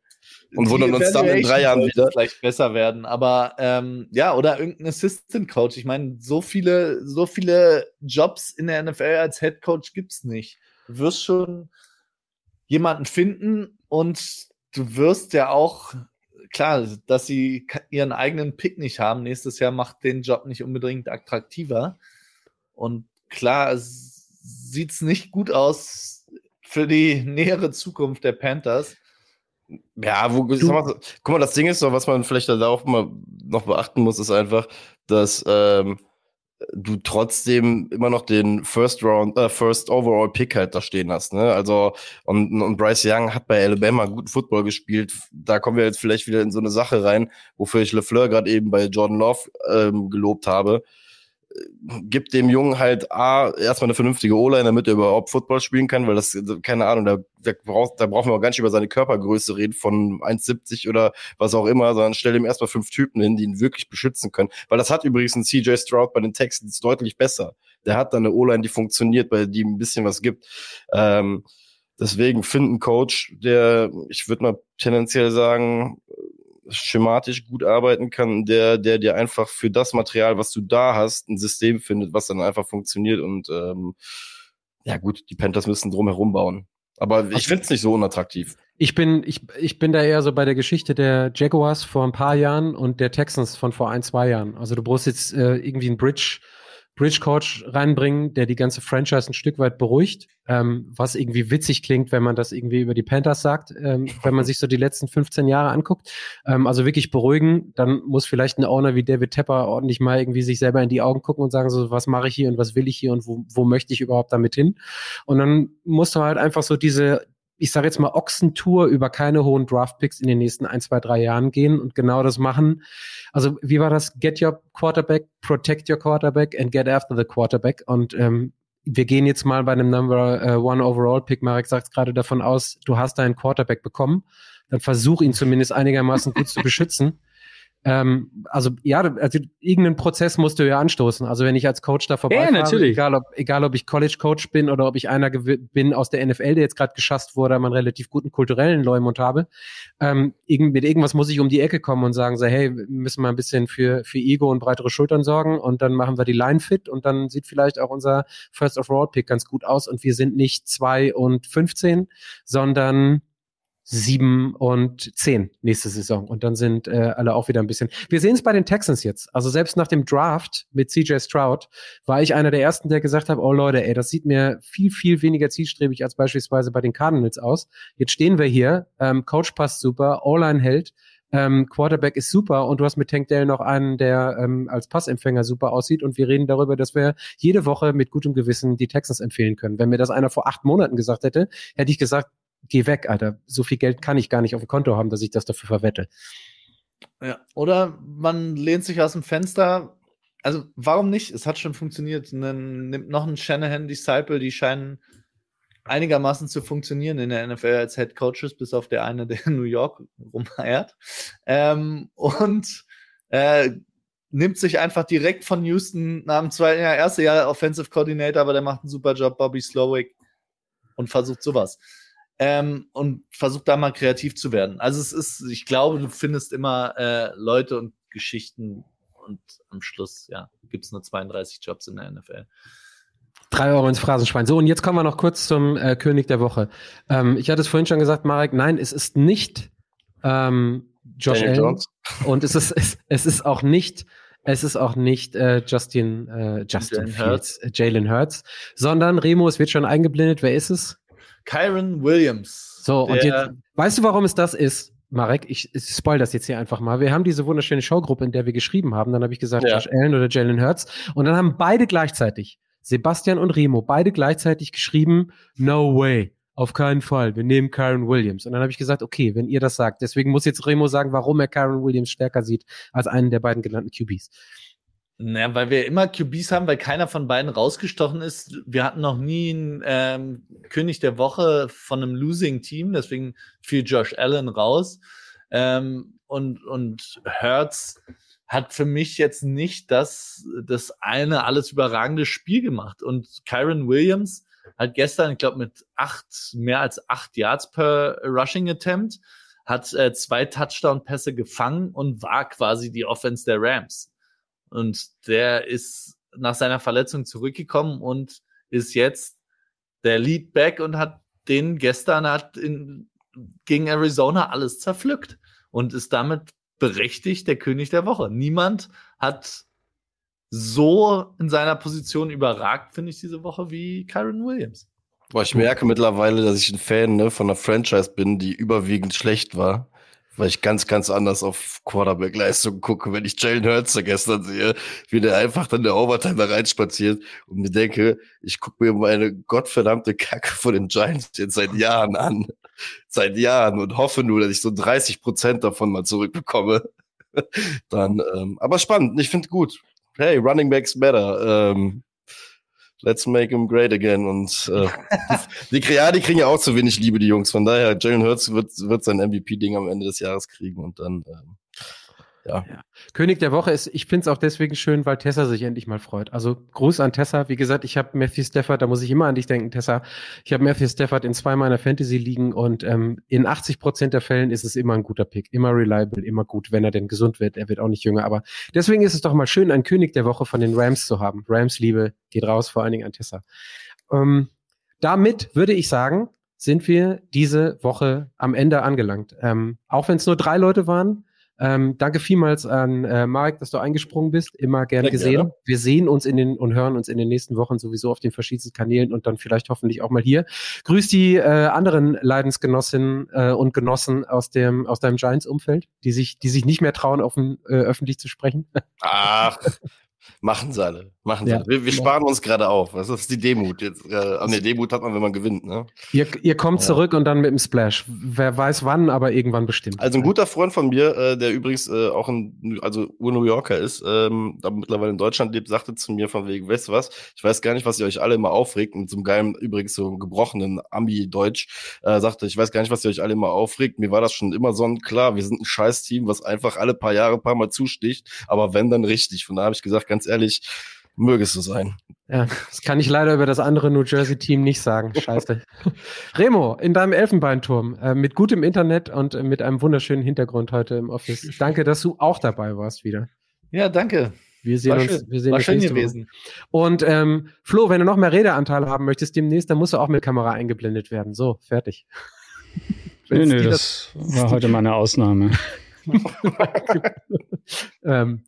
und wundern uns dann in drei Jahren wieder. Vielleicht besser werden, aber ähm, ja, oder irgendein Assistant Coach. Ich meine, so viele, so viele Jobs in der NFL als Head Coach gibt's nicht. Du wirst schon jemanden finden und du wirst ja auch klar, dass sie ihren eigenen Pick nicht haben. Nächstes Jahr macht den Job nicht unbedingt attraktiver. Und klar, es sieht's nicht gut aus für die nähere Zukunft der Panthers. Ja, wo, mal, guck mal, das Ding ist so, was man vielleicht da auch mal noch beachten muss, ist einfach, dass ähm, du trotzdem immer noch den First Round, äh, First Overall Pick halt da stehen hast, ne? Also und, und Bryce Young hat bei Alabama guten Football gespielt. Da kommen wir jetzt vielleicht wieder in so eine Sache rein, wofür ich LeFleur gerade eben bei Jordan Love ähm, gelobt habe gibt dem Jungen halt A, erstmal eine vernünftige O-Line, damit er überhaupt Football spielen kann, weil das, keine Ahnung, da, da, braucht, da brauchen wir auch gar nicht über seine Körpergröße reden von 1,70 oder was auch immer, sondern stell ihm erstmal fünf Typen hin, die ihn wirklich beschützen können. Weil das hat übrigens ein CJ Stroud bei den Texans deutlich besser. Der hat da eine O-Line, die funktioniert, bei die ein bisschen was gibt. Ähm, deswegen finden Coach, der, ich würde mal tendenziell sagen, schematisch gut arbeiten kann, der, der dir einfach für das Material, was du da hast, ein System findet, was dann einfach funktioniert und ähm, ja gut, die Panthers müssen drumherum bauen. Aber ich finde es nicht so unattraktiv. Ich bin, ich, ich bin da eher so bei der Geschichte der Jaguars vor ein paar Jahren und der Texans von vor ein, zwei Jahren. Also du brauchst jetzt äh, irgendwie einen Bridge, Bridge Coach reinbringen, der die ganze Franchise ein Stück weit beruhigt, ähm, was irgendwie witzig klingt, wenn man das irgendwie über die Panthers sagt, ähm, wenn man sich so die letzten 15 Jahre anguckt. Ähm, also wirklich beruhigen, dann muss vielleicht ein Owner wie David Tepper ordentlich mal irgendwie sich selber in die Augen gucken und sagen so, was mache ich hier und was will ich hier und wo, wo möchte ich überhaupt damit hin? Und dann musst du halt einfach so diese ich sage jetzt mal, Ochsentour über keine hohen Draftpicks in den nächsten ein, zwei, drei Jahren gehen und genau das machen. Also wie war das? Get your quarterback, protect your quarterback and get after the quarterback. Und ähm, wir gehen jetzt mal bei einem Number äh, One Overall Pick. Marek sagt gerade davon aus, du hast deinen Quarterback bekommen. Dann versuch ihn zumindest einigermaßen gut zu beschützen. Ähm, also ja, also irgendeinen Prozess musst du ja anstoßen. Also wenn ich als Coach da vorbeifahre, ja, egal ob egal ob ich College Coach bin oder ob ich einer bin aus der NFL, der jetzt gerade geschasst wurde, man relativ guten kulturellen Leumund habe, ähm, mit irgendwas muss ich um die Ecke kommen und sagen so, hey, wir müssen mal ein bisschen für für Ego und breitere Schultern sorgen und dann machen wir die Line fit und dann sieht vielleicht auch unser First of All Pick ganz gut aus und wir sind nicht zwei und 15, sondern sieben und zehn nächste Saison. Und dann sind äh, alle auch wieder ein bisschen. Wir sehen es bei den Texans jetzt. Also selbst nach dem Draft mit CJ Stroud war ich einer der ersten, der gesagt hat, oh Leute, ey, das sieht mir viel, viel weniger zielstrebig als beispielsweise bei den Cardinals aus. Jetzt stehen wir hier, ähm, Coach passt super, O-Line hält, ähm, Quarterback ist super und du hast mit Tank Dell noch einen, der ähm, als Passempfänger super aussieht und wir reden darüber, dass wir jede Woche mit gutem Gewissen die Texans empfehlen können. Wenn mir das einer vor acht Monaten gesagt hätte, hätte ich gesagt, geh weg, Alter. So viel Geld kann ich gar nicht auf dem Konto haben, dass ich das dafür verwette. Ja, oder man lehnt sich aus dem Fenster. Also, warum nicht? Es hat schon funktioniert. Dann nimmt noch ein Shanahan Disciple, die scheinen einigermaßen zu funktionieren in der NFL als Head Coaches, bis auf der eine, der in New York rumeiert. Ähm, und äh, nimmt sich einfach direkt von Houston nach dem zweiten Jahr, erste Jahr Offensive Coordinator, aber der macht einen super Job, Bobby Slowick, und versucht sowas ähm, und versuch da mal kreativ zu werden. Also es ist, ich glaube, du findest immer äh, Leute und Geschichten und am Schluss, ja, gibt es nur 32 Jobs in der NFL. Drei Euro ins Phrasenschwein. So, und jetzt kommen wir noch kurz zum äh, König der Woche. Ähm, ich hatte es vorhin schon gesagt, Marek, nein, es ist nicht ähm, Josh Allen. Jones. Und es ist, es, es ist auch nicht es ist auch nicht äh, Justin, äh, Justin Jalen Fields, äh, Jalen Hurts, sondern Remo, es wird schon eingeblendet. Wer ist es? Kyron Williams. So, und jetzt, weißt du, warum es das ist? Marek, ich, ich spoil das jetzt hier einfach mal. Wir haben diese wunderschöne Showgruppe, in der wir geschrieben haben. Dann habe ich gesagt, ja. Josh Allen oder Jalen Hurts. Und dann haben beide gleichzeitig, Sebastian und Remo, beide gleichzeitig geschrieben, no way. Auf keinen Fall. Wir nehmen Kyron Williams. Und dann habe ich gesagt, okay, wenn ihr das sagt. Deswegen muss jetzt Remo sagen, warum er Kyron Williams stärker sieht als einen der beiden genannten QBs. Naja, weil wir immer QBs haben, weil keiner von beiden rausgestochen ist. Wir hatten noch nie einen ähm, König der Woche von einem Losing-Team, deswegen fiel Josh Allen raus. Ähm, und, und Hertz hat für mich jetzt nicht das, das eine alles überragende Spiel gemacht. Und Kyron Williams hat gestern, ich glaube, mit acht, mehr als acht Yards per Rushing Attempt, hat äh, zwei Touchdown-Pässe gefangen und war quasi die Offense der Rams. Und der ist nach seiner Verletzung zurückgekommen und ist jetzt der Leadback und hat den gestern hat in, gegen Arizona alles zerpflückt und ist damit berechtigt der König der Woche. Niemand hat so in seiner Position überragt, finde ich, diese Woche wie Kyron Williams. Boah, ich merke mittlerweile, dass ich ein Fan ne, von einer Franchise bin, die überwiegend schlecht war weil ich ganz, ganz anders auf Quarterback-Leistung gucke, wenn ich Jalen Hurts gestern sehe, wie der einfach dann der Overtime da reinspaziert und mir denke, ich gucke mir meine gottverdammte Kacke von den Giants jetzt seit Jahren an. Seit Jahren und hoffe nur, dass ich so 30 Prozent davon mal zurückbekomme. dann, ähm, aber spannend, ich finde gut. Hey, Running Backs matter. Ähm, Let's make him great again. Und äh, die, die, ja, die kriegen ja auch zu wenig Liebe, die Jungs. Von daher, Jalen Hurts wird, wird sein MVP-Ding am Ende des Jahres kriegen und dann ähm, ja. König der Woche ist, ich finde es auch deswegen schön, weil Tessa sich endlich mal freut. Also Gruß an Tessa. Wie gesagt, ich habe Matthew Stafford, da muss ich immer an dich denken, Tessa. Ich habe Matthew Stafford in zwei meiner Fantasy liegen und ähm, in 80 Prozent der Fällen ist es immer ein guter Pick, immer reliable, immer gut, wenn er denn gesund wird. Er wird auch nicht jünger, aber deswegen ist es doch mal schön, einen König der Woche von den Rams zu haben. Rams Liebe geht raus, vor allen Dingen an Tessa. Ähm, damit würde ich sagen, sind wir diese Woche am Ende angelangt. Ähm, auch wenn es nur drei Leute waren, ähm, danke vielmals an äh, Marek, dass du eingesprungen bist. Immer gern Sehr gesehen. Gerne. Wir sehen uns in den und hören uns in den nächsten Wochen sowieso auf den verschiedensten Kanälen und dann vielleicht hoffentlich auch mal hier. Grüß die äh, anderen Leidensgenossinnen äh, und Genossen aus dem aus deinem Giants-Umfeld, die sich die sich nicht mehr trauen, offen äh, öffentlich zu sprechen. Ach, Machen sie alle. Machen sie ja. alle. Wir, wir sparen uns gerade auf. Das ist die Demut. Jetzt, äh, an der Demut hat man, wenn man gewinnt. Ne? Ihr, ihr kommt ja. zurück und dann mit dem Splash. Wer weiß wann, aber irgendwann bestimmt. Also ein guter Freund von mir, äh, der übrigens äh, auch ein also Ur-New Yorker ist, ähm, aber mittlerweile in Deutschland lebt, sagte zu mir von wegen, weißt du was, ich weiß gar nicht, was ihr euch alle immer aufregt, mit so einem geilen, übrigens so gebrochenen Ami-Deutsch, äh, sagte, ich weiß gar nicht, was ihr euch alle immer aufregt. Mir war das schon immer sonnenklar. Wir sind ein scheiß Team, was einfach alle paar Jahre, paar Mal zusticht, aber wenn, dann richtig. Von da habe ich gesagt, ganz ehrlich, möge es so sein. Ja, das kann ich leider über das andere New Jersey Team nicht sagen. Scheiße. Remo, in deinem Elfenbeinturm, äh, mit gutem Internet und äh, mit einem wunderschönen Hintergrund heute im Office. Danke, dass du auch dabei warst wieder. Ja, danke. Wir sehen War uns, schön. wir sehen War uns schön gewesen. Woche. Und ähm, Flo, wenn du noch mehr Redeanteile haben möchtest demnächst, dann musst du auch mit Kamera eingeblendet werden. So, fertig. Nö, nö, das war heute mal eine Ausnahme. ähm,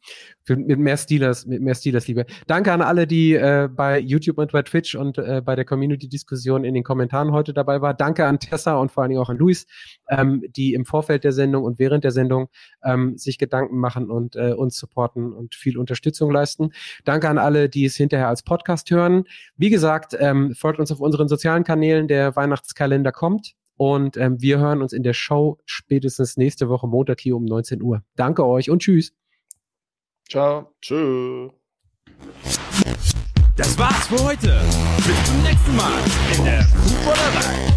mit mehr Steelers, mit mehr Steelers Liebe. Danke an alle, die äh, bei YouTube und bei Twitch und äh, bei der Community-Diskussion in den Kommentaren heute dabei war. Danke an Tessa und vor allen Dingen auch an Luis, ähm, die im Vorfeld der Sendung und während der Sendung ähm, sich Gedanken machen und äh, uns supporten und viel Unterstützung leisten. Danke an alle, die es hinterher als Podcast hören. Wie gesagt, ähm, folgt uns auf unseren sozialen Kanälen. Der Weihnachtskalender kommt. Und ähm, wir hören uns in der Show spätestens nächste Woche Montag hier um 19 Uhr. Danke euch und tschüss. Ciao. Tschüss. Das war's für heute. Bis zum nächsten Mal in der Fußballerei.